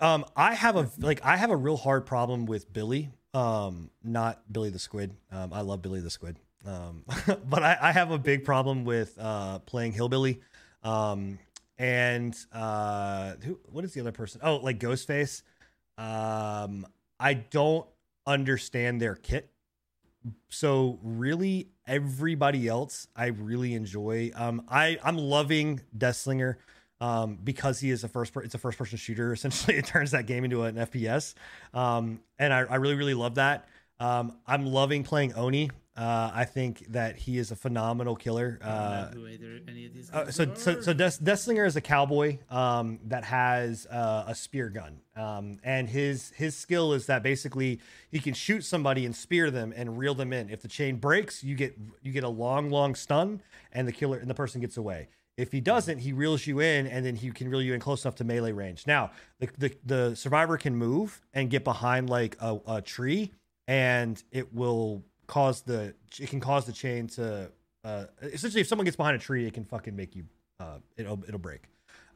um i have a like i have a real hard problem with billy um not billy the squid um i love billy the squid um but I, I have a big problem with uh playing hillbilly um and uh who what is the other person? Oh like ghostface. Um i don't understand their kit. So really everybody else i really enjoy. Um i i'm loving deathslinger um because he is a first per- it's a first person shooter essentially. It turns that game into an fps um and i, I really really love that. Um i'm loving playing oni uh i think that he is a phenomenal killer uh know who either any of these. uh, so, so, so Des- is a cowboy um, that has uh, a spear gun, um, and his his skill is that basically he can shoot somebody and spear them and reel them in. If the chain breaks, you get you get a long, long stun, and the killer and the person gets away. If he doesn't, he reels you in, and then he can reel you in close enough to melee range. Now, the the, the survivor can move and get behind like a, a tree, and it will cause the it can cause the chain to uh, essentially if someone gets behind a tree, it can fucking make you uh, it'll it'll break.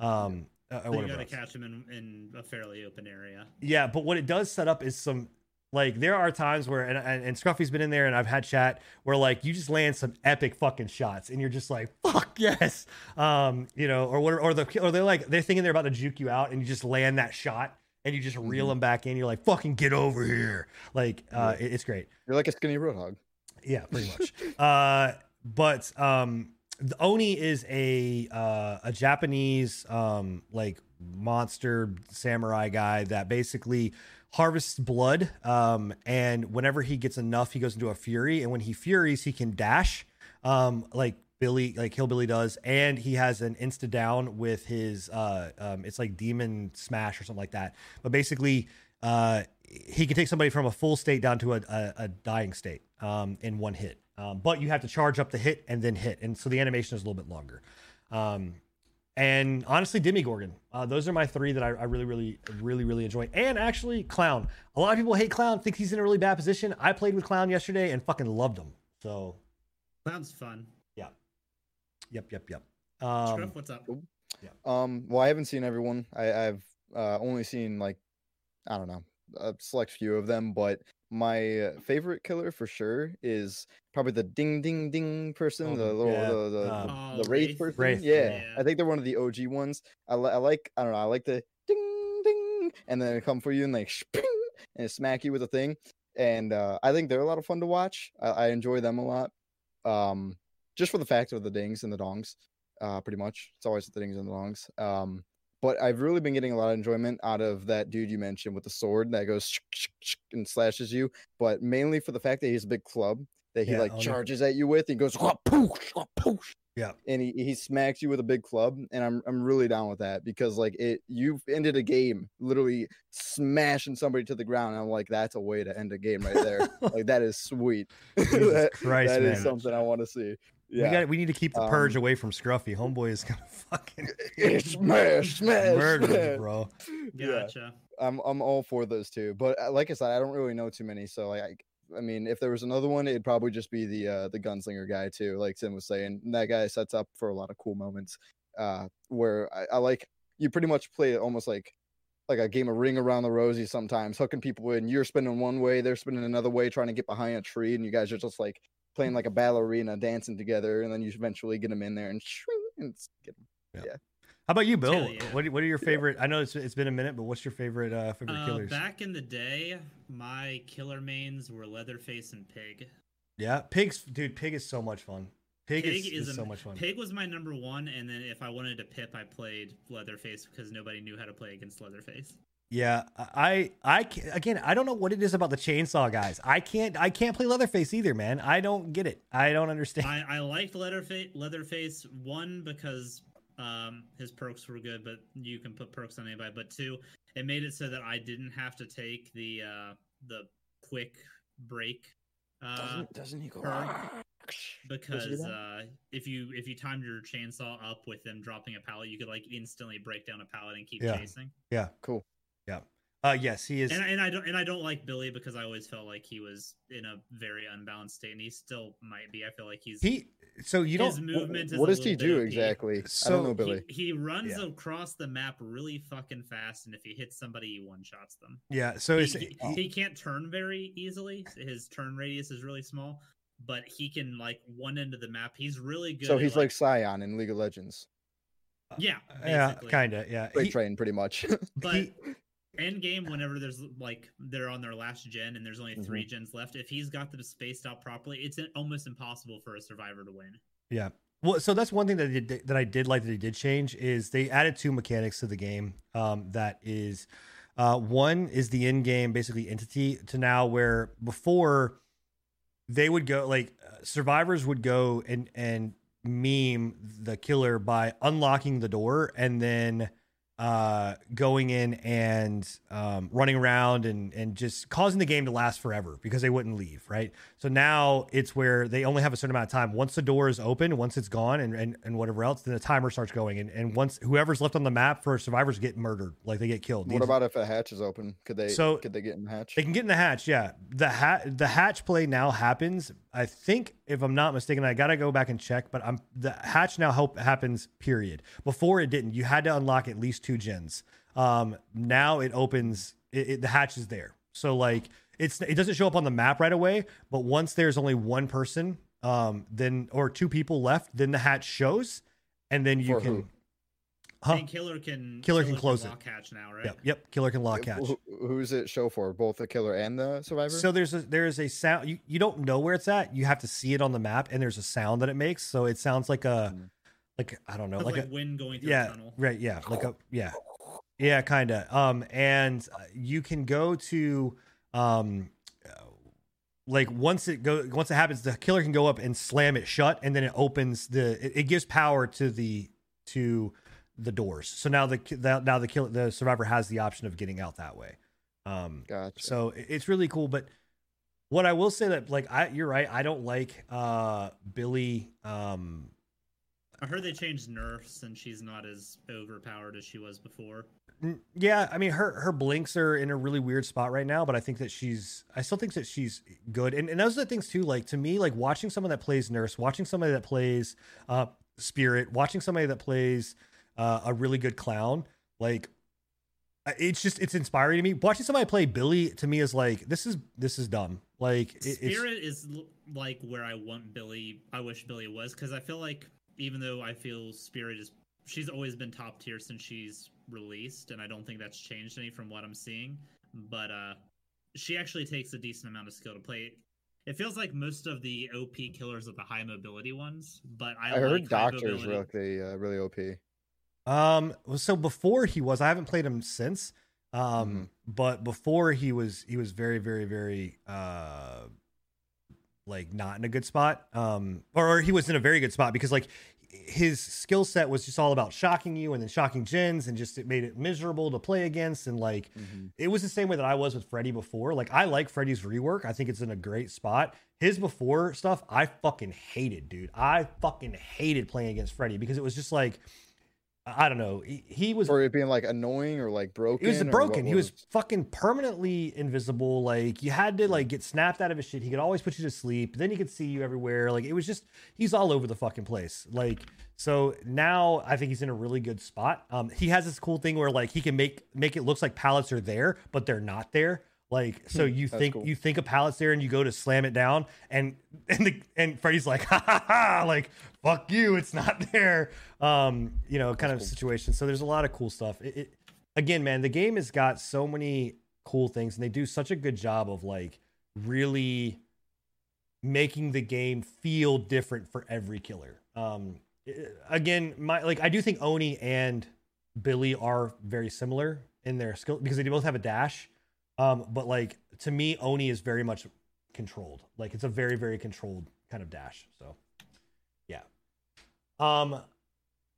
Um, uh, So you gotta catch him in, in a fairly open area. Yeah, but what it does set up is some like there are times where and, and and Scruffy's been in there and I've had chat where like you just land some epic fucking shots and you're just like fuck yes, um you know or what or the or they're like they're thinking they're about to juke you out and you just land that shot and you just reel Mhm. them back in. You're like fucking get over here, like uh, it- it's great. You're like a skinny roadhog. Yeah, pretty much. uh, but um, the Oni is a uh, a Japanese um, like monster samurai guy that basically harvests blood. Um, and whenever he gets enough, he goes into a fury. And when he furies, he can dash, um, like Billy, like Hillbilly does. And he has an insta down with his, uh, um, it's like demon smash or something like that. But basically, uh, he can take somebody from a full state down to a, a, a dying state um, in one hit. Um, but you have to charge up the hit and then hit, and so the animation is a little bit longer. Um, and honestly, Demogorgon. Uh, those are my three that I, I really, really, really, really enjoy. And actually, Clown. A lot of people hate Clown, think he's in a really bad position. I played with Clown yesterday and fucking loved him. So, Sounds fun. Yep, yep, yep. Um, Scruff, what's up? Um, well, I haven't seen everyone. I, I've uh, only seen like I don't know a select few of them, but my uh, favorite killer for sure is probably the ding ding ding person, Oh, the little yeah, the the, um, the, Oh, the wraith Wraith? person. Wraith, yeah, yeah. I think they're one of the OG ones. I, li- I like I don't know I like the ding ding, and then they come for you and like sping, and smack you with a thing. And uh, I think they're a lot of fun to watch. I, I enjoy them a lot. Um, just for the fact of the dings and the dongs uh, pretty much. It's always the dings and the dongs. Um, but I've really been getting a lot of enjoyment out of that dude you mentioned with the sword that goes sh- sh- sh- and slashes you, but mainly for the fact that he's a big club that he Yeah, like Oni. charges at you with. And goes "Wah, poosh, poosh," Yeah. and he, he smacks you with a big club, and I'm I'm really down with that because like it you've ended a game literally smashing somebody to the ground. And I'm like that's a way to end a game right there. like that is sweet. That, Christ, that is something I want to see. We Yeah. got. We need to keep the purge Um, away from Scruffy. Homeboy is gonna fucking smash, smash, murder smash. you, bro. Yeah. Gotcha. I'm I'm all for those two, but uh, like I said, I don't really know too many. So like, I, I mean, if there was another one, it'd probably just be the uh, the gunslinger guy too. Like Tim was saying, And that guy sets up for a lot of cool moments. Uh, where I, I like you pretty much play it almost like like a game of ring around the rosy sometimes, hooking people in. You're spinning one way, they're spinning another way, trying to get behind a tree, and you guys are just like playing like a ballerina, dancing together, and then you eventually get them in there and, and s- get 'em. How about you, Bill? Hell yeah. What What are your favorite? I know it's it's been a minute, but what's your favorite uh favorite Uh, killers? back in the day, my killer mains were Leatherface and Pig. Yeah, pigs, dude. Pig is so much fun. Pig, Pig is, is is so much fun. Pig was my number one, and then if I wanted to pip, I played Leatherface because nobody knew how to play against Leatherface. Yeah, I, I, ca- again, I don't know what it is about the chainsaw guys. I can't, I can't play Leatherface either, man. I don't get it. I don't understand. I, I liked Leatherface, Leatherface one because um, his perks were good, but you can put perks on anybody. But two, it made it so that I didn't have to take the uh, the quick break uh, Doesn't doesn't he go? her- because uh, if you if you timed your chainsaw up with them dropping a pallet, you could like instantly break down a pallet and keep Yeah. chasing. Yeah, cool. Uh, yes, he is. And, and I don't and I don't like Billy because I always felt like he was in a very unbalanced state, and he still might be. I feel like he's he, so you his don't. movement. is what a does he do OP. exactly? I So don't know, Billy. He, he runs Yeah. across the map really fucking fast, and if he hits somebody, he one shots them. Yeah, so He, it's he, he can't turn very easily. His turn radius is really small, but he can like one end of the map. He's really good. So at, he's like Sion in League of Legends. yeah, yeah, kind of, yeah. Great He- train, pretty much. But end game, whenever there's like they're on their last gen and there's only Mm-hmm. 3 gens left, if he's got them spaced out properly, it's almost impossible for a survivor to win. Yeah. Well, so that's one thing that did, that I did like that he did change is they added two mechanics to the game. Um, that is, uh, one is the in-game basically entity to now where before they would go like survivors would go and and meme the killer by unlocking the door and then uh going in and um running around and and just causing the game to last forever because they wouldn't leave right so now it's where they only have a certain amount of time once the door is open once it's gone and and, and whatever else then the timer starts going and, and once whoever's left on the map for survivors get murdered like they get killed what These- about if a hatch is open? Could they? So- could they get in the hatch? they can get in the hatch, yeah. The hat the hatch play now happens. I think if I'm not mistaken, I gotta go back and check, but I'm the hatch now help happens, period. Before it didn't. You had to unlock at least two gens. Um now it opens it, it- the hatch is there. So like it's it doesn't show up on the map right away, but once there's only one person, um, then or two people left, then the hatch shows, and then you For can who? Huh? And killer can Killer can close it. lock hatch now, right? Yep, yep, killer can lock catch. Who- who's it show for? Both the killer and the survivor. So there's a there's a sound you, you don't know where it's at. You have to see it on the map, and there's a sound that it makes. So it sounds like a Mm. like I don't know, like, like, a wind going through yeah a tunnel. right yeah like a yeah Yeah, kind of. Um, and uh, you can go to um, uh, like once it go once it happens, the killer can go up and slam it shut, and then it opens the. It, it gives power to the to the doors. So now the, the now the kill the survivor has the option of getting out that way. Um, Gotcha. so it's really cool. But what I will say that like I you're right. I don't like uh Billy. Um, I heard they changed nerfs and she's not as overpowered as she was before. Yeah, I mean her her blinks are in a really weird spot right now, but I think that she's I still think that she's good. And and those are the things too, like to me, like watching someone that plays nurse, watching somebody that plays uh spirit, watching somebody that plays uh, a really good clown, like it's just it's inspiring to me. Watching somebody play Billy to me is like this is this is dumb. Like it, it's Spirit is like where I want Billy. I wish Billy was because I feel like even though I feel Spirit is, she's always been top tier since she's released, and I don't think that's changed any from what I'm seeing. But uh, she actually takes a decent amount of skill to play. It feels like most of the OP killers are the high mobility ones, but I, I heard like high doctors really uh, really OP. Um. So before he was, I haven't played him since. Um. Mhm. But before he was, he was very, very, very, uh, like not in a good spot. Um. Or, or he was in a very good spot because like his skill set was just all about shocking you and then shocking gens and just it made it miserable to play against and like Mhm. it was the same way that I was with Freddy before. Like I like Freddy's rework. I think it's in a great spot. His before stuff, I fucking hated, dude. I fucking hated playing against Freddy because it was just like I don't know. He, he was For it being like annoying or like broken. he was or broken. He was fucking permanently invisible. Like you had to like get snapped out of his shit. He could always put you to sleep. Then he could see you everywhere. Like it was just he's all over the fucking place. Like so now I think he's in a really good spot. Um, he has this cool thing where like he can make make it looks like pallets are there, but they're not there. Like so you think cool. you think a pallet's there and you go to slam it down and and the and Freddy's like ha ha ha like fuck you it's not there. Um you know kind of cool. situation. So there's a lot of cool stuff. It, it again man the game has got so many cool things and they do such a good job of like really making the game feel different for every killer. Um again my like i do think oni and billy are very similar in their skill because they both have a dash um but like to me oni is very much controlled like it's a very very controlled kind of dash so yeah um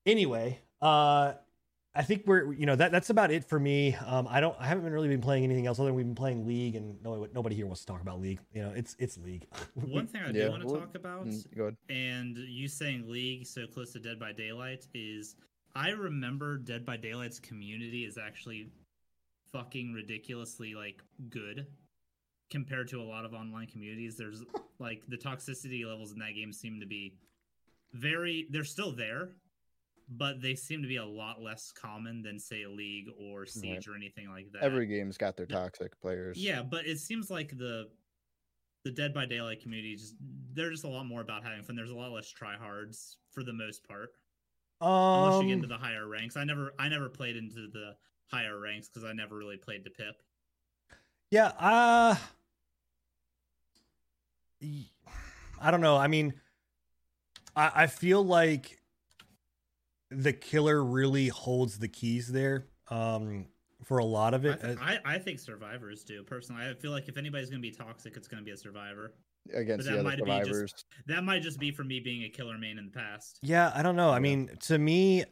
anyway uh I think we're you know that that's about it for me. Um, I don't I haven't been really been playing anything else other than we've been playing League and no nobody here wants to talk about League. You know it's it's League. One thing I do Yeah, want to talk about Mm, Go ahead. and you saying League so close to Dead by Daylight is I remember Dead by Daylight's community is actually fucking ridiculously like good compared to a lot of online communities. There's like the toxicity levels in that game seem to be very they're still there, but they seem to be a lot less common than say League or Siege or anything like that. Every game's got their toxic players. Yeah, but it seems like the the Dead by Daylight community just they're just a lot more about having fun. There's a lot less tryhards for the most part. Unless you get into um the higher ranks. I never I never played into the higher ranks because I never really played the Pip. yeah, uh y- I don't know. I mean I I feel like the killer really holds the keys there um for a lot of I, it. th- Uh, I, I think survivors do personally. I feel like if anybody's gonna be toxic, it's gonna be a survivor. Against that the other might be just- survivors. That might just be from me being a killer main in the past. Yeah, I don't know. I Yeah. mean, to me, uh,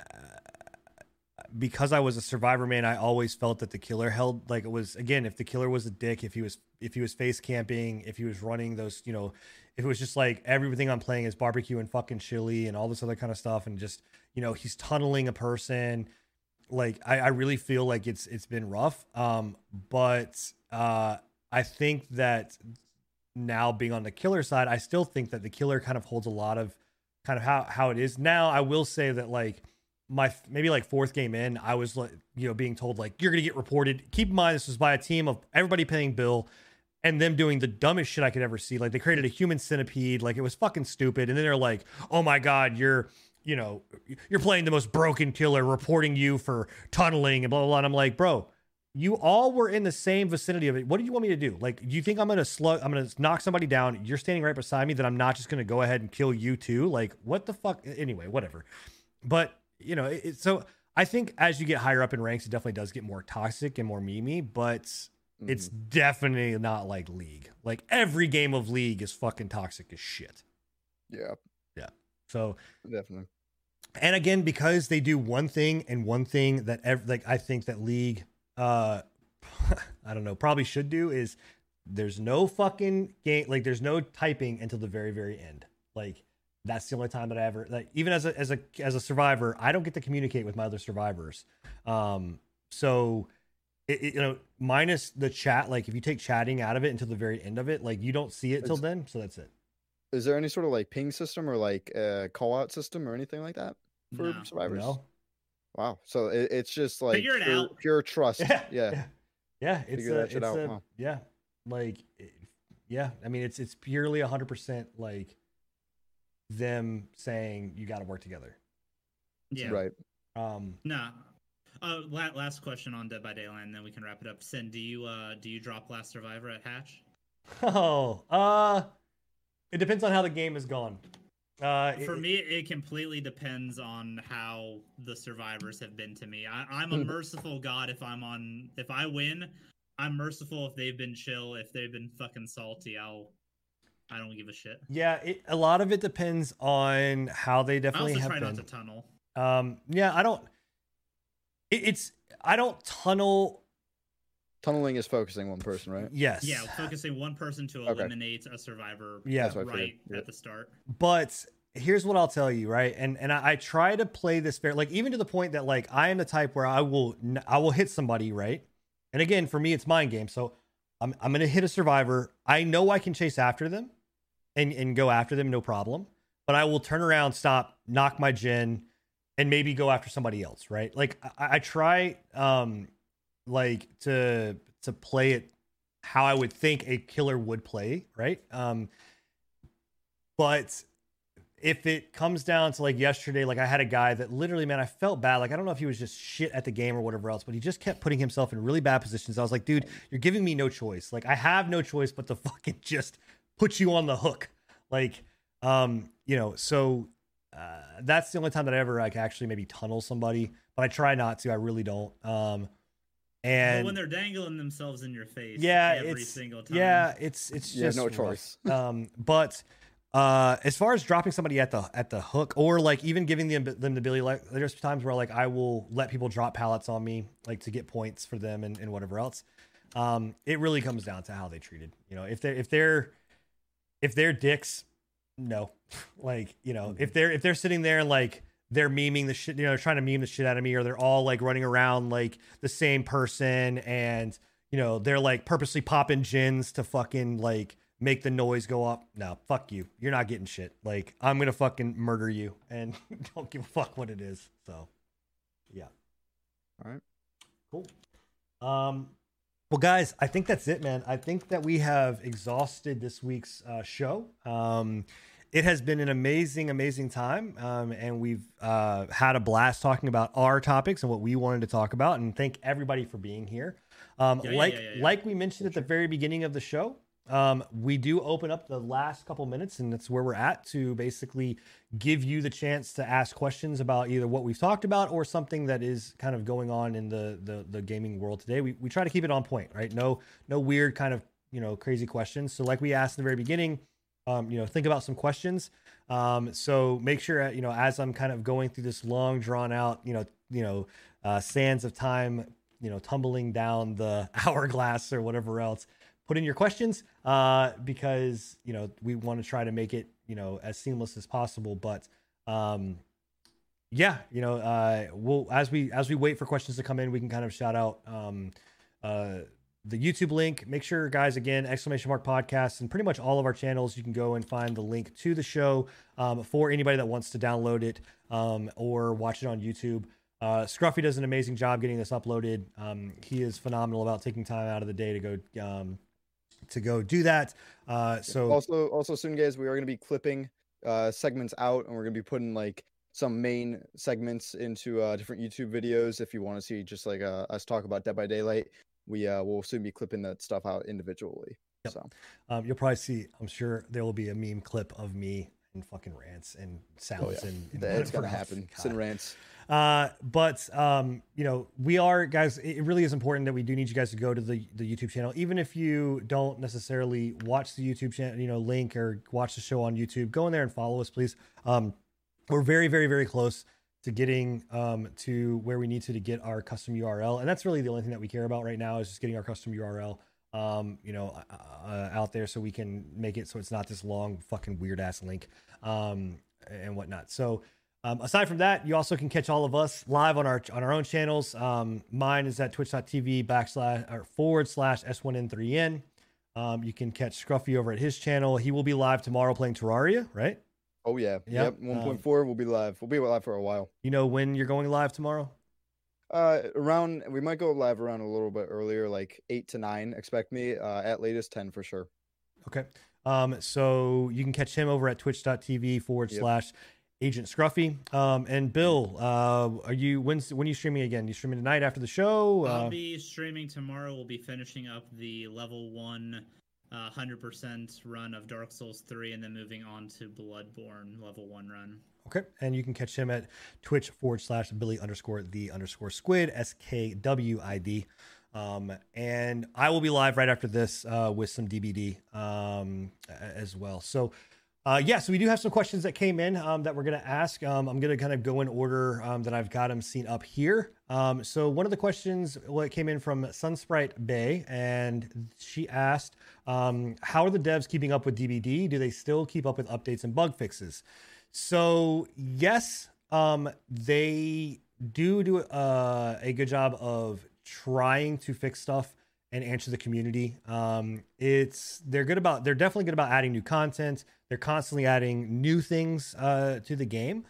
because I was a survivor man, I always felt that the killer held like it was again. If the killer was a dick, if he was if he was face camping, if he was running those, you know, if it was just like everything I'm playing is barbecue and fucking chili and all this other kind of stuff, and just you know he's tunneling a person. Like I, I really feel like it's it's been rough. Um, but uh, I think that now being on the killer side, I still think that the killer kind of holds a lot of kind of how how it is now. I will say that like my maybe like fourth game in, I was like you know being told like you're gonna get reported. Keep in mind this was by a team of everybody paying bill and them doing the dumbest shit I could ever see. Like they created a human centipede, like it was fucking stupid. And then they're like, oh my god, you're you know you're playing the most broken killer, reporting you for tunneling and blah blah blah. And I'm like, bro. You all were in the same vicinity of it. What do you want me to do? Like, do you think I'm gonna slug? I'm gonna knock somebody down. You're standing right beside me. That I'm not just gonna go ahead and kill you too. Like, what the fuck? Anyway, whatever. But you know, it, it- so I think as you get higher up in ranks, it definitely does get more toxic and more memey, but it's Mhm. definitely not like League. Like every game of League is fucking toxic as shit. Yeah. Yeah, So definitely. and again because they do one thing and one thing that ev- like i think that league uh i don't know probably should do is there's no fucking game like there's no typing until the very very end like that's the only time that i ever like even as a as a as a survivor i don't get to communicate with my other survivors um so it, it- you know minus the chat like if you take chatting out of it until the very end of it like you don't see it till It's- then so that's it Is there any sort of like ping system or like uh, call out system or anything like that for No. survivors? no Wow. So it, it's just like Figure it pure, out. pure trust. yeah Yeah. yeah, yeah it's Figure a, that shit it's out, a- huh. yeah like it- yeah i mean it's it's purely 100% like them saying you got to work together Yeah. Right. um Nah. Uh, la- last question on Dead by Daylight, and then we can wrap it up. Sin, do you uh do you drop Last Survivor at Hatch? oh uh it depends on how the game is gone uh For it- me, it completely depends on how the survivors have been to me. I, I'm a Mhm. merciful god if I'm on. If I win, I'm merciful if they've been chill. If they've been fucking salty, I'll. I don't give a shit. yeah it, a lot of it depends on how they I definitely also have try been not to tunnel. um yeah i don't it, it's i don't tunnel Tunneling is focusing one person, right? yes Yeah, focusing one person to Okay. eliminate a survivor. Yeah. That's what I figured. right Yeah. at the start. but here's what I'll tell you, right? And and I, I try to play this fair, like even to the point that like I am the type where I will I will hit somebody, right? And again, for me, it's mind game. So I'm I'm gonna hit a survivor. I know I can chase after them, and and go after them, no problem. But I will turn around, stop, knock my gin, and maybe go after somebody else, right? Like I, I try, um, like to to play it how I would think a killer would play, right? Um, but if it comes down to like yesterday, like I had a guy that literally, man, I felt bad. Like I don't know if he was just shit at the game or whatever else, but he just kept putting himself in really bad positions. I was like, dude, you're giving me no choice. Like I have no choice but to fucking just put you on the hook. Like, um, you know, so uh, that's the only time that I ever like actually maybe tunnel somebody, but I try not to. I really don't. Um, But and when they're dangling themselves in your face, yeah, every it's single time. yeah, it's it's You have just no choice. um, but uh, as far as dropping somebody at the at the hook, or like even giving them them the ability, like there's times where like I will let people drop pallets on me, like to get points for them and, and whatever else. Um, it really comes down to how they treated. You know, if they are if they're if they're dicks, no. like you know, if they're if they're sitting there like they're memeing the shit, you know, trying to meme the shit out of me, or they're all like running around like the same person, and you know, they're like purposely popping gins to fucking like make the noise go up. No, fuck you. You're not getting shit. Like I'm gonna fucking murder you, and don't give a fuck what it is. So, yeah. All right. Cool. Um, well, guys, I think that's it, man. I think that we have exhausted this week's uh, show. Um, it has been an amazing, amazing time, um, and we've uh, had a blast talking about our topics and what we wanted to talk about. And thank everybody for being here. Um, Yeah, like, yeah, yeah. like we mentioned at the very beginning of the show, um, we do open up the last couple minutes, and that's where we're at to basically give you the chance to ask questions about either what we've talked about or something that is kind of going on in the the, the gaming world today. We, we try to keep it on point, right? No no weird kind of you know crazy questions. So like we asked in the very beginning, um, you know, think about some questions. Um, so make sure you know as I'm kind of going through this long drawn out, you know, you know, uh, sands of time, you know, tumbling down the hourglass or whatever else. Put in your questions uh, because you know we want to try to make it you know as seamless as possible. But um, yeah, you know, uh, we'll as we as we wait for questions to come in, we can kind of shout out um, uh, the YouTube link. Make sure, guys, again, exclamation mark podcast and pretty much all of our channels. You can go and find the link to the show um, for anybody that wants to download it um, or watch it on YouTube. Uh, Scruffy does an amazing job getting this uploaded. Um, he is phenomenal about taking time out of the day to go um, to go do that. Uh, so also also soon guys we are going to be clipping uh segments out and we're going to be putting like some main segments into uh different youtube videos if you want to see just like uh, us talk about dead by daylight we uh will soon be clipping that stuff out individually Yep. so Um, you'll probably see. I'm sure there will be a meme clip of me and fucking rants and sounds and, and That's gonna happen. God. Sin rants. Uh, but um, you know, we are guys. It really is important that we do need you guys to go to the the YouTube channel, even if you don't necessarily watch the YouTube channel, you know, link or watch the show on YouTube. Go in there and follow us, please. Um, we're very, very, very close to getting um to where we need to to get our custom URL, and that's really the only thing that we care about right now is just getting our custom URL. Um, you know, uh, out there so we can make it so it's not this long fucking weird ass link, um, and whatnot. So. Um, aside from that, you also can catch all of us live on our on our own channels. Um, mine is at twitch.tv backslash or forward slash S1N3N. Um, you can catch Scruffy over at his channel. He will be live tomorrow playing Terraria, right? Oh yeah. Yep, Yep. um, 1.4 will be live. We'll be live for a while. You know when you're going live tomorrow? Uh, around we might go live around a little bit earlier, like eight to nine. Expect me. Uh, at latest ten for sure. Okay. Um, so you can catch him over at twitch.tv forward Yep. slash agent scruffy. Um, and Bill, uh, are you when's when are you streaming again? You streaming tonight after the show? I'll Uh, be streaming tomorrow. We'll be finishing up the level one, uh, hundred percent run of Dark Souls three, and then moving on to Bloodborne level one run. Okay. And you can catch him at Twitch forward slash Billy underscore the underscore squid, S K W I D. Um, and I will be live right after this uh, with some DBD um, as well. So, uh, yeah, so we do have some questions that came in um, that we're going to ask. Um, I'm going to kind of go in order um, that I've got them seen up here. Um, so, one of the questions well, it came in from Sunsprite Bay, and she asked, um, How are the devs keeping up with DBD? Do they still keep up with updates and bug fixes? So yes, um, they do do uh, a good job of trying to fix stuff and answer the community. Um, it's they're good about they're definitely good about adding new content. They're constantly adding new things uh, to the game.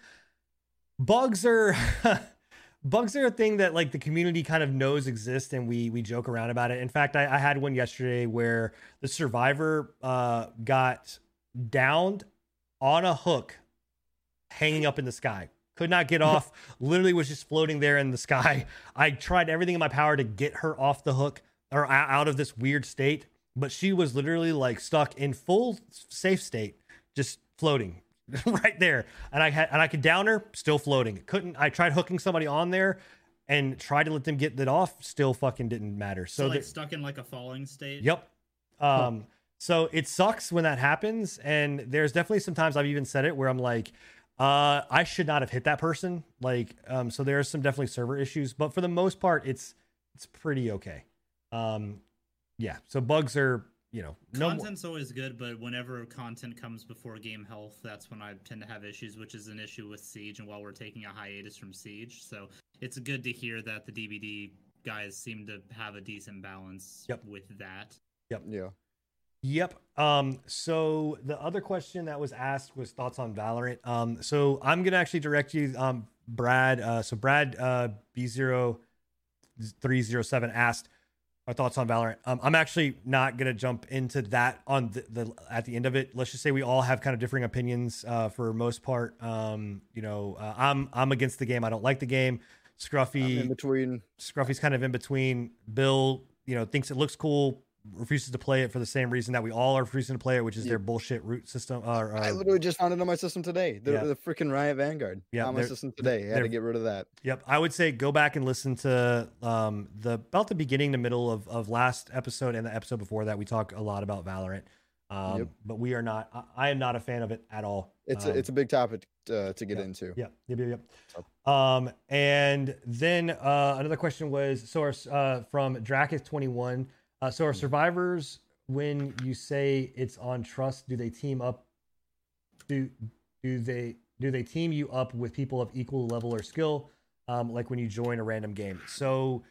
Bugs are bugs are a thing that like the community kind of knows exist and we we joke around about it. In fact, I, I had one yesterday where the survivor uh, got downed on a hook hanging up in the sky. Could not get off. Literally was just floating there in the sky. I tried everything in my power to get her off the hook or out of this weird state, but she was literally like stuck in full safe state, just floating right there. And I had and I could down her, still floating. Couldn't. I tried hooking somebody on there and tried to let them get that off. Still fucking didn't matter. So, So, like stuck in like a falling state. Yep. Um, so it sucks when that happens. And there's definitely sometimes I've even said it where I'm like, uh, I should not have hit that person. Like, um, so there are some definitely server issues, but for the most part, it's it's pretty okay. Um, yeah. So bugs are, you know, no more. Content's always good, but whenever content comes before game health, that's when I tend to have issues, which is an issue with Siege and while we're taking a hiatus from Siege. So it's good to hear that the DBD guys seem to have a decent balance Yep. with that. Yep. Yeah. Yep. Um, so the other question that was asked was thoughts on Valorant. Um, so I'm gonna actually direct you, um, Brad. Uh, so Brad uh, B0307 asked our thoughts on Valorant. Um, I'm actually not gonna jump into that on the, the at the end of it. Let's just say we all have kind of differing opinions uh, for most part. Um, you know, uh, I'm I'm against the game. I don't like the game. I'm Scruffy in between. Scruffy's kind of in between. Bill, you know, thinks it looks cool, refuses to play it for the same reason that we all are refusing to play it, which is Yeah. their bullshit root system. I uh, literally just found it on my system today. The, Yeah. the freaking Riot Vanguard. Yeah, on my system today. I had to get rid of that. yep, I would say go back and listen to um, the about the beginning the middle of, of last episode and the episode before that. We talk a lot about Valorant, um, Yep. but we are not. I, I am not a fan of it at all. It's Um, a, it's a big topic uh, to get yeah. into. Yep. Yep. Yep. yep. Um, and then uh, another question was source our, uh, from Dracus21. Uh, so our survivors, when you say it's on trust, do they team up? Do do they do they team you up with people of equal level or skill, um, like when you join a random game? So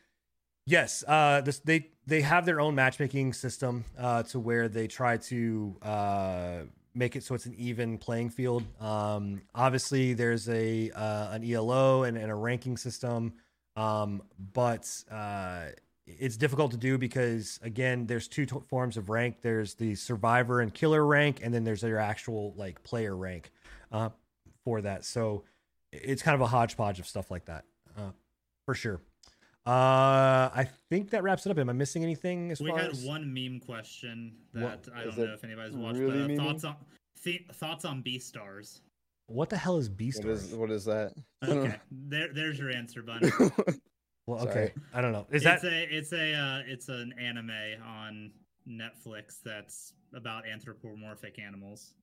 yes, uh, this they they have their own matchmaking system uh, to where they try to uh, make it so it's an even playing field. Um, obviously, there's a uh, an ELO and, and a ranking system, um, but uh, it's difficult to do because again, there's two t- forms of rank. There's the survivor and killer rank, and then there's your actual like player rank uh, for that. So it's kind of a hodgepodge of stuff like that, uh, for sure. Uh, I think that wraps it up. Am I missing anything as we far had as one meme question What- that I don't know if anybody's watched, really but uh, thoughts on Th- thoughts on Beastars? What the hell is B What is Stars? what is that? Okay, there, there's your answer, bud. Well, Sorry. okay, I don't know. Is it's that a it's a uh, it's an anime on Netflix that's about anthropomorphic animals.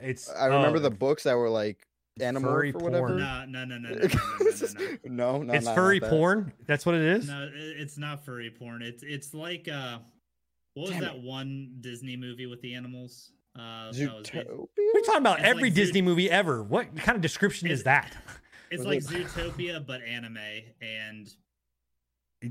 it's? I remember oh, the books that were like animal Furry or whatever. porn. No, no, no, no, no, no, no, no, no. no, no, It's not- not furry that. porn. That's what it is. No, it's not furry porn. It's it's like uh, what was Damn that one Disney movie with the animals? Uh, that was Zootopia? We're talking about It's every like Disney Zoot- movie ever. What kind of description is that? It's like Zootopia but anime, and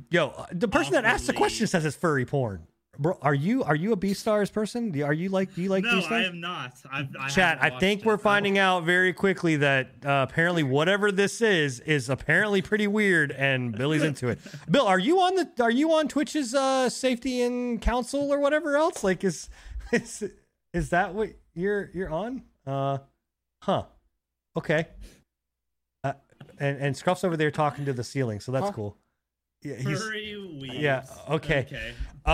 Yo, uh, the person that asked the question says it's furry porn. Bro, are you are you a Beastars person? Are you like do you like no, Beastars? I am not. I've, I Chat, I think we're finding out very quickly that uh, apparently whatever this is is apparently pretty weird, and Billy's into it. Bill, are you on the are you on Twitch's uh, safety and council or whatever else? Like, is is is that what you're you're on? Uh, huh. Okay. And and Scruff's over there talking to the ceiling, so that's Huh? cool. Yeah, he's Furry weebs. Yeah, okay. Okay. uh,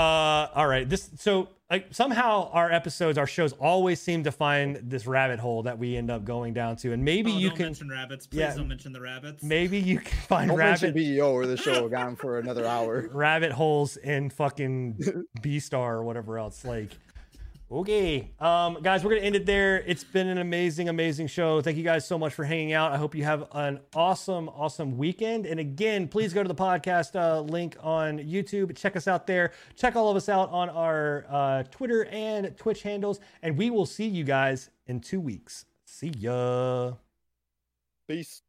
all right. This so like somehow our episodes, our shows always seem to find this rabbit hole that we end up going down to, and maybe oh, you don't can mention rabbits. Please yeah, don't mention the rabbits. maybe you can find Don't mention rabbit BEO or the show will go on for another hour. rabbit holes in fucking Beastar or whatever else. Like, okay, um, guys, we're gonna end it there. It's been an amazing, amazing show. Thank you guys so much for hanging out. I hope you have an awesome, awesome weekend. And again, please go to the podcast uh, link on YouTube. Check us out there. Check all of us out on our uh, Twitter and Twitch handles, and we will see you guys in two weeks. See ya. Peace.